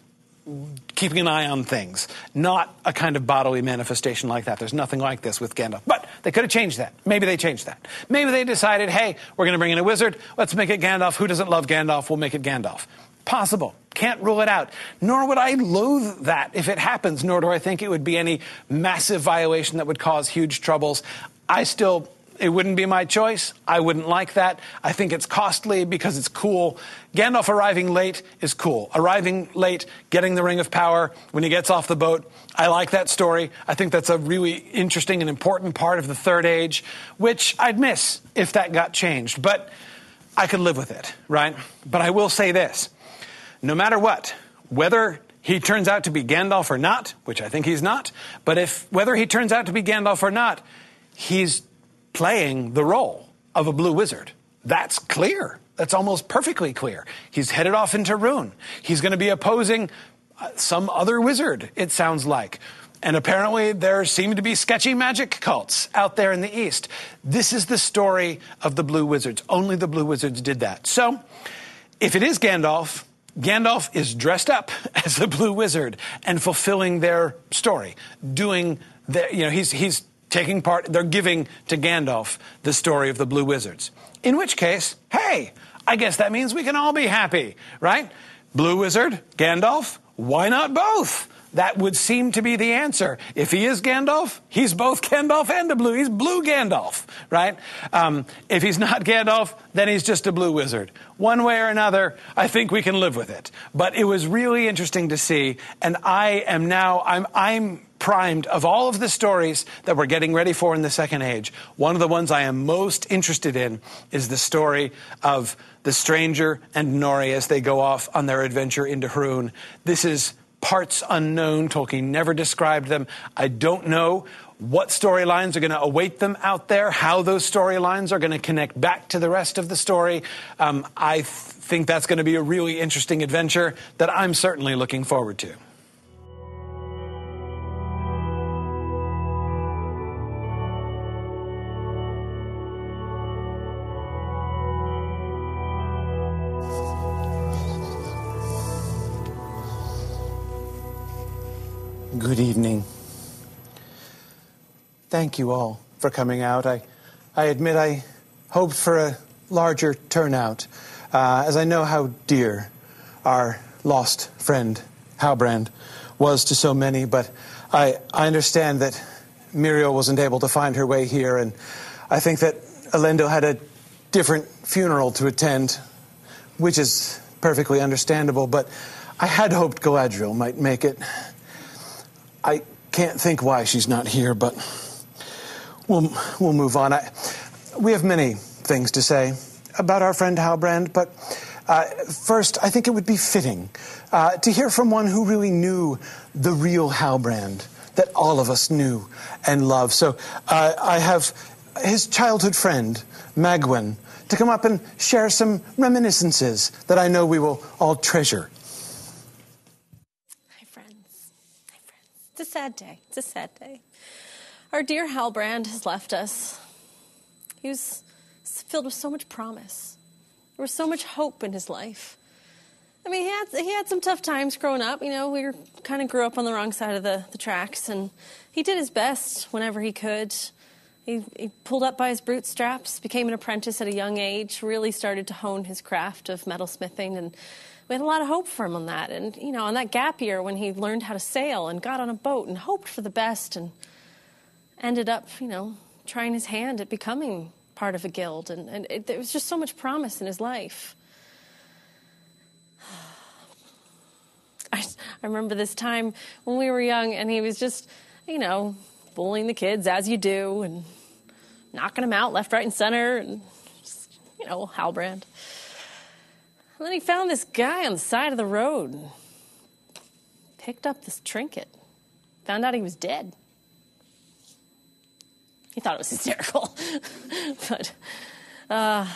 keeping an eye on things, not a kind of bodily manifestation like that. There's nothing like this with Gandalf. But they could have changed that. Maybe they changed that. Maybe they decided, hey, we're going to bring in a wizard. Let's make it Gandalf. Who doesn't love Gandalf? We'll make it Gandalf. Possible. Can't rule it out. Nor would I loathe that if it happens, nor do I think it would be any massive violation that would cause huge troubles. I still It wouldn't be my choice. I wouldn't like that. I think it's costly because it's cool. Gandalf arriving late is cool. Arriving late, getting the Ring of Power when he gets off the boat. I like that story. I think that's a really interesting and important part of the Third Age, which I'd miss if that got changed. But I could live with it, right? But I will say this no matter what, whether he turns out to be Gandalf or not, which I think he's not, but if whether he turns out to be Gandalf or not, he's playing the role of a blue wizard. That's clear. That's almost perfectly clear. He's headed off into Rhûn. He's going to be opposing uh, some other wizard, it sounds like. And apparently, there seem to be sketchy magic cults out there in the East. This is the story of the Blue Wizards. Only the Blue Wizards did that. So, if it is Gandalf, Gandalf is dressed up as the Blue Wizard and fulfilling their story, doing the, you know, he's, he's taking part, they're giving to Gandalf the story of the Blue Wizards. In which case, hey, I guess that means we can all be happy, right? Blue Wizard, Gandalf, why not both? That would seem to be the answer. If he is Gandalf, he's both Gandalf and a blue. He's blue Gandalf, right? Um, if he's not Gandalf, then he's just a blue wizard. One way or another, I think we can live with it. But it was really interesting to see, and I am now, I'm, I'm primed of all of the stories that we're getting ready for in the second age. One of the ones I am most interested in is the story of the stranger and Nori as they go off on their adventure into Rhûn. This is parts unknown. Tolkien never described them. I don't know what storylines are going to await them out there, how those storylines are going to connect back to the rest of the story. Um, I th- think that's going to be a really interesting adventure that I'm certainly looking forward to. Good evening. Thank you all for coming out. I, I admit I hoped for a larger turnout, uh, as I know how dear our lost friend Halbrand was to so many, but I, I understand that Míriel wasn't able to find her way here, and I think that Elendil had a different funeral to attend, which is perfectly understandable, but I had hoped Galadriel might make it. I can't think why she's not here, but we'll, we'll move on. I, we have many things to say about our friend Halbrand, but uh, first, I think it would be fitting uh, to hear from one who really knew the real Halbrand that all of us knew and loved. So uh, I have his childhood friend, Magwin, to come up and share some reminiscences that I know we will all treasure. It's a sad day. It's a sad day. Our dear Halbrand has left us. He was filled with so much promise. There was so much hope in his life. I mean, he had he had some tough times growing up. You know, we were, kind of grew up on the wrong side of the, the tracks, and he did his best whenever he could. He, he pulled up by his bootstraps, became an apprentice at a young age, really started to hone his craft of metalsmithing, and we had a lot of hope for him on that. And, you know, on that gap year when he learned how to sail and got on a boat and hoped for the best and ended up, you know, trying his hand at becoming part of a guild. And, and it, there was just so much promise in his life. I, I remember this time when we were young and he was just, you know, bullying the kids as you do and knocking them out left, right, and center. And, just, you know, Halbrand. And then he found this guy on the side of the road and picked up this trinket. Found out he was dead. He thought it was hysterical. but uh,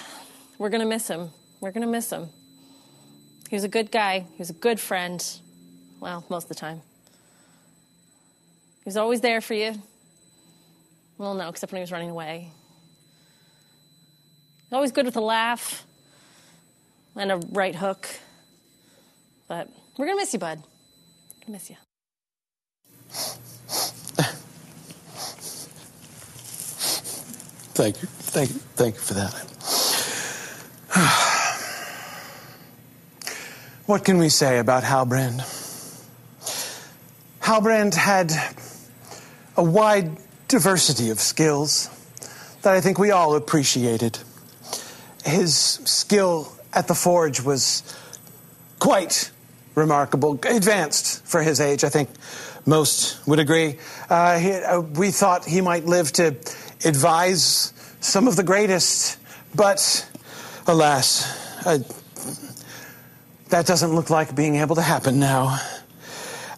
we're to miss him. We're to miss him. He was a good guy. He was a good friend. Well, most of the time. He was always there for you. Well, no, except when he was running away. Always good with a laugh and a right hook. But we're going to miss you, bud. Gonna miss you. Thank you. Thank you. Thank you for that. what can we say about Halbrand? Halbrand had a wide diversity of skills that I think we all appreciated. His skill at the forge was quite remarkable, advanced for his age, I think most would agree. Uh, he, uh, we thought he might live to advise some of the greatest, but alas, uh, that doesn't look like being able to happen now.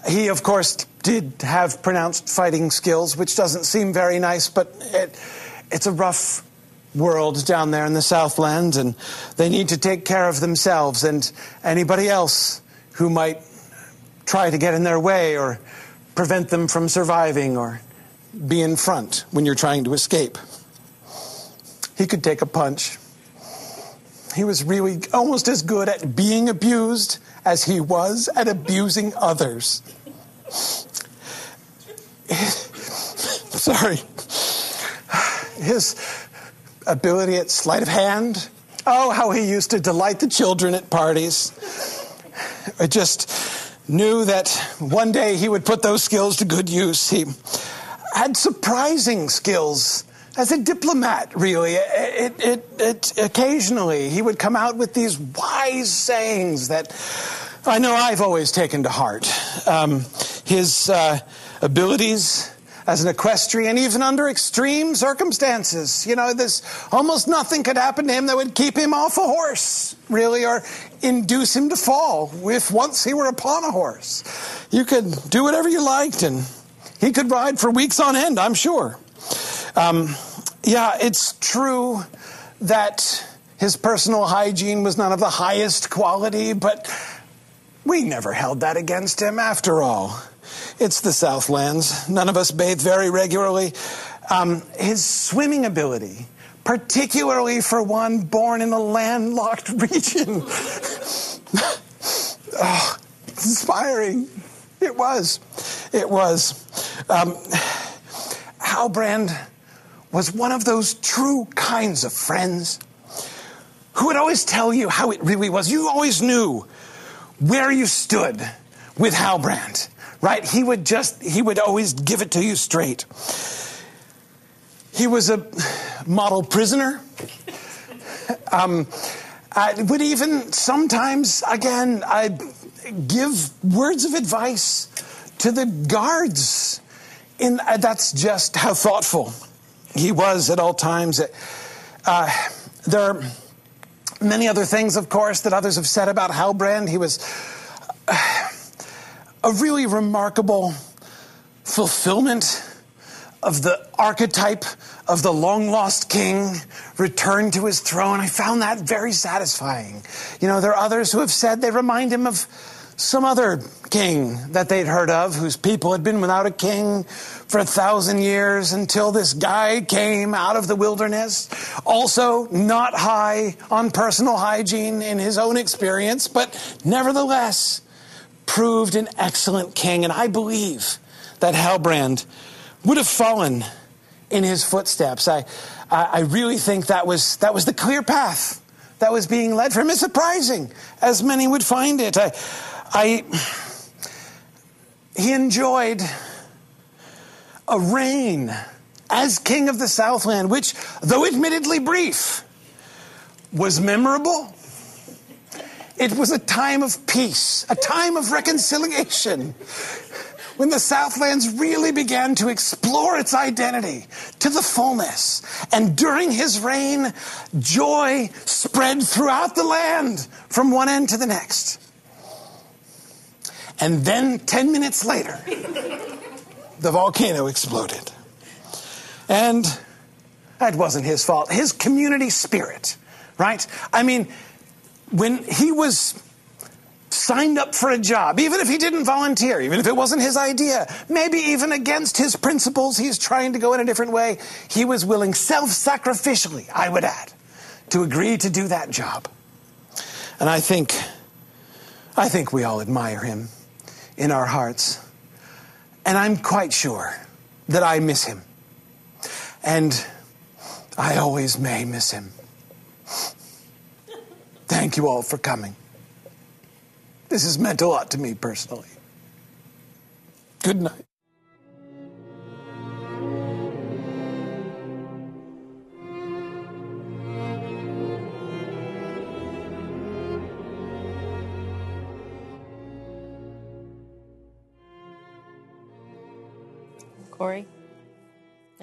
He, of course, did have pronounced fighting skills, which doesn't seem very nice, but it, it's a rough world down there in the Southland, and they need to take care of themselves and anybody else who might try to get in their way or prevent them from surviving or be in front when you're trying to escape. He could take a punch. He was really almost as good at being abused as he was at abusing others. Sorry. His ability at sleight of hand. Oh, how he used to delight the children at parties. I just knew that one day he would put those skills to good use. He had surprising skills as a diplomat, really. It, it, it, occasionally, he would come out with these wise sayings that I know I've always taken to heart. Um, his uh, abilities as an equestrian, even under extreme circumstances. You know, this almost nothing could happen to him that would keep him off a horse, really, or induce him to fall if once he were upon a horse. You could do whatever you liked, and he could ride for weeks on end, I'm sure. Um, yeah, it's true that his personal hygiene was none of the highest quality, but we never held that against him after all. It's the Southlands. None of us bathe very regularly. Um, his swimming ability, particularly for one born in a landlocked region, oh, inspiring. It was. It was. Um, Halbrand was one of those true kinds of friends who would always tell you how it really was. You always knew where you stood with Halbrand right? He would just, he would always give it to you straight. He was a model prisoner. Um, I would even sometimes, again, I give words of advice to the guards. In, uh, that's just how thoughtful he was at all times. Uh, there are many other things, of course, that others have said about Halbrand. He was. Uh, a really remarkable fulfillment of the archetype of the long lost king returned to his throne. I found that very satisfying. You know, there are others who have said they remind him of some other king that they'd heard of, whose people had been without a king for a thousand years until this guy came out of the wilderness. Also, not high on personal hygiene in his own experience, but nevertheless, proved an excellent king, and I believe that Halbrand would have fallen in his footsteps. I, I really think that was, that was the clear path that was being led for him. It's surprising, as many would find it. I, I, he enjoyed a reign as king of the Southland, which, though admittedly brief, was memorable it was a time of peace, a time of reconciliation, when the Southlands really began to explore its identity to the fullness. And during his reign, joy spread throughout the land from one end to the next. And then 10 minutes later, the volcano exploded. And that wasn't his fault. His community spirit, right? I mean, when he was signed up for a job, even if he didn't volunteer, even if it wasn't his idea, maybe even against his principles, he's trying to go in a different way, he was willing self sacrificially, I would add, to agree to do that job. And I think, I think we all admire him in our hearts. And I'm quite sure that I miss him. And I always may miss him. Thank you all for coming. This has meant a lot to me personally. Good night.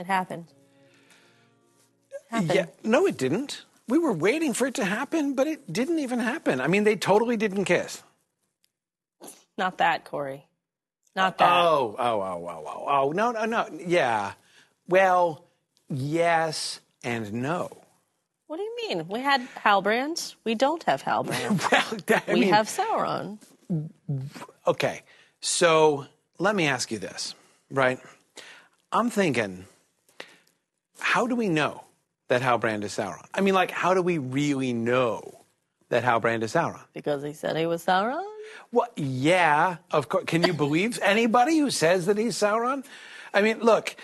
It happened. happened. Yeah, no, it didn't. We were waiting for it to happen, but it didn't even happen. I mean, they totally didn't kiss. Not that, Corey. Not that. Oh, oh, oh, oh, oh, oh, oh no, no, no. Yeah. Well, yes and no. What do you mean? We had Halbrand. We don't have Halbrand. Well, we mean, have Sauron. okay. So let me ask you this, right? I'm thinking, how do we know that Halbrand is Sauron? I mean, like, how do we really know that Halbrand is Sauron? Because he said he was Sauron? Well, yeah, of course. Can you believe anybody who says that he's Sauron? I mean, look,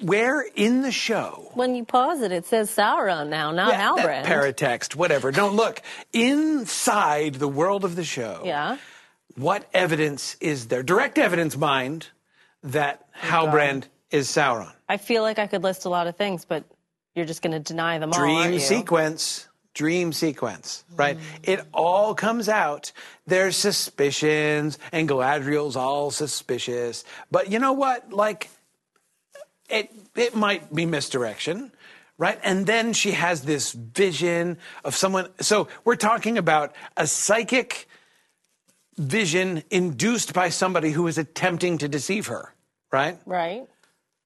where in the show When you pause it, it says Sauron now, not that, Halbrand. paratext, whatever. Don't look inside the world of the show. yeah. What evidence is there? Direct evidence, mind, that Oh, Halbrand is Sauron. I feel like I could list a lot of things, but you're just going to deny them all. Dream sequence. Dream sequence, right? It all comes out. There's suspicions, and Galadriel's all suspicious. But you know what? Like, it it might be misdirection, right? And then she has this vision of someone. So we're talking about a psychic vision induced by somebody who is attempting to deceive her, right? Right.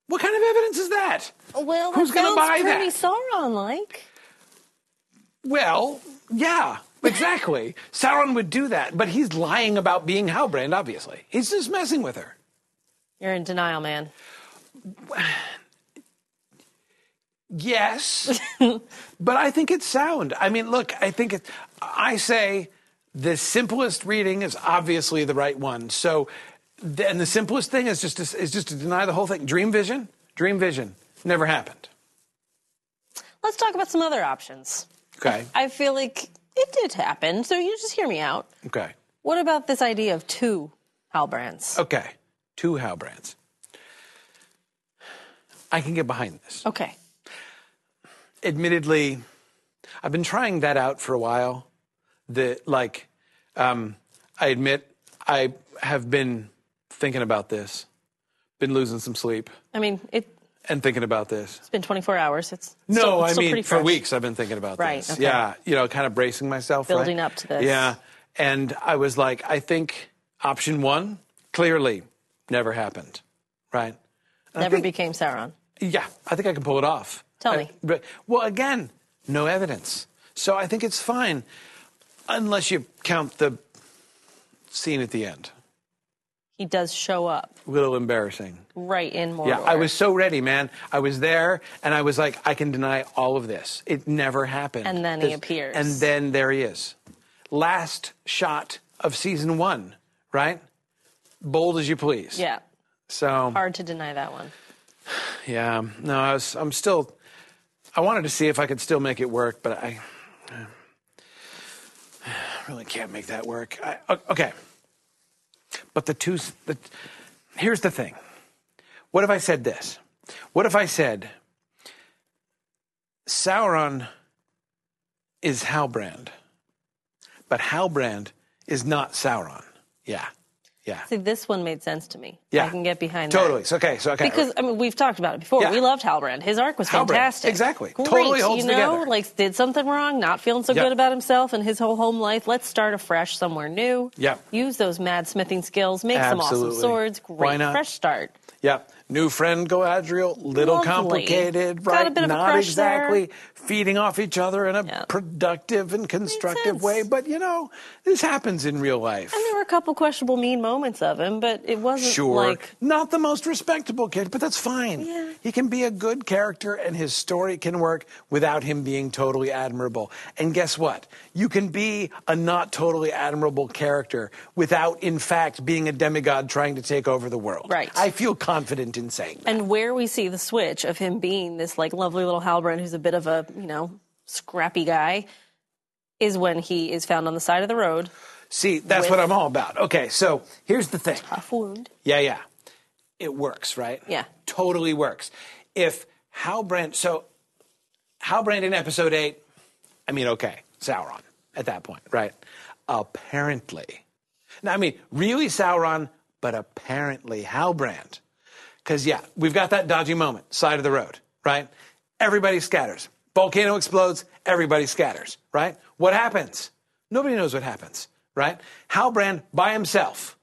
What kind of evidence is that? Well, Who's gonna sounds buy pretty that? Sauron-like. Well, yeah, exactly. Sauron would do that, but he's lying about being Halbrand, obviously. He's just messing with her. You're in denial, man. Yes, but I think it's sound. I mean, look, I think it, I say the simplest reading is obviously the right one. So, and the simplest thing is just to, is just to deny the whole thing. Dream vision, dream vision, never happened. Let's talk about some other options. Okay, I feel like it did happen, so you just hear me out. okay, What about this idea of two Halbrands? okay. Two Halbrands. I can get behind this. Okay. admittedly, I've been trying that out for a while. The like, um, I admit I have been thinking about this, been losing some sleep, I mean, it, and thinking about this. it's been 24 hours. It's No, still, it's I mean pretty for weeks I've been thinking about Right, this. okay. Yeah, you know, kind of bracing myself, right? Building up to this. Yeah, and I was like, I think option one clearly never happened, right? And Never think- became Sauron. Yeah, I think I can pull it off. Tell I- me. but- well, again, no evidence. So I think it's fine, unless you count the scene at the end. He does show up A little embarrassing. right in Mordor. Yeah, I was so ready, man. I was there, and I was like, I can deny all of this. It never happened. And then he appears. And then there he is. Last shot of season one, right? Bold as you please. Yeah. So Hard to deny that one. Yeah, no, I was. I'm still. I wanted to see if I could still make it work, but I, I really can't make that work. I, okay, but the two. The, here's the thing. What if I said this? What if I said Sauron is Halbrand, but Halbrand is not Sauron? Yeah, yeah. See, this one made sense to me. Yeah. I can get behind that. Totally. Okay. So okay. Because I mean, we've talked about it before. Yeah. We loved Halbrand. His arc was Halbrand, fantastic. exactly. Great, Totally holds you know, together. like did something wrong, not feeling so Yep. good about himself and his whole home life. Let's start afresh somewhere new. Yep. Use those mad smithing skills. Make some awesome swords. Great. Why not? Fresh start. Yep. New friend Galadriel, little Lovely. complicated, Got right? a bit of a Not crush exactly feeding off each other in a Yeah. productive and constructive way, but you know, this happens in real life. And there were a couple questionable mean moments of him, but it wasn't Sure. like Not the most respectable kid, but that's fine. Yeah. He can be a good character and his story can work without him being totally admirable. And guess what? You can be a not totally admirable character without, in fact, being a demigod trying to take over the world. Right. I feel confident in saying that. and where we see the switch of him being this like lovely little Halbrand who's a bit of a, you know, scrappy guy is when he is found on the side of the road. See, that's what I'm all about. Okay, so here's the thing. Tough wound. Yeah, yeah. It works, right? Yeah. Totally works. If Halbrand, so Halbrand in episode eight, I mean, okay, Sauron at that point, right? Apparently. Now, I mean, really Sauron, but apparently Halbrand Because, yeah, we've got that dodgy moment, side of the road, right? Everybody scatters. Volcano explodes, everybody scatters, right? What happens? Nobody knows what happens, right? Halbrand by himself,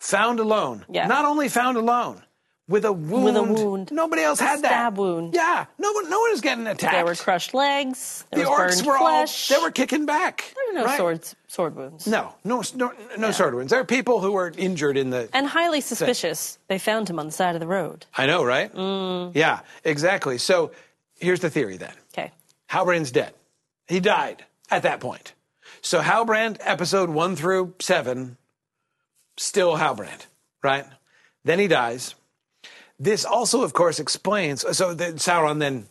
found alone. Yeah. Not only found alone, with a wound. With a wound. Nobody else had that. stab wound. Yeah. No one, no one was getting attacked. There were crushed legs. There the orcs were flesh. all, they were kicking back. There were no right? swords, sword wounds. No, no, no, no sword wounds. There are people who were injured in the. And highly suspicious, they found him on the side of the road. I know, right? Mm. Yeah, exactly. So here's the theory then. Halbrand's dead. He died at that point. So Halbrand, episode one through seven, still Halbrand, right? Then he dies. This also, of course, explains. So Sauron then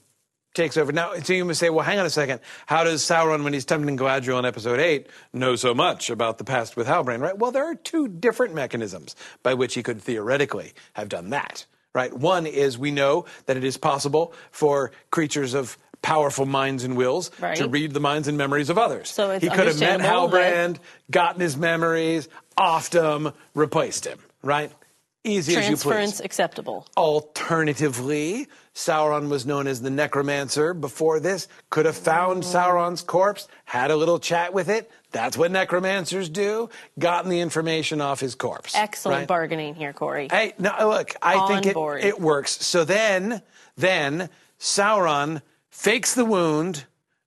takes over. Now, so you must say, well, hang on a second. How does Sauron, when he's tempting Galadriel in episode eight, know so much about the past with Halbrand, right? Well, there are two different mechanisms by which he could theoretically have done that, right? One is we know that it is possible for creatures of powerful minds and wills Right. to read the minds and memories of others. So it's he could have met Halbrand, gotten his memories, offed him, replaced him, right? Easy as you please. Transference acceptable. Alternatively, Sauron was known as the Necromancer before this, could have found oh. Sauron's corpse, had a little chat with it. That's what necromancers do, gotten the information off his corpse. Excellent right? bargaining here, Corey. Hey, no, look, I On think it, it works. So then, then Sauron fakes the wound,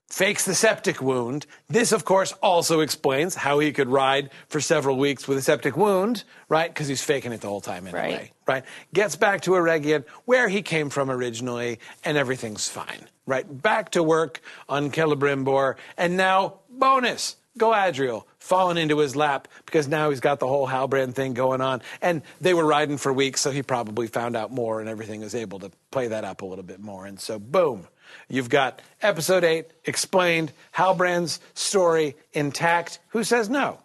fakes the septic wound. This, of course, also explains how he could ride for several weeks with a septic wound, right? Because he's faking it the whole time anyway, Right. right? Gets back to Eregion, where he came from originally, and everything's fine, right? Back to work on Celebrimbor, and now, bonus, Galadriel falling into his lap because now he's got the whole Halbrand thing going on. And they were riding for weeks, so he probably found out more and everything was able to play that up a little bit more. And so, boom, you've got episode eight explained, Halbrand's story intact. Who says no?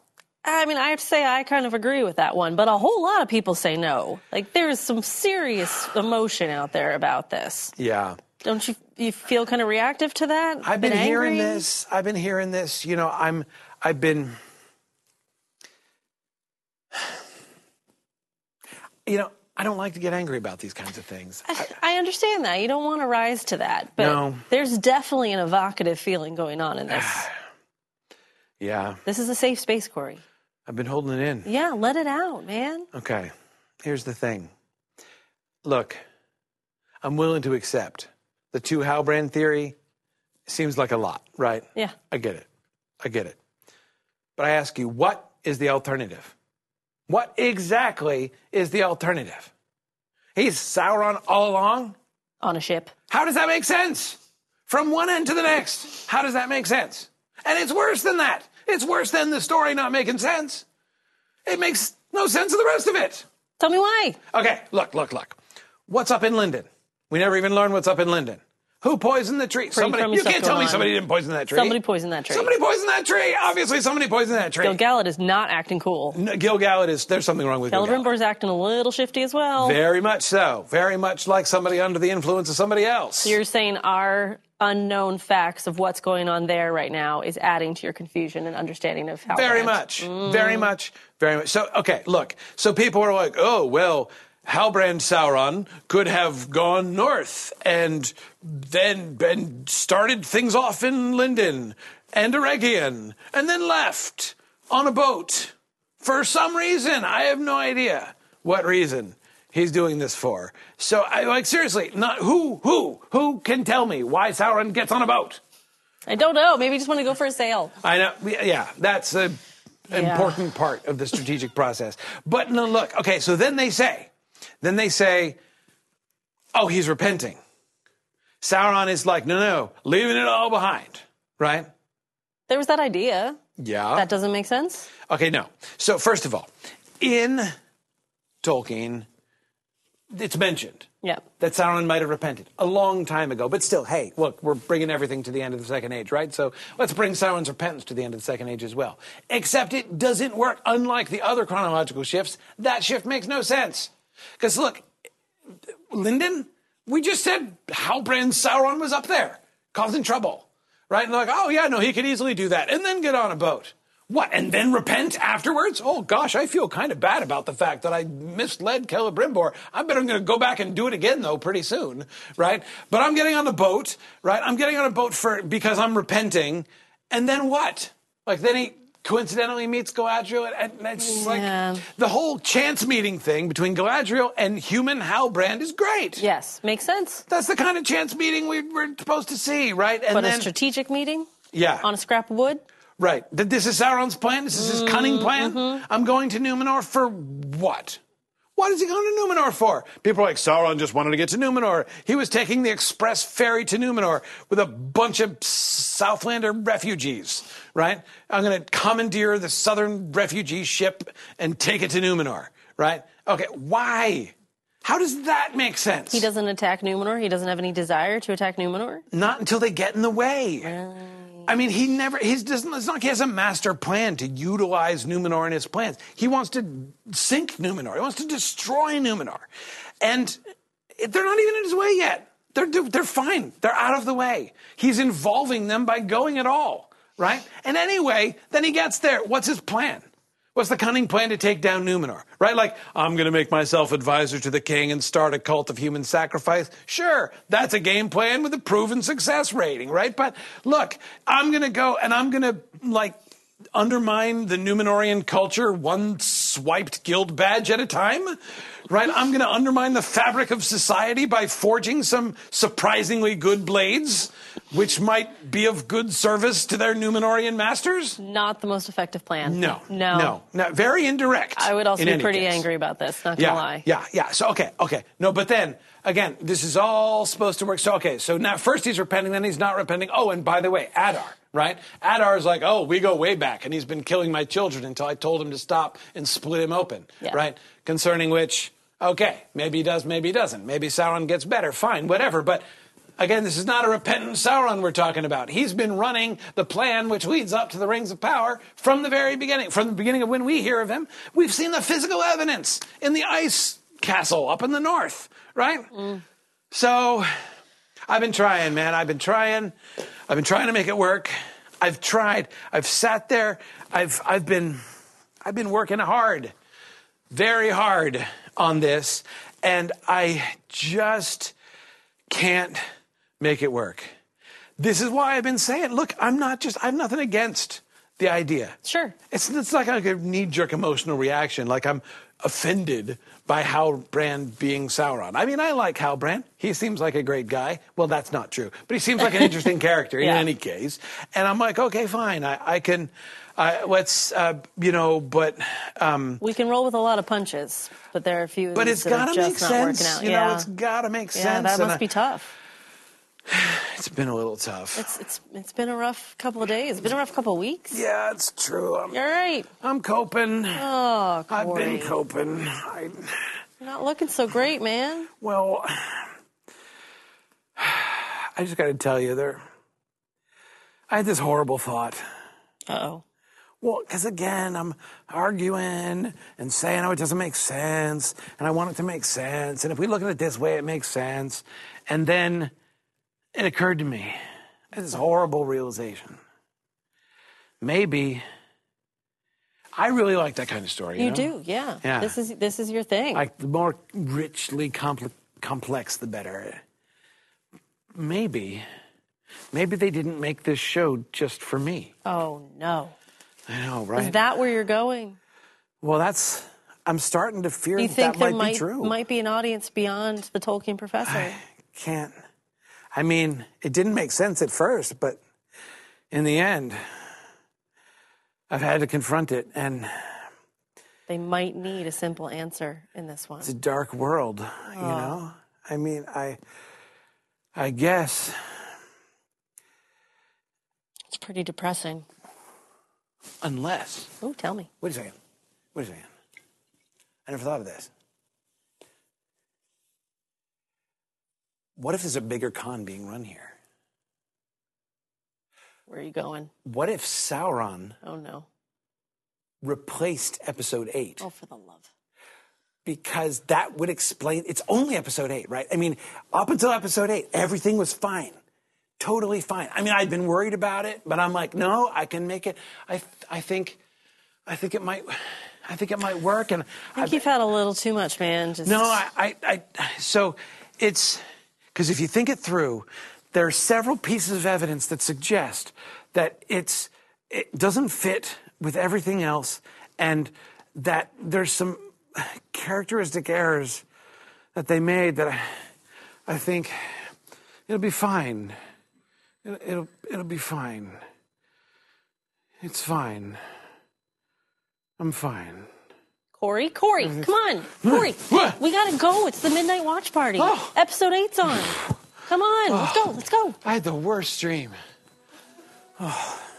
I mean, I have to say I kind of agree with that one, but a whole lot of people say no. Like there is some serious emotion out there about this. Yeah. Don't you you feel kind of reactive to that? I've been, hearing this. I've been hearing this. You know, I'm. I've been. You know, I don't like to get angry about these kinds of things. I, I understand that. You don't want to rise to that, but No. there's definitely an evocative feeling going on in this. yeah, this is a safe space, Corey. I've been holding it in. Yeah, let it out, man. Okay, here's the thing. Look, I'm willing to accept the two Halbrand theory. Seems like a lot, right? Yeah. I get it. I get it. But I ask you, what is the alternative? What exactly is the alternative? He's Sauron all along? On a ship. How does that make sense? From one end to the next. How does that make sense? And it's worse than that. It's worse than the story not making sense. It makes no sense of the rest of it. Tell me why. Okay, look, look, look. What's up in Lindon? We never even learn what's up in Lindon. Who poisoned the tree? Somebody. You can't tell me somebody didn't poison that tree. Somebody poisoned that tree. Somebody poisoned that tree. Obviously, somebody poisoned that tree. Gil Galad is not acting cool. No, Gil Galad is. There's something wrong with Gil Galad. is acting a little shifty as well. Very much so. Very much like somebody under the influence of somebody else. You're saying our unknown facts of what's going on there right now is adding to your confusion and understanding of how Very much. Mm. Very much. Very much. So, okay, look. So people are like, oh, well, Halbrand Sauron could have gone north and then been started things off in Lindon and Eregion and then left on a boat for some reason. I have no idea what reason he's doing this for. So I like seriously, not who who who can tell me why Sauron gets on a boat? I don't know. Maybe you just want to go for a sail. I know. Yeah, that's a Yeah. important part of the strategic process. But no, look. Okay, so then they say, then they say, oh, he's repenting. Sauron is like, no, no, leaving it all behind, right? There was that idea. Yeah. That doesn't make sense. Okay, no. So first of all, in Tolkien, it's mentioned Yeah. that Sauron might have repented a long time ago. But still, hey, look, we're bringing everything to the end of the Second Age, right? So let's bring Sauron's repentance to the end of the Second Age as well. Except it doesn't work. Unlike the other chronological shifts, that shift makes no sense. Because look, Lindon, we just said Halbrand Sauron was up there causing trouble, right? And they're like, oh yeah, no, he could easily do that, and then get on a boat. What, and then repent afterwards? Oh gosh, I feel kind of bad about the fact that I misled Celebrimbor. I bet I'm going to go back and do it again though pretty soon, right? But I'm getting on the boat, right? I'm getting on a boat for because I'm repenting, and then what? Like then he coincidentally meets Galadriel, and it's Yeah. like the whole chance meeting thing between Galadriel and human Halbrand is great. Yes, makes sense. That's the kind of chance meeting we, we're supposed to see, right? And But then a strategic meeting yeah, on a scrap of wood? Right. That this is Sauron's plan. This is his Mm-hmm, cunning plan. I'm going to Numenor for what? What is he going to Numenor for? People are like, Sauron just wanted to get to Numenor. He was taking the express ferry to Numenor with a bunch of Southlander refugees, right? I'm going to commandeer the southern refugee ship and take it to Numenor, right? Okay, why? How does that make sense? He doesn't attack Numenor. He doesn't have any desire to attack Numenor. Not until they get in the way. I mean, he never, his doesn't, it's not like he has a master plan to utilize Numenor in his plans. He wants to sink Numenor. He wants to destroy Numenor. And they're not even in his way yet. They're, they're fine. They're out of the way. He's involving them by going at all, right? And anyway, then he gets there. What's his plan? What's the cunning plan to take down Numenor? Right? Like, I'm going to make myself advisor to the king and start a cult of human sacrifice. Sure, that's a game plan with a proven success rating, right? But look, I'm going to go and I'm going to, like, undermine the Numenorian culture one swiped guild badge at a time. Right? I'm going to undermine the fabric of society by forging some surprisingly good blades, which might be of good service to their Numenorian masters. Not the most effective plan. No, No. no, no. Very indirect. I would also be pretty case. angry about this, not gonna lie. yeah, yeah. So okay, okay. No, but then again, this is all supposed to work. So okay, so now first he's repenting, then he's not repenting. Oh, and by the way, Adar, right? Adar is like, oh, we go way back, and he's been killing my children until I told him to stop and split him open, Yeah. right? Concerning which, okay, maybe he does, maybe he doesn't. Maybe Sauron gets better, fine, whatever. But Again, this is not a repentant Sauron we're talking about. He's been running the plan which leads up to the Rings of Power from the very beginning. From the beginning of when we hear of him, we've seen the physical evidence in the ice castle up in the north, right? So I've been trying, man. I've been trying. I've been trying to make it work. I've tried. I've sat there. I've I've been I've been working hard, very hard on this, and I just can't make it work. This is why I've been saying, look, I'm not just I have nothing against the idea. Sure. It's it's not like a knee jerk emotional reaction, like I'm offended by Halbrand being Sauron. I mean, I like Halbrand. He seems like a great guy. Well, that's not true, but he seems like an interesting character in Yeah. any case. And I'm like, okay, fine. I, I can, uh, let's, uh, you know, but, um, We can roll with a lot of punches, but there are a few but it's got to make sense. You yeah. know, it's got to make sense. yeah, that And must I- be tough. It's been a little tough. It's it's it's been a rough couple of days. It's been a rough couple of weeks. yeah, it's true. I'm, You're right. I'm coping. Oh, I've been coping. I, You're not looking so great, man. Well, I just got to tell you, there. I had this horrible thought. Uh oh. Well, because again, I'm arguing and saying, oh, it doesn't make sense, and I want it to make sense, and if we look at it this way, it makes sense. And then it occurred to me, I this horrible realization. Maybe I really like that kind of story. You, You know? do, yeah. Yeah. This is this is your thing. Like the more richly compl- complex, the better. Maybe, maybe they didn't make this show just for me. oh no. I know, right? Is that where you're going? well, that's. I'm starting to fear you that think that there might, might be true. might be an audience beyond the Tolkien professor? Can't. I mean, it didn't make sense at first, but in the end, I've had to confront it, and they might need a simple answer in this one. it's a dark world. You know. I mean, I. I guess It's pretty depressing. unless. Oh, tell me. Wait a second. Wait a second. I never thought of this. What if there's a bigger con being run here? Where are you going? What if Sauron Oh no. replaced episode eight? Oh, for the love. Because that would explain it's only episode eight, right? I mean, up until episode eight, everything was fine. totally fine. I mean, I'd been worried about it, but I'm like, no, I can make it. I, I think, I think it might, I think it might work. And I think you've had a little too much, man. Just... No, I, I, I so it's because if you think it through, there are several pieces of evidence that suggest that it's it doesn't fit with everything else, and that there's some characteristic errors that they made that I, I think it'll be fine. It'll, it'll, it'll be fine. It's fine. I'm fine. Corey, Corey, come on, Corey, we gotta go. It's the midnight watch party. Oh. Episode eight's on. Come on, let's go, let's go. I had the worst dream. Oh.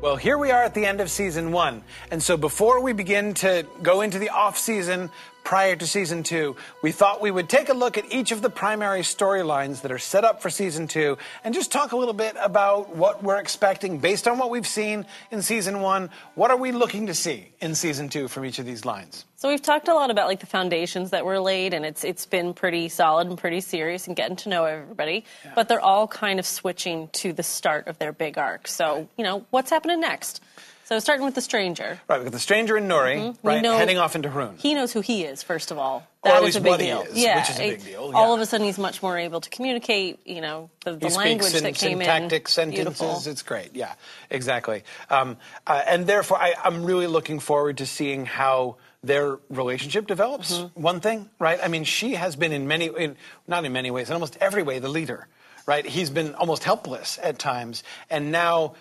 Well, here we are at the end of season one. And so before we begin to go into the off season prior to season two, we thought we would take a look at each of the primary storylines that are set up for season two and just talk a little bit about what we're expecting based on what we've seen in season one. What are we looking to see in season two from each of these lines? So we've talked a lot about like the foundations that were laid, and it's it's been pretty solid and pretty serious and getting to know everybody. Yeah. But they're all kind of switching to the start of their big arc. So you know what's happening next. So starting with the stranger. Right, we've got the stranger and Nori, mm-hmm. right, know, heading off into Rhûn. He knows who he is, first of all. That or is a big deal. Is, yeah, which is a big deal. Yeah. All of a sudden, he's much more able to communicate. You know, the, the language that came syntactic in. sentences. Beautiful. It's great. Yeah, exactly. Um, uh, and therefore, I, I'm really looking forward to seeing how their relationship develops. Mm-hmm. One thing, right? I mean, she has been in many, in, not in many ways, in almost every way, the leader, right? He's been almost helpless at times, and now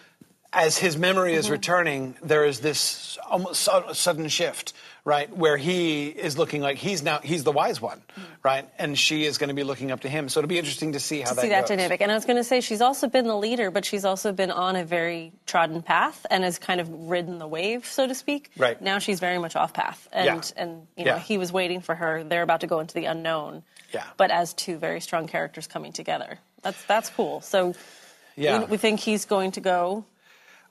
as his memory is mm-hmm. returning, there is this almost sudden shift, right, where he is looking like he's now he's the wise one, mm-hmm. right, and she is going to be looking up to him. So it'll be interesting to see how to that see that goes. dynamic. And I was going to say she's also been the leader, but she's also been on a very trodden path and has kind of ridden the wave, so to speak. Right now, she's very much off path, and yeah. and you know yeah. he was waiting for her. They're about to go into the unknown. Yeah. But as two very strong characters coming together, that's that's cool. So. Yeah. We, we think he's going to go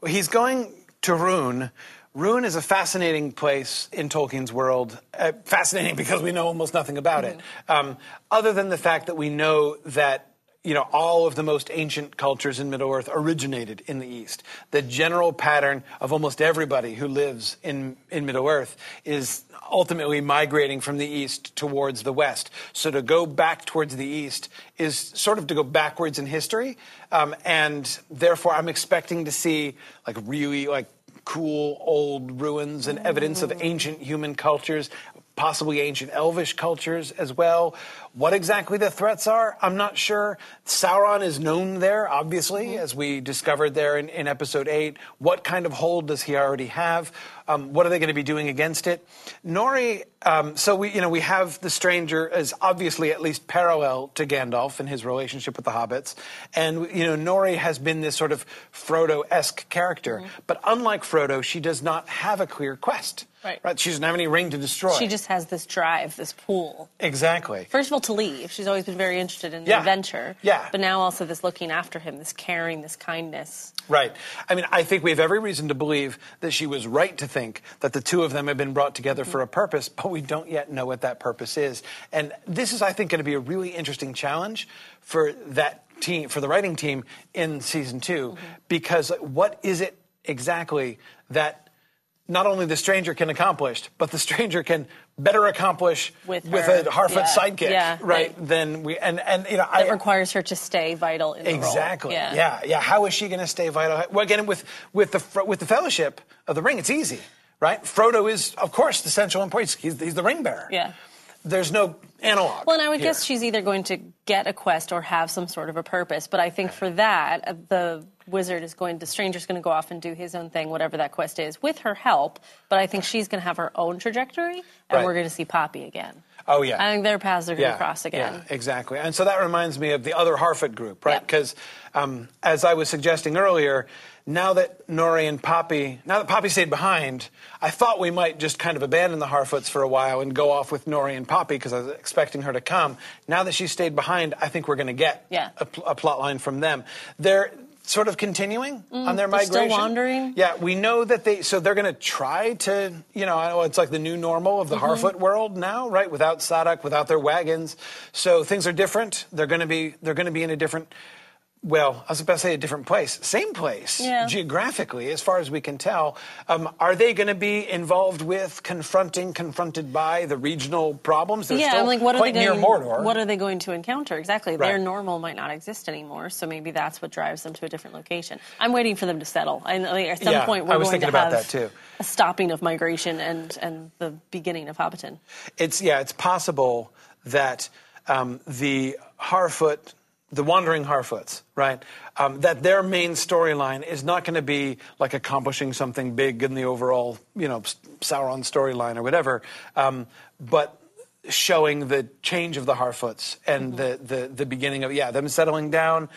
He's going to Rhûn. Rhûn is a fascinating place in Tolkien's world. Uh, fascinating because we know almost nothing about mm-hmm. it, um, other than the fact that we know that you know, all of the most ancient cultures in Middle Earth originated in the East. The general pattern of almost everybody who lives in, in Middle Earth is ultimately migrating from the East towards the West. So to go back towards the East is sort of to go backwards in history. Um, and therefore, I'm expecting to see like really like cool old ruins and evidence of ancient human cultures possibly ancient elvish cultures as well. What exactly the threats are, I'm not sure. Sauron is known there, obviously, mm-hmm. as we discovered there in, in, episode 8. What kind of hold does he already have? Um, what are they going to be doing against it? Nori, um, so we, you know, we have the stranger as obviously at least parallel to Gandalf in his relationship with the hobbits. And, you know, Nori has been this sort of Frodo esque character. Mm-hmm. But unlike Frodo, she does not have a clear quest. Right. right. She doesn't have any ring to destroy. She just has this drive, this pull. Exactly. First of all, to leave. She's always been very interested in yeah. adventure. Yeah. But now also this looking after him, this caring, this kindness. Right. I mean, I think we have every reason to believe that she was right to think that the two of them have been brought together mm-hmm. for a purpose, but we don't yet know what that purpose is. And this is, I think, going to be a really interesting challenge for that team, for the writing team in season 2 mm-hmm. because what is it exactly that not only the stranger can accomplish, but the stranger can better accomplish with, with a Harfoot yeah. sidekick, yeah, right? right? Than we and and you know, it requires her to stay vital in exactly. Yeah. yeah, yeah. How is she going to stay vital? Well, again, with with the with the Fellowship of the Ring, it's easy, right? Frodo is, of course, the central important. He's, he's the ring bearer. Yeah. There's no analog. Well, and I would here. guess she's either going to get a quest or have some sort of a purpose. But I think for that, uh, the wizard is going, the stranger's going to go off and do his own thing, whatever that quest is, with her help. But I think she's going to have her own trajectory, and right. we're going to see Poppy again. Oh yeah, I think their paths are going yeah, to cross again. Yeah, exactly. And so that reminds me of the other Harfoot group, right? Because yep. um, as I was suggesting earlier, now that Nori and Poppy, now that Poppy stayed behind, I thought we might just kind of abandon the Harfoots for a while and go off with Nori and Poppy because I was expecting her to come. Now that she stayed behind, I think we're going to get yeah. a, a plot line from them. They're sort of continuing Mm, on their they're still migration. wandering? Yeah, we know that they. So they're going to try to, you know, know it's like the new normal of the Mm-hmm. Harfoot world now, right? Without Sadoc, without their wagons, so things are different. They're going to be. They're going to be in a different. Well, I was about to say a different place, same place Yeah. geographically, as far as we can tell. Um, are they going to be involved with confronting, confronted by the regional problems? They're yeah, still like, what are they near going? What are they going to encounter exactly? Their normal might not exist anymore, so maybe that's what drives them to a different location. I'm waiting for them to settle. I know at some Yeah, point we're was going to about have that, too. a stopping of migration and and the beginning of Hobbiton. It's yeah, it's possible that um, the Harfoot, the wandering Harfoots, right? Um, that their main storyline is not going to be like accomplishing something big in the overall, you know, Sauron storyline or whatever, um, but showing the change of the Harfoots and the, the the beginning of yeah them settling down.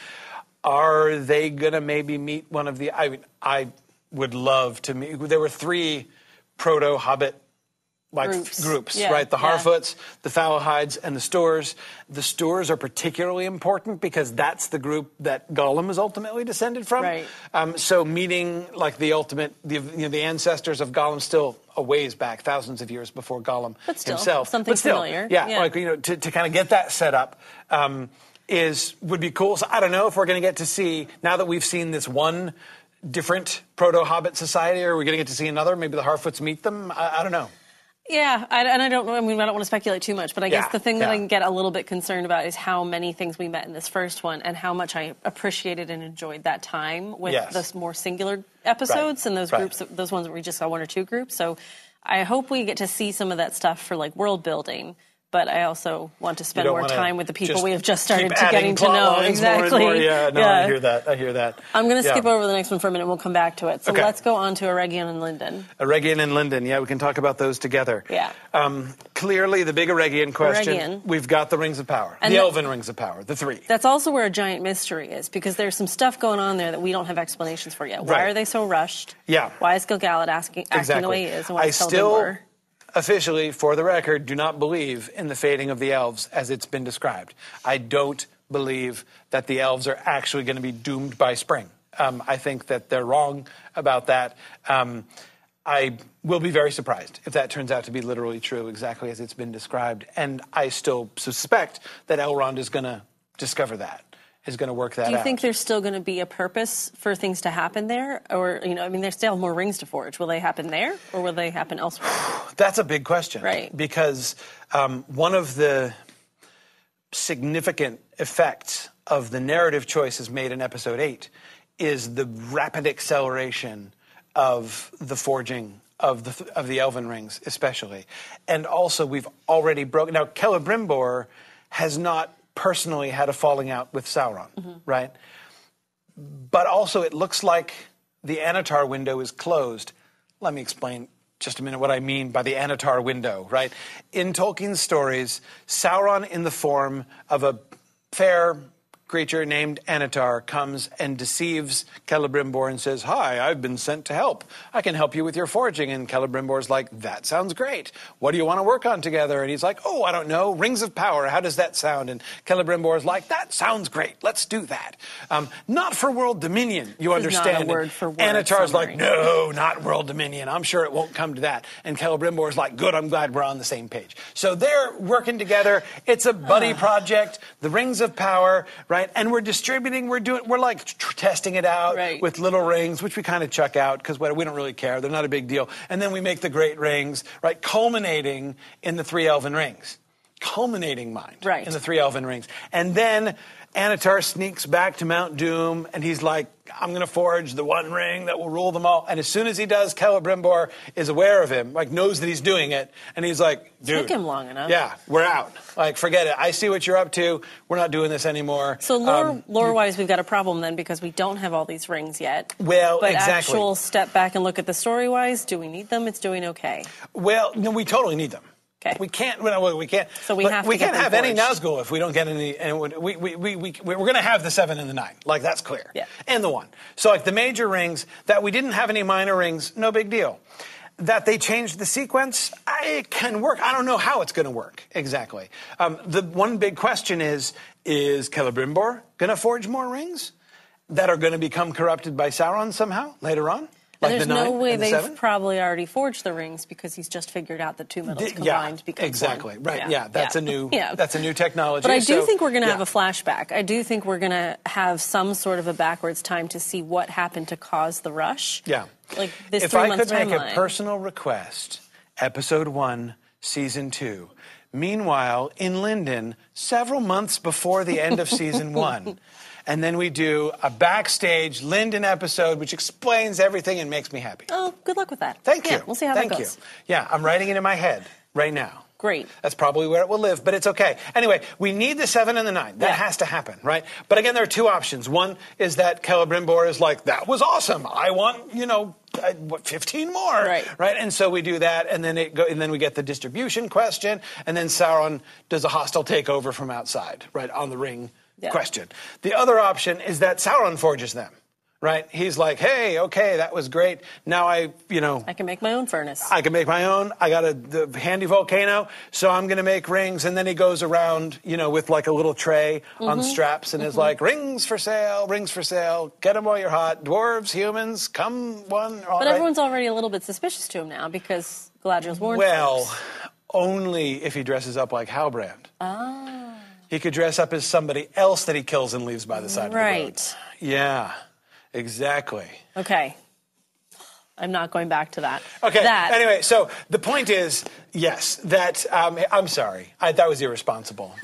Are they gonna maybe meet one of the? I mean, I would love to meet. There were three proto Hobbit like Groups. groups, Yeah, right? The yeah. Harfoots, the Fallohides, and the Stoors. The Stoors are particularly important because that's the group that Gollum is ultimately descended from. Right. Um, so meeting like the ultimate, the, you know, the ancestors of Gollum still a ways back, thousands of years before Gollum But still, himself. something but still, familiar. Yeah, Yeah. like you know, to, to kind of get that set up. Um, is would be cool. So I don't know if we're going to get to see now that we've seen this one different proto Hobbit society, or are we're going to get to see another. Maybe the Harfoots meet them. I, I don't know. Yeah, I, and I don't know. I mean, I don't want to speculate too much, but I guess the thing that yeah. I get a little bit concerned about is how many things we met in this first one, and how much I appreciated and enjoyed that time with Yes. those more singular episodes Right, and those right. groups, those ones where we just saw one or two groups. So I hope we get to see some of that stuff for like world building. But I also want to spend more time with the people we have just started to getting to know. lines more exactly. more. Yeah, no, I hear that. I hear that. I'm going to Yeah. skip over the next one for a minute. and We'll come back to it. So Okay. let's go on to Eregion and Lindon. Eregion and Lindon. Yeah, we can talk about those together. Yeah. Um, clearly, the big Eregion question. Eregion. We've got the Rings of Power, And the Elven Rings of Power, the three. That's also where a giant mystery is because there's some stuff going on there that we don't have explanations for yet. Why Right. are they so rushed? Yeah. Why is Gil-galad asking, acting exactly. the way he is? And why I is still, Celebrimbor? Officially, for the record, do not believe in the fading of the elves as it's been described. I don't believe that the elves are actually going to be doomed by spring. Um, I think that they're wrong about that. Um, I will be very surprised if that turns out to be literally true, exactly as it's been described. And I still suspect that Elrond is going to discover that, is going to work that out. Do you out. think there's still going to be a purpose for things to happen there? Or, you know, I mean, there's still more rings to forge. Will they happen there or will they happen elsewhere? That's a big question. Right. Because um, one of the significant effects of the narrative choices made in episode eight is the rapid acceleration of the forging of the of the elven rings, especially, and also we've already broken. Now, Celebrimbor has not personally had a falling out with Sauron, right? But also, it looks like the Annatar window is closed. Let me explain just a minute what I mean by the Annatar window, right? In Tolkien's stories, Sauron, in the form of a fair creature named Annatar, comes and deceives Celebrimbor and says, Hi, I've been sent to help. I can help you with your forging. And Celebrimbor's like, That sounds great. What do you want to work on together? And he's like, Oh, I don't know. Rings of Power. How does that sound? And Celebrimbor's like, That sounds great. Let's do that. Um, not for world dominion, you This is not a understand. word for word Annatar's like. No, not world dominion. I'm sure it won't come to that. And Celebrimbor's like, Good, I'm glad we're on the same page. So they're working together. It's a buddy project, the Rings of Power, right? And we're distributing, we're doing, we're like tr- testing it out Right. with little rings, which we kind of chuck out because we don't really care. They're not a big deal. And then we make the great rings, right? Culminating in the three elven rings. Culminating mind Right. in the three elven rings. And then Annatar sneaks back to Mount Doom and he's like, I'm going to forge the one ring that will rule them all. And as soon as he does, Celebrimbor is aware of him, like knows that he's doing it. And he's like, dude. Took him long enough. Yeah, we're out. Like, forget it. I see what you're up to. We're not doing this anymore. So lore, Um, lore-wise, we've got a problem then because we don't have all these rings yet. Well, but exactly. actual step back and look at the story-wise, do we need them? It's doing okay. Well, no, we totally need them. Okay. We can't. well, We can't. So we have to we can't have any forged. Nazgul if we don't get any. And we we we we we're going to have the seven and the nine. Like that's clear. Yeah. And the one. So like the major rings that we didn't have any minor rings, no big deal. That they changed the sequence, I, it can work. I don't know how it's going to work exactly. Um, the one big question is: Is Celebrimbor going to forge more rings? that are going to become corrupted by Sauron somehow later on. Like There's the no way the they've probably already forged the rings because he's just figured out that two metals D- combined yeah, becomes exactly one. right. Yeah, that's a new yeah. that's a new technology. But I do so- think we're going to have a flashback. I do think we're going to have some sort of a backwards time to see what happened to cause the rush. Yeah. Like this if I could make timeline. a personal request, episode one, season two. Meanwhile, in Lindon, several months before the end of season one. And then we do a backstage Lindon episode which explains everything and makes me happy. oh, good luck with that. Thank Yeah, you. We'll see how Thank that goes. Thank you. Yeah, I'm writing it in my head right now. Great. That's probably where it will live, but it's okay. Anyway, we need the seven and the nine. That Yeah. has to happen, right? But again, there are two options. One is that Celebrimbor is like, that was awesome. I want, you know, what, 15 more. Right. Right? And so we do that, and then, it go, and then we get the distribution question, and then Sauron does a hostile takeover from outside, right, on the ring Yeah. question. The other option is that Sauron forges them. Right? He's like, hey, okay, that was great. Now I, you know, I can make my own furnace. I can make my own. I got a the handy volcano, so I'm going to make rings. And then he goes around, you know, with like a little tray on Mm-hmm. straps and is like, rings for sale, rings for sale. Get them while you're hot. Dwarves, humans, come one. All but right. everyone's already a little bit suspicious to him now because Galadriel's warned Well, folks. only if he dresses up like Halbrand. Ah. He could dress up as somebody else that he kills and leaves by the side of the road. Right. Yeah, exactly. Okay. I'm not going back to that. Okay. That. Anyway, so the point is, yes, that um, I'm sorry, I, that was irresponsible.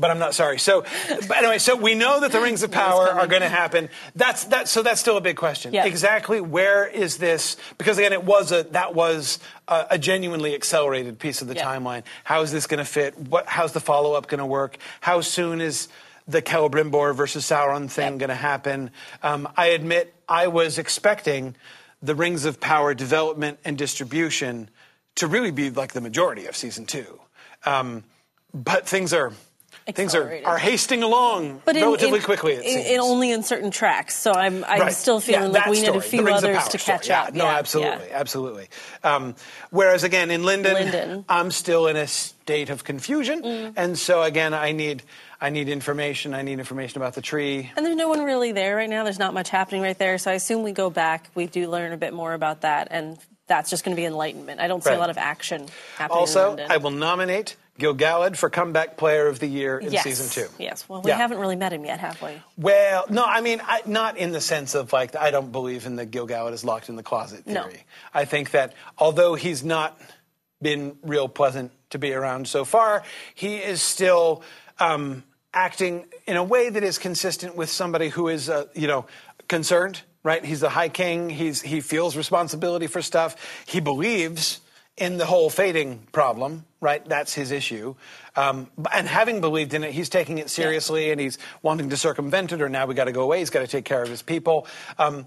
But I'm not sorry. So, but anyway, so we know that the rings of power are going to happen. That's that. So that's still a big question. Yeah. Exactly where is this? Because again, it was a that was a, a genuinely accelerated piece of the timeline. How is this going to fit? What? How's the follow up going to work? How soon is the Celebrimbor versus Sauron thing Yep. going to happen? Um, I admit I was expecting the Rings of Power development and distribution to really be like the majority of season two, um, but things are. Things are, are hasting along But in, relatively in- quickly. It in- seems. in only in certain tracks. So I'm, I'm Right. still feeling Yeah, like we need a few others to story. catch Yeah, up. No, absolutely, yeah. absolutely. Um, whereas again in Lindon, Lindon. I'm still in a state of confusion, Mm. and so again I need I need information. I need information about the tree. And there's no one really there right now. There's not much happening right there. So I assume we go back. We do learn a bit more about that, and that's just going to be enlightenment. I don't see Right. a lot of action happening. in Also. I will nominate Gil-galad for comeback player of the year in yes. season two. Yes. Well, we Yeah. haven't really met him yet, have we? Well, no, I mean, I, not in the sense of like, I don't believe in the Gil-galad is locked in the closet theory. No. I think that although he's not been real pleasant to be around so far, he is still um, acting in a way that is consistent with somebody who is, uh, you know, concerned. Right? He's the High King. He's he feels responsibility for stuff. He believes in the whole fading problem. Right? That's his issue. Um, and having believed in it, he's taking it seriously, and he's wanting to circumvent it. Or now we got to go away. He's got to take care of his people. Um,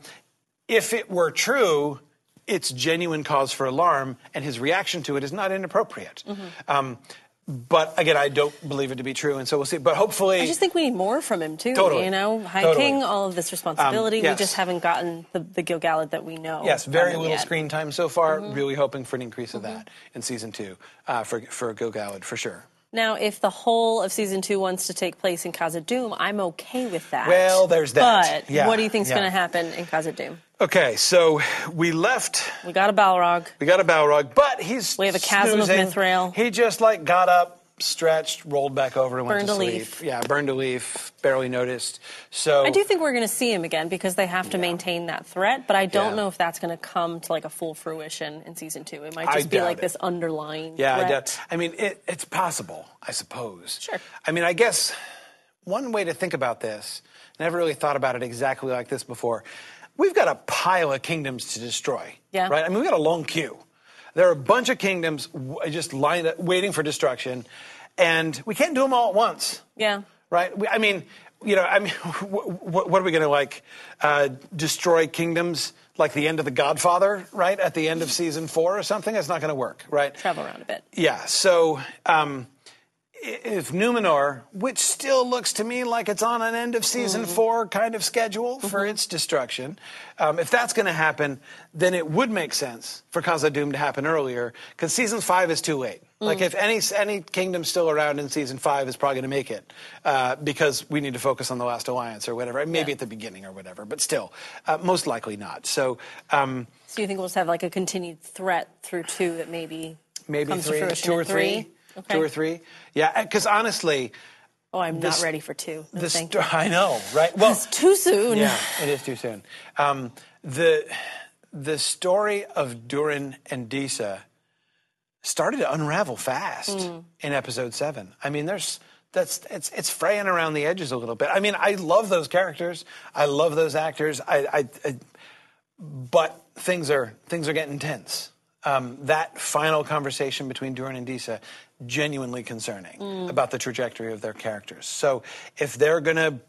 if it were true, it's genuine cause for alarm, and his reaction to it is not inappropriate. Mm-hmm. Um, but again, I don't believe it to be true, and so we'll see. But hopefully, I just think we need more from him too. Totally. You know, High Totally. King, all of this responsibility. Um, yes. We just haven't gotten the, the Gil-galad that we know. yes, very little yet. screen time so far. Mm-hmm. Really hoping for an increase of that in season two uh, for for Gil-galad for sure. Now, if the whole of season two wants to take place in Khazad Dûm, I'm okay with that. Well, there's that. But Yeah, what do you think's yeah. going to happen in Khazad Dûm? Okay, so we left. We got a Balrog. We got a Balrog, but he's We have a chasm of snoozing. Mithril. He just like got up, stretched, rolled back over, and went Burned to a sleep. leaf. Yeah, burned a leaf, barely noticed. So I do think we're going to see him again because they have to maintain that threat, but I don't Yeah. know if that's going to come to like a full fruition in season two. It might I just be like it. this underlying Yeah, I, doubt- I mean, it, it's possible, I suppose. Sure. I mean, I guess one way to think about this, never really thought about it exactly like this before. We've got a pile of kingdoms to destroy. Yeah. Right? I mean, we've got a long queue. There are a bunch of kingdoms just lined up, waiting for destruction, and we can't do them all at once. Yeah. Right? We, I mean, you know, I mean, what, what are we going to like uh, destroy kingdoms like the end of The Godfather, right? At the end of season four or something? It's not going to work, right? Travel around a bit. Yeah. So, um, if Numenor, which still looks to me like it's on an end of season Mm-hmm. four kind of schedule for its destruction, um, if that's going to happen, then it would make sense for Khazad Dûm to happen earlier because season five is too late. Like Mm. if any any kingdom still around in season five is probably going to make it uh, because we need to focus on the Last Alliance or whatever. Maybe Yeah. at the beginning or whatever, but still, uh, most likely not. So. Um, So you think we'll just have like a continued threat through two that maybe maybe three, two or in three, Okay. two or three. Yeah, because honestly, Oh, I'm This- not ready for two. No, you. I know, right? Well, It's too soon. yeah, it is too soon. Um, the the story of Durin and Disa started to unravel fast Hmm. in episode seven. I mean, there's that's it's it's fraying around the edges a little bit. I mean, I love those characters. I love those actors. I, I, I but things are things are getting tense. Um, that final conversation between Durin and Disa, genuinely concerning Mm. about the trajectory of their characters. So if they're gonna,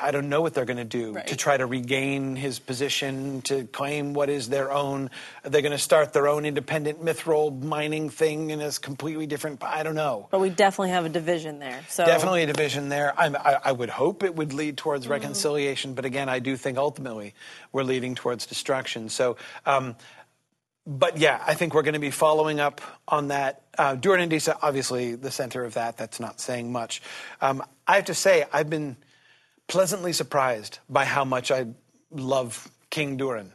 I don't know what they're gonna do to try to regain his position, to claim what is their own. They're they gonna start their own independent mithril mining thing in a completely different? I don't know. But we definitely have a division there. So Definitely a division there. I'm, I, I would hope it would lead towards reconciliation, but again, I do think ultimately we're leading towards destruction. So, um, but yeah, I think we're going to be following up on that. Uh, Durin and Disa, obviously the center of that. That's not saying much. Um, I have to say, I've been pleasantly surprised by how much I love King Durin.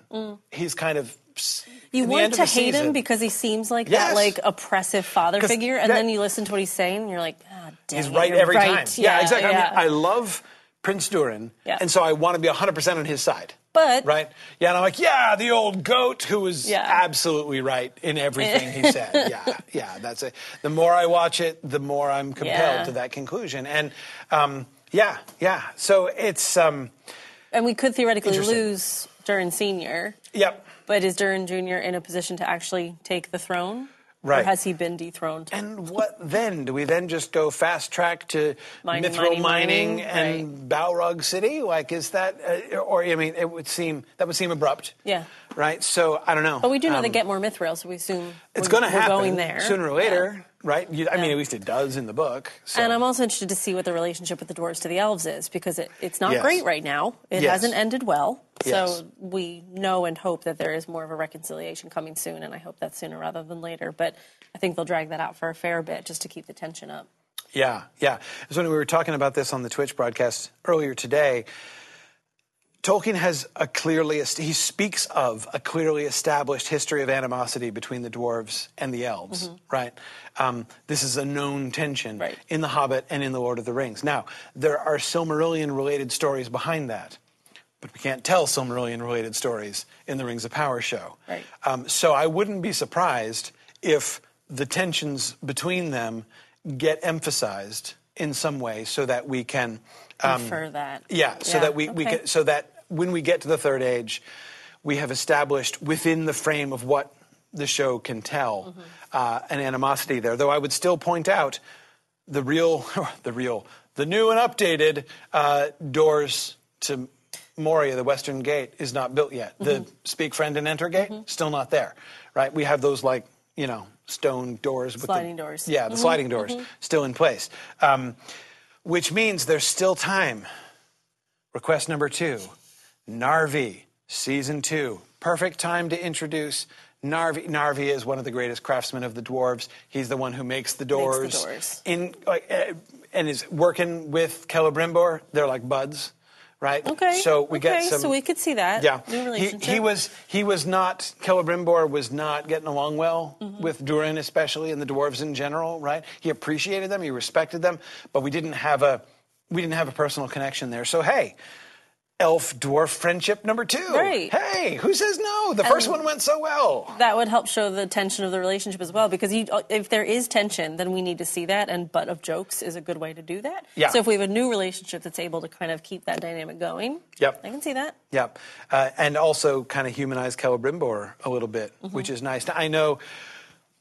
He's kind of Mm. You want to hate him because he seems like Yes. that like oppressive father figure, and that- then you listen to what he's saying, and you're like, ah, He's right every right. time. Yeah, exactly. I, mean, I love Prince Durin, Yeah. and so I want to be 100% on his side. But- right, yeah, and I'm like, yeah, the old goat who was Yeah. absolutely right in everything he said. Yeah, yeah, that's it. The more I watch it, the more I'm compelled Yeah. to that conclusion, and um, yeah, yeah. So it's um, and we could theoretically lose Durin Senior, yep. but is Durin Junior in a position to actually take the throne? Right. Or has he been dethroned? And what then? Do we then just go fast track to Mining, mithril mining, mining, and Balrog City? Like, is that, uh, or I mean, it would seem that would seem abrupt. Yeah. Right. So I don't know. But we do know Um, they get more mithril, so we assume It's we're, going to happen going there sooner or later, right? You, I mean, at least it does in the book. So. And I'm also interested to see what the relationship with the dwarves to the elves is because it, it's not Yes. great right now. It Yes. hasn't ended well. Yes. So we know and hope that there is more of a reconciliation coming soon, and I hope that's sooner rather than later. But I think they'll drag that out for a fair bit just to keep the tension up. Yeah, yeah. So when we were talking about this on the Twitch broadcast earlier today, Tolkien has a clearly he speaks of a clearly established history of animosity between the dwarves and the elves, right? Um, this is a known tension Right. in The Hobbit and in The Lord of the Rings. Now, there are Silmarillion related stories behind that, but we can't tell Silmarillion related stories in the Rings of Power show. Right. Um, so I wouldn't be surprised if the tensions between them get emphasized in some way so that we can Infer that. Um, yeah, so Yeah, that we, we okay. get, so that when we get to the third age, we have established within the frame of what the show can tell Mm-hmm. uh, an animosity there. Though I would still point out the real, the real, the new and updated uh, doors to Moria, the Western Gate, is not built yet. Mm-hmm. The Speak Friend and Enter Gate still not there, right? We have those like you know stone doors with Sliding the, doors. Yeah, the sliding doors still in place. Um, which means there's still time. Request number two Narvi, season two. Perfect time to introduce Narvi. Narvi is one of the greatest craftsmen of the dwarves. He's the one who makes the doors. the doors. In, like, uh, and is working with Celebrimbor. They're like buds, right? Okay. So we get some. So we could see that. Yeah, he, he was he was not Celebrimbor was not getting along well Mm-hmm. with Durin, especially and the dwarves in general. Right? He appreciated them, he respected them, but we didn't have a we didn't have a personal connection there. So hey, elf dwarf friendship number two. Right. Hey, who says no? The first one went so well. that would help show the tension of the relationship as well because you, if there is tension then we need to see that and butt of jokes is a good way to do that Yeah. so if we have a new relationship that's able to kind of keep that dynamic going Yep. i can see that Yep. Uh, and also kind of humanize Celebrimbor a little bit, which is nice. Now, I know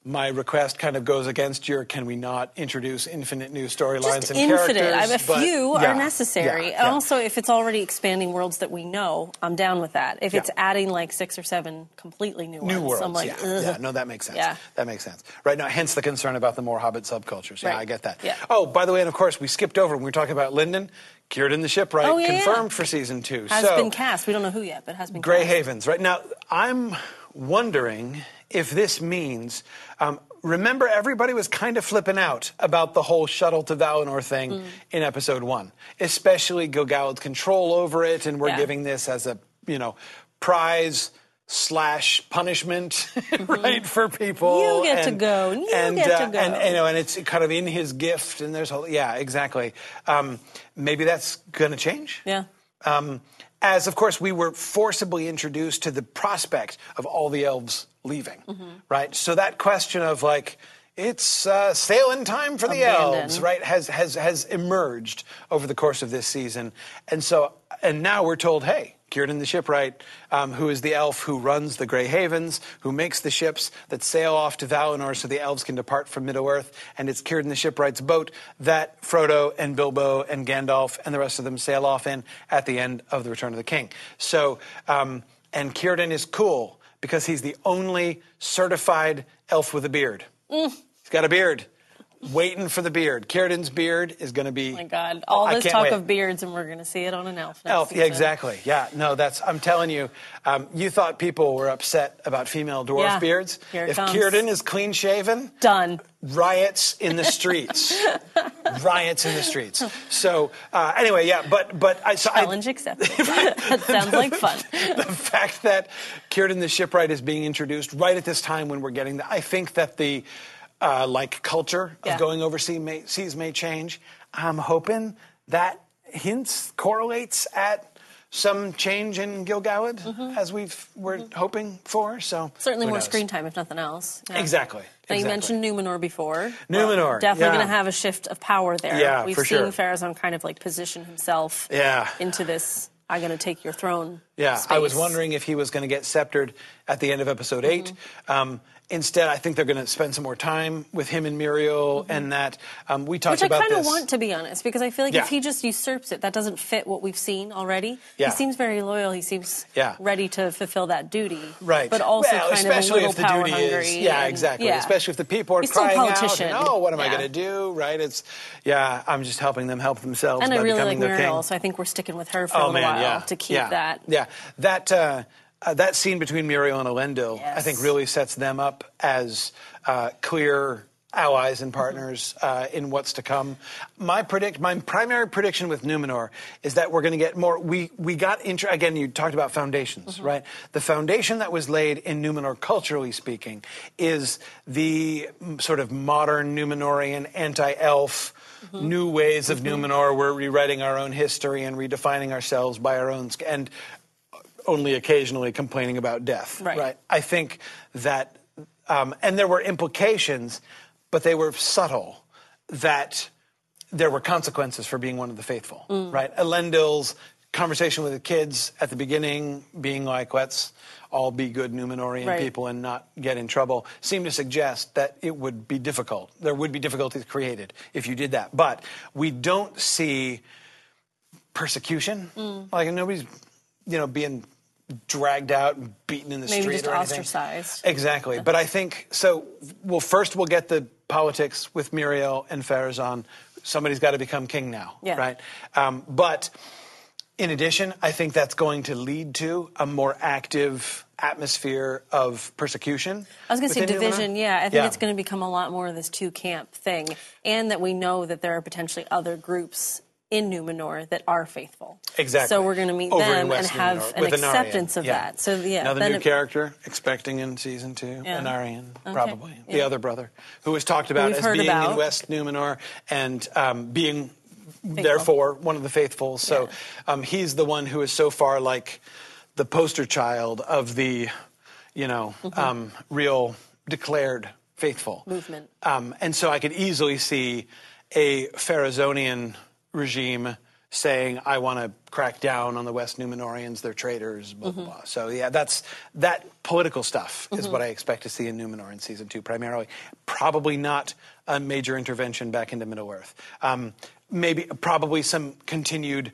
my request kind of goes against your can we not introduce infinite new storylines and infinite. characters? I mean, a few yeah, are necessary. yeah, yeah. Also, if it's already expanding worlds that we know, I'm down with that. If it's adding like six or seven completely new, New ones, worlds, I'm like, yeah. No, that makes sense. Yeah. That makes sense. Right now, hence the concern about the more Hobbit subcultures. Yeah, Right. I get that. Yeah. Oh, by the way, and of course, we skipped over when we were talking about Lindon, Círdan the Shipwright, Oh, confirmed for season two. has so, been cast. We don't know who yet, but has been Grey cast. Havens, right now, I'm wondering if this means. Um, remember, everybody was kind of flipping out about the whole shuttle to Valinor thing Mm. in episode one, especially Gil-galad's control over it, and we're Yeah. giving this as a you know prize slash punishment, right, for people. Mm-hmm. You get to go, and you and, get to uh, go. And, you know, and it's kind of in his gift, and there's a yeah, exactly. Um, maybe that's going to change. Yeah. Um, as, of course, we were forcibly introduced to the prospect of all the elves leaving, Mm-hmm. right? So that question of like, it's uh, sailing time for the Abandon. elves, right? Has has has emerged over the course of this season, and so and now we're told, hey, Círdan the shipwright, um, who is the elf who runs the Grey Havens, who makes the ships that sail off to Valinor so the elves can depart from Middle Earth, and it's Círdan the shipwright's boat that Frodo and Bilbo and Gandalf and the rest of them sail off in at the end of the Return of the King. So, um, and Círdan is cool because he's the only certified elf with a beard. Mm. He's got a beard. Waiting for the beard. Círdan's beard is going to be. Oh my God. All I this talk wait. of beards, and we're going to see it on an elf. Next Elf, yeah, exactly. Yeah, no, that's. I'm telling you, um, you thought people were upset about female dwarf Yeah, beards. here if comes. Círdan is clean shaven, Done. riots in the streets. riots in the streets. So uh, anyway, yeah, but but I, so I, Challenge accepted. that sounds like fun. the fact that Círdan the shipwright is being introduced right at this time when we're getting the, I think that the uh, like culture Yeah. of going overseas may, seas may change. I'm hoping that hints correlates at some change in Gil-galad as we've we're hoping for. So Mm-hmm. Certainly more knows? screen time, if nothing else. Yeah. Exactly. Now, you mentioned Numenor before. Numenor, definitely yeah. going to have a shift of power there. Yeah, We've for seen sure. Pharazôn kind of like position himself Yeah. into this. I'm going to take your throne. Yeah, I was wondering if he was going to get sceptered at the end of episode 8 Mm-hmm. Um, instead, I think they're going to spend some more time with him and Míriel, and that um, we talked Mm-hmm. Which I kind of want, to be honest, because I feel like Yeah. if he just usurps it, that doesn't fit what we've seen already. Yeah. He seems very loyal. He seems Yeah. ready to fulfill that duty. Right. But also well, kind of a especially little if the power duty hungry. is yeah, and- exactly. yeah. Especially if the people are He's still a crying out, and, oh, what am I going to do? Right? It's yeah, I'm just helping them help themselves And by I really like becoming their Míriel, king. so I think we're sticking with her for a oh little man, while yeah, to keep yeah. that. Yeah, that uh, uh, that scene between Míriel and Elendil, I think, really sets them up as uh, clear allies and partners uh, in what's to come. My predict, my primary prediction with Numenor is that we're going to get more. We we got intro again. You talked about foundations, right? The foundation that was laid in Numenor, culturally speaking, is the mm, sort of modern Numenorian anti-elf. New ways of Numenor. We're rewriting our own history and redefining ourselves by our own and only occasionally complaining about death. Right. I think that, um, and there were implications, but they were subtle. That there were consequences for being one of the faithful. Right. Elendil's conversation with the kids at the beginning, being like, "Let's all be good Numenorian Right. people and not get in trouble," seemed to suggest that it would be difficult. There would be difficulties created if you did that. But we don't see persecution. Mm. Like nobody's, you know, being dragged out and beaten in the Maybe street just or anything. ostracized. Exactly. But I think so. Well, first we'll get the politics with Míriel and Pharazôn. Somebody's got to become king now, Yeah. right? Um, but in addition, I think that's going to lead to a more active atmosphere of persecution. I was going to say division. Yeah, I think Yeah. it's going to become a lot more of this two camp thing, and that we know that there are potentially other groups in Numenor that are faithful. Exactly. So we're going to meet Over them and have Numenor, an acceptance of Yeah. that. So yeah, Another new it- character expecting in season two, Yeah. Anarion, Okay. probably the other brother, who was talked about We've as being about. in West Numenor and um, being therefore one of the faithful. So Yeah. um, he's the one who is so far like the poster child of the, you know, Mm-hmm. um, real declared faithful Movement. Um, and so I could easily see a Pharazonian regime saying, "I want to crack down on the West Numenorians. They're traitors." Blah blah blah. So yeah, that's that political stuff is what I expect to see in Numenor in season two primarily. Probably not a major intervention back into Middle Earth. Um, maybe probably some continued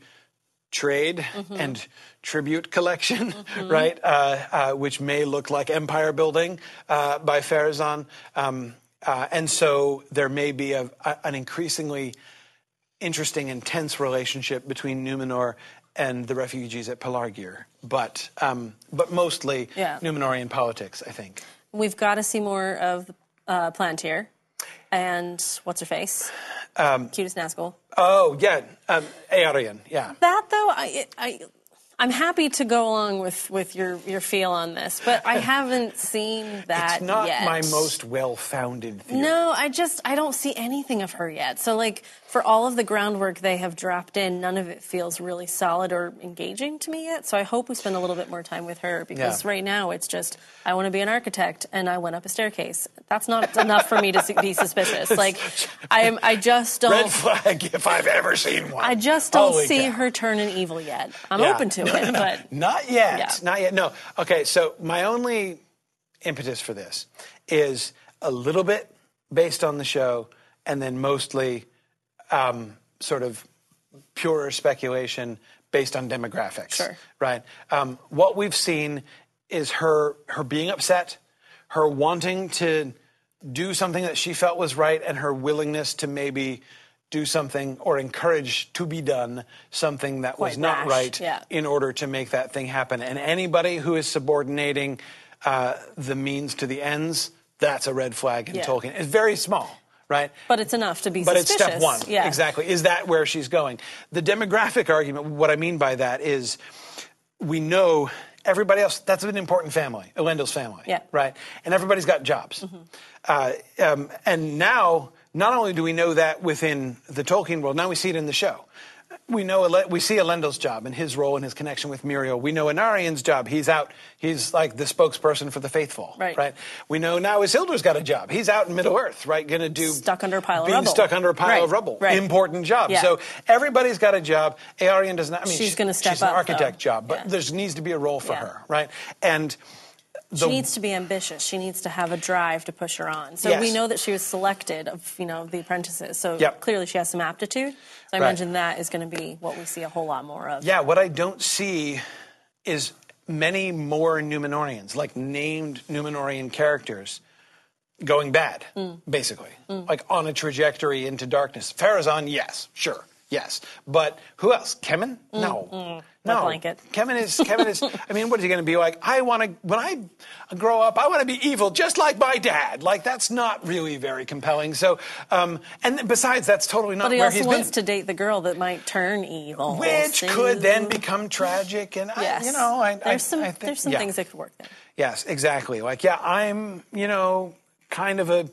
trade and tribute collection, right? Uh, uh, which may look like empire building uh, by Pharazôn. Um, uh, and so there may be a, a- an increasingly interesting, intense relationship between Numenor and the refugees at Pelargir, but um, but mostly Yeah. Numenorian politics, I think. We've got to see more of uh, Palantír and what's her face, Um, cutest Nazgul. Oh yeah, um, yeah. That though, I, I, I'm happy to go along with, with your, your feel on this, but I haven't seen that It's not yet. my most well-founded theory. No, I just I don't see anything of her yet. So like for all of the groundwork they have dropped in, none of it feels really solid or engaging to me yet. So I hope we spend a little bit more time with her because Yeah. right now it's just I want to be an architect and I went up a staircase. That's not enough for me to be suspicious. Like I I just don't Red flag if I've ever seen one. I just don't Holy see cow. her turning evil yet. I'm Yeah. open to it, but not yet. Yeah. Not yet. No. Okay. So my only impetus for this is a little bit based on the show, and then mostly um, sort of purer speculation based on demographics. Sure. Right. Um, what we've seen is her her being upset, her wanting to do something that she felt was right, and her willingness to maybe do something or encourage to be done something that was not rash, right yeah. in order to make that thing happen. And anybody who is subordinating uh, the means to the ends, that's a red flag in Yeah. Tolkien. It's very small, right? but it's enough to be But it's step one. Yeah. Exactly. Is that where she's going? The demographic argument, what I mean by that is we know everybody else, that's an important family, Elendil's family. Yeah. Mm-hmm. Right? And everybody's got jobs. Uh, um, and now, not only do we know that within the Tolkien world, now we see it in the show. We know we see Elendil's job and his role and his connection with Míriel. We know Anarion's job. He's out. He's like the spokesperson for the faithful. Right. Right. We know now Isildur's got a job. He's out in Middle Earth. Right. Going to do Stuck under a pile of being rubble. stuck under a pile Right, of rubble. right. Important job. Yeah. So everybody's got a job. Eärien does not. I mean, She's she- gonna step She's an architect though. job, but Yeah. there needs to be a role for Yeah. her, right? And She needs to be ambitious. She needs to have a drive to push her on. So Yes. we know that she was selected of you know the apprentices. So Yep. clearly she has some aptitude. So I Right. imagine that is going to be what we see a whole lot more of. Yeah, what I don't see is many more Numenorians, like named Numenorian characters, going bad, Mm. basically, like on a trajectory into darkness. Pharazôn, yes, sure, yes, but who else? Kemen? No, Mm, no. blanket. Kemen is Kemen is. I mean, what is he going to be like? I want to when I grow up, I want to be evil, just like my dad. Like that's not really very compelling. So, um, and besides, that's totally not But he where also he's wants been. to date the girl that might turn evil. Which So- could then become tragic, and Yes. I, you know, I, there's I, some I think, there's some yeah. things that could work there. Yes, exactly. Like, yeah, I'm, you know, kind of a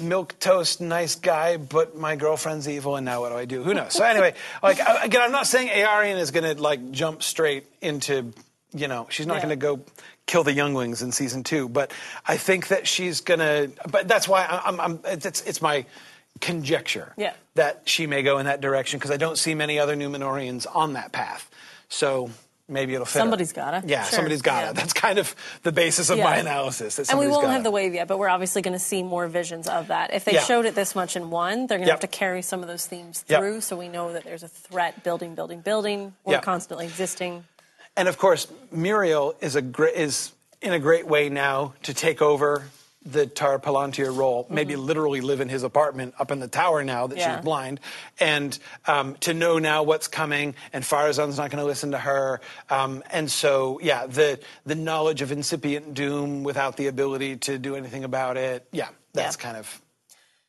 milk toast nice guy, but my girlfriend's evil, and now what do I do? Who knows? So anyway, like again, I'm not saying Eärien is going to like jump straight into, you know, she's not Yeah. going to go kill the younglings in season two, but I think that she's going to. But that's why I'm. I'm it's, it's my conjecture Yeah. that she may go in that direction because I don't see many other Numenorians on that path. So maybe it'll fit. Somebody's gotta. Yeah, Sure. somebody's got Yeah. it. That's kind of the basis of Yeah. my analysis. And we won't gotta. have the wave yet, but we're obviously going to see more visions of that. If they Yeah. showed it this much in one, they're going to Yep. have to carry some of those themes Yep. through, so we know that there's a threat building, building, building, or Yep. constantly existing. And of course, Míriel is a is in a great way now to take over the Tar-Palantír role. Maybe literally live in his apartment up in the tower now that Mm-hmm. Yeah. she's blind, and um, to know now what's coming. And Pharazôn's not going to listen to her. Um, and so, yeah, the the knowledge of incipient doom without the ability to do anything about it. Yeah, that's Yeah. kind of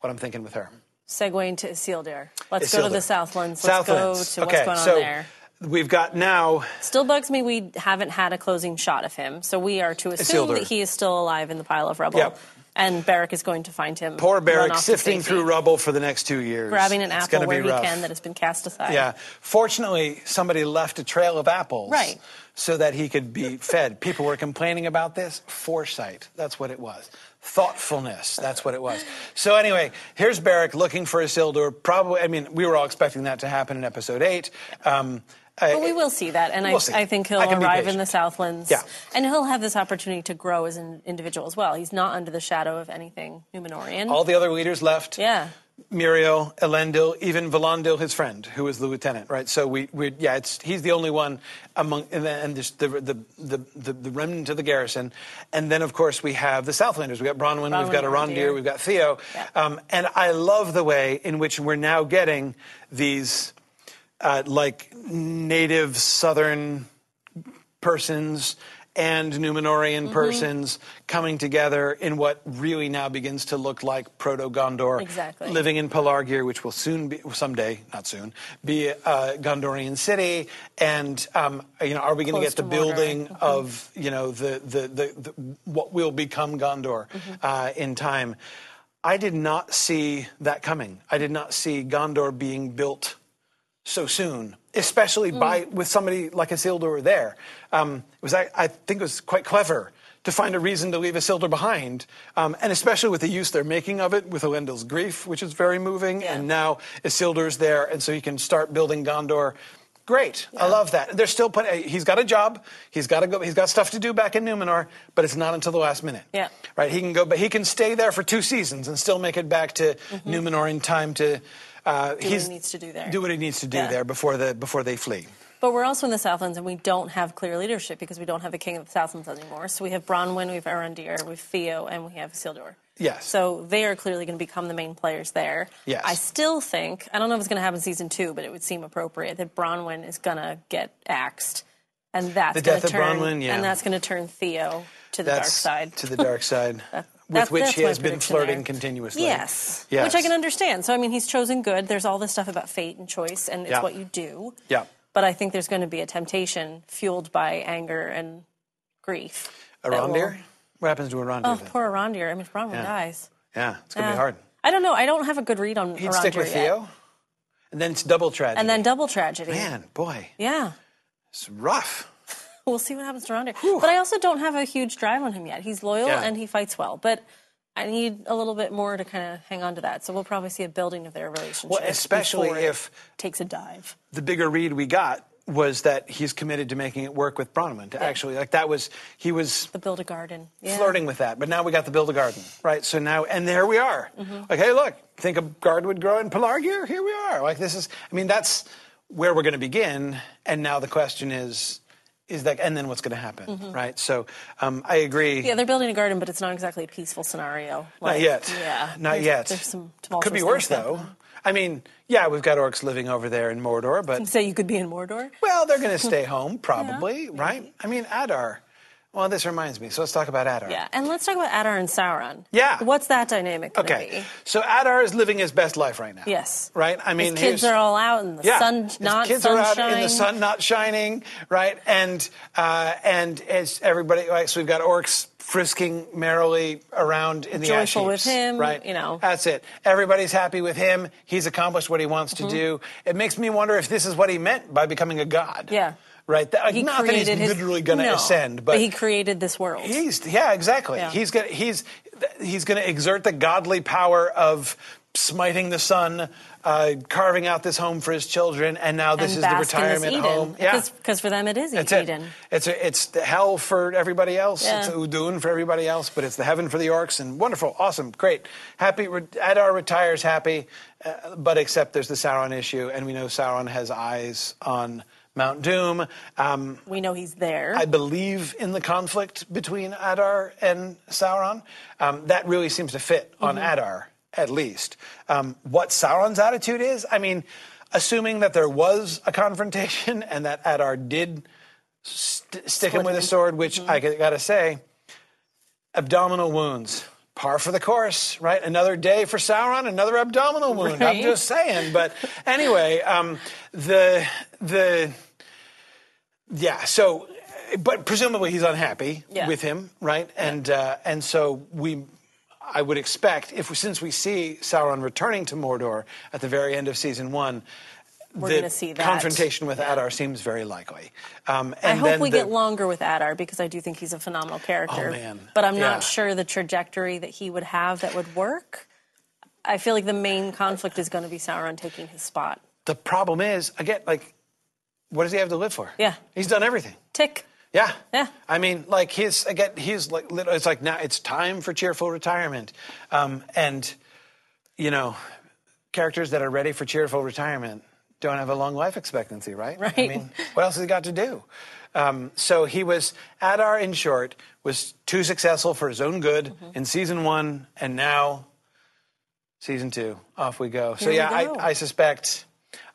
what I'm thinking with her. Segueing to Isildur. Let's go to the Southlands. Let's go Southlands. to what's okay, going on so there. We've got now Still bugs me we haven't had a closing shot of him, so we are to assume that he is still alive in the pile of rubble. Yep. And Berek is going to find him. poor run Berek off to sifting through rubble for the next two years, grabbing an It's apple where he rough. can that has been cast aside. Yeah. Fortunately, somebody left a trail of apples. Right. so that he could be fed. People were complaining about this. Foresight, that's what it was. Thoughtfulness, that's what it was. So anyway, here's Berek looking for Isildur. Probably, I mean, we were all expecting that to happen in episode eight. Um, but we will see that, and we'll I, see. I think he'll I arrive in the Southlands, Yeah. and he'll have this opportunity to grow as an individual as well. He's not under the shadow of anything Numenorian. all the other leaders left. yeah, Míriel, Elendil, even Valandil, his friend, who was the lieutenant, right? So we, we yeah, it's he's the only one among, and and the, the the the the remnant of the garrison, and then of course we have the Southlanders. We have got Bronwyn, we've got Bronwyn, Arondir, Arondir. we've got Theo, Yeah. um, and I love the way in which we're now getting these uh, like native Southern persons and Numenorian Mm-hmm. persons coming together in what really now begins to look like Proto Gondor, Exactly. living in Pelargir, which will soon be, someday, not soon, be a Gondorian city. And um, you know, are we going to get the building Mhm. of you know the the, the, the what will become Gondor Mm-hmm. uh, in time? I did not see that coming. I did not see Gondor being built so soon, especially by with somebody like Isildur there. Um, it was I, I think it was quite clever to find a reason to leave Isildur behind, um, and especially with the use they're making of it with Elendil's grief, which is very moving, Yeah. and now Isildur's there, and so he can start building Gondor. Great, I love that. There's still plenty. He's got a job. He's got to go. He's got stuff to do back in Numenor, but it's not until the last minute. Yeah. Right. He can go, but he can stay there for two seasons and still make it back to Numenor in time to. Uh, Mm-hmm. what he needs to do there. Do what he needs to do Yeah. there before the before they flee. But we're also in the Southlands, and we don't have clear leadership because we don't have the king of the Southlands anymore. So we have Bronwyn, we have Arondir, we have Theo, and we have Isildur. Yes. So they are clearly going to become the main players there. Yes. I still think, I don't know if it's going to happen in season two, but it would seem appropriate that Bronwyn is going to get axed. And that's The death to of turn, Bronwyn, yeah. and that's going to turn Theo to the dark side. to the dark side, with That's- which that's he has been flirting there. continuously. Yes. Yes. Which I can understand. So, I mean, he's chosen good. There's all this stuff about fate and choice, and it's Yeah. what you do. Yeah. But I think there's going to be a temptation fueled by anger and grief. that will- What happens to Arondir? Oh, then? poor Arondir. I mean, Bronwyn Yeah. dies. Yeah, it's gonna Yeah. be hard. I don't know. I don't have a good read on He'd Arondir stick with yet. Theo, and then it's double tragedy. And then double tragedy. man, boy, Yeah. it's rough. We'll see what happens to Arondir. But I also don't have a huge drive on him yet. He's loyal Yeah. and he fights well. But I need a little bit more to kind of hang on to that. So we'll probably see a building of their relationship. Well, especially if- takes a dive. the bigger read we got was that he's committed to making it work with Bronwyn. To actually, like that was he was The build a garden. Yeah. flirting with that. But now we got the build a garden, right? So now, and there we are. Mm-hmm. Like, hey, look, think a garden would grow in Pelargir? Here we are. Like, this is, I mean, that's where we're going to begin. And now the question is, is that, and then what's going to happen, right? So um, I agree. Mm-hmm. Yeah, they're building a garden, but it's not exactly a peaceful scenario. Not Like, yet. Yeah. Not There's- yet. There's some Could be worse, though. I mean, yeah, we've got orcs living over there in Mordor, but So you could be in Mordor? Well, they're going to stay home, probably, right? I mean, Adar. Well, this reminds me. So let's talk about Adar. Yeah. And let's talk about Adar and Sauron. Yeah. What's that dynamic going to Okay. be? So Adar is living his best life right now. Yes. Right? I mean, His kids are all out in the yeah. sun, not kids are out in the sun, not shining, right? And uh, and it's everybody. Like, so we've got orcs frisking merrily around in the ash Joyful with him, right? you know. That's it. Everybody's happy with him. He's accomplished what he wants Mm-hmm. to do. It makes me wonder if this is what he meant by becoming a god. Yeah. Right. That, like, He not that he's his- literally going to No, ascend, but he created this world. He's yeah, exactly. Yeah. He's gonna he's he's gonna exert the godly power of smiting the sun, uh, carving out this home for his children, and now this and is the bask in this retirement home. Yeah. Because for them it is That's Eden. it. It's a, it's the hell for everybody else. Yeah. It's Udûn for everybody else, but it's the heaven for the orcs. And wonderful, awesome, great, happy. Re- Adar retires happy, uh, but except there's the Sauron issue, and we know Sauron has eyes on Mount Doom. Um, We know he's there. I believe in the conflict between Adar and Sauron. Um, that really seems to fit on Mm-hmm. Adar, at least. Um, what Sauron's attitude is, I mean, assuming that there was a confrontation and that Adar did st- stick him Split with a sword, which Mm-hmm. I gotta say, abdominal wounds. Par for the course, right? Another day for Sauron, another abdominal wound. I'm just saying. But anyway, um, the the yeah. So, but presumably he's unhappy Yeah. with him, right? And uh, and so we, I would expect if since we see Sauron returning to Mordor at the very end of season one, we're the going to see that confrontation with Adar seems very likely. Um, I hope then we the- get longer with Adar because I do think he's a phenomenal character. Oh, man. But I'm Yeah. not sure the trajectory that he would have that would work. I feel like the main conflict is going to be Sauron taking his spot. The problem is, again, like, what does he have to live for? Yeah. he's done everything. Tick. Yeah. Yeah. I mean, like he's again, he's like it's like now it's time for cheerful retirement, um, and you know, characters that are ready for cheerful retirement don't have a long life expectancy, right? Right. I mean, what else has he got to do? Um, so he was Adar, in short, was too successful for his own good Mm-hmm. in season one, and now season two, off we go. so Here we yeah, go. I, I suspect,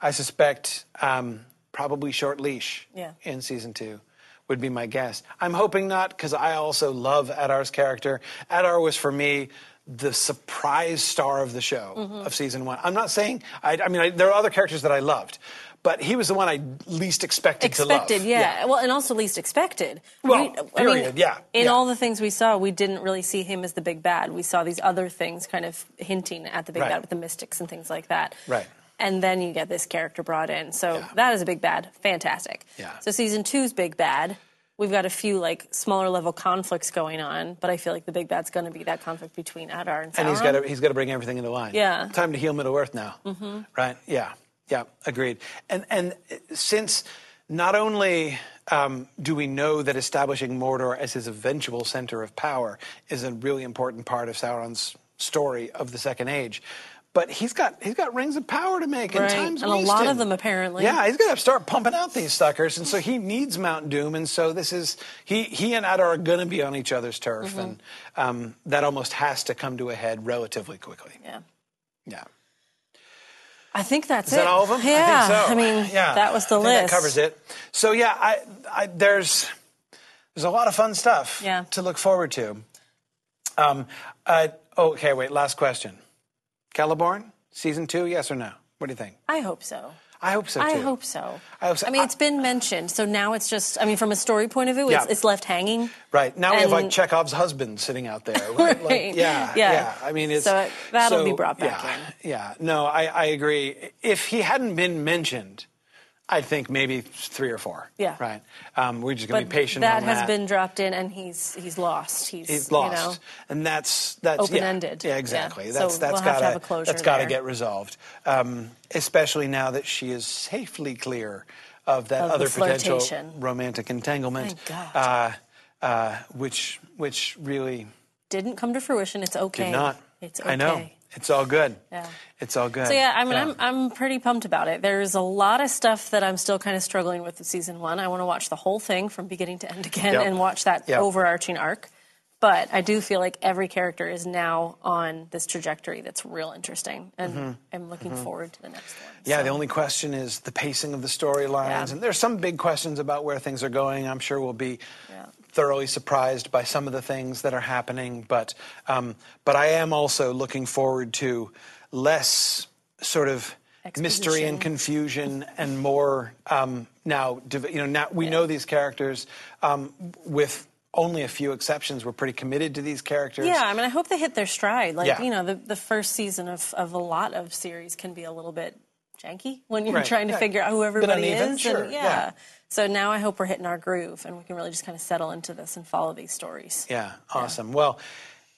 I suspect um, probably short leash Yeah. in season two would be my guess. I'm hoping not because I also love Adar's character. Adar was for me the surprise star of the show Mm-hmm. of season one. I'm not saying I, I mean I, there are other characters that I loved, but he was the one I least expected, to love. Expected, yeah. Well, and also least expected. Well, I mean, yeah, In yeah. all the things we saw, we didn't really see him as the big bad. We saw these other things kind of hinting at the big Right. bad with the mystics and things like that. Right. And then you get this character brought in. So Yeah. that is a big bad. Fantastic. Yeah. So season two's big bad. We've got a few like smaller level conflicts going on, but I feel like the big bad's going to be that conflict between Adar and Sauron. and he's got to he's got to bring everything into line. Yeah. time to heal Middle Earth now. Mm-hmm. Right? Yeah, yeah, agreed. And and since not only um, do we know that establishing Mordor as his eventual center of power is a really important part of Sauron's story of the Second Age. But he's got he's got rings of power to make, and Right. time's And a lot of them, apparently. Yeah, he's going to start pumping out these suckers, and so he needs Mount Doom, and so this is he he and Adar are going to be on each other's turf, Mm-hmm. and um, that almost has to come to a head relatively quickly. Yeah. Yeah. I think that's Is it. that all of them? Yeah. I, think so. mean, yeah. that was the I list. That covers it. So yeah, I, I, there's there's a lot of fun stuff Yeah. to look forward to. Um, uh, okay, wait. Last question. Celeborn season two? Yes or no? What do you think? I hope so. I hope so too. I hope so. I hope so. mean, I- it's been mentioned, so now it's just. I mean, from a story point of view, it's, Yeah. it's left hanging. Right now we have like Chekhov's husband sitting out there. Right? Like, yeah, Yeah. yeah, I mean, it's So that'll so, be brought back yeah, in. Yeah, no, I, I agree. If he hadn't been mentioned, I think maybe three or four. Yeah. right. Um, we're just gonna be patient. that has that. been dropped in, and he's he's lost. He's, He's lost, You know, and that's that's. Open-ended. Yeah, Yeah. exactly. So That's that's we'll gotta have a closure that's got to get resolved. Um, especially now that she is safely clear of that Of other potential romantic entanglement, Uh, uh, which which really didn't come to fruition. It's okay. did not. It's okay. I know. It's all good. Yeah. It's all good. So yeah, I mean, I'm I'm pretty pumped about it. There's a lot of stuff that I'm still kind of struggling with with season one. I want to watch the whole thing from beginning to end again Yep. and watch that Yep. overarching arc. But I do feel like every character is now on this trajectory that's real interesting, and I'm looking forward to the next one. Mm-hmm. Yeah, So- the only question is the pacing of the storylines, Yeah. and there's some big questions about where things are going. I'm sure we'll be Yeah. Thoroughly surprised by some of the things that are happening, but um, but I am also looking forward to less sort of mystery and confusion and more um, now. You know, now we know these characters um, with. Only a few exceptions. We're pretty committed to these characters. Yeah, I mean, I hope they hit their stride. Like, Yeah. you know, the, the first season of, of a lot of series can be a little bit janky when you're Right, trying to yeah. figure out who everybody is. sure, and, yeah. So now I hope we're hitting our groove and we can really just kind of settle into this and follow these stories. Yeah, awesome. Well,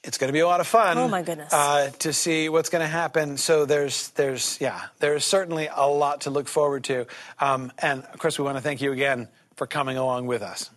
it's going to be a lot of fun. Oh, my goodness. Uh, to see what's going to happen. So there's, there's, yeah, there's certainly a lot to look forward to. Um, and of course, we want to thank you again for coming along with us.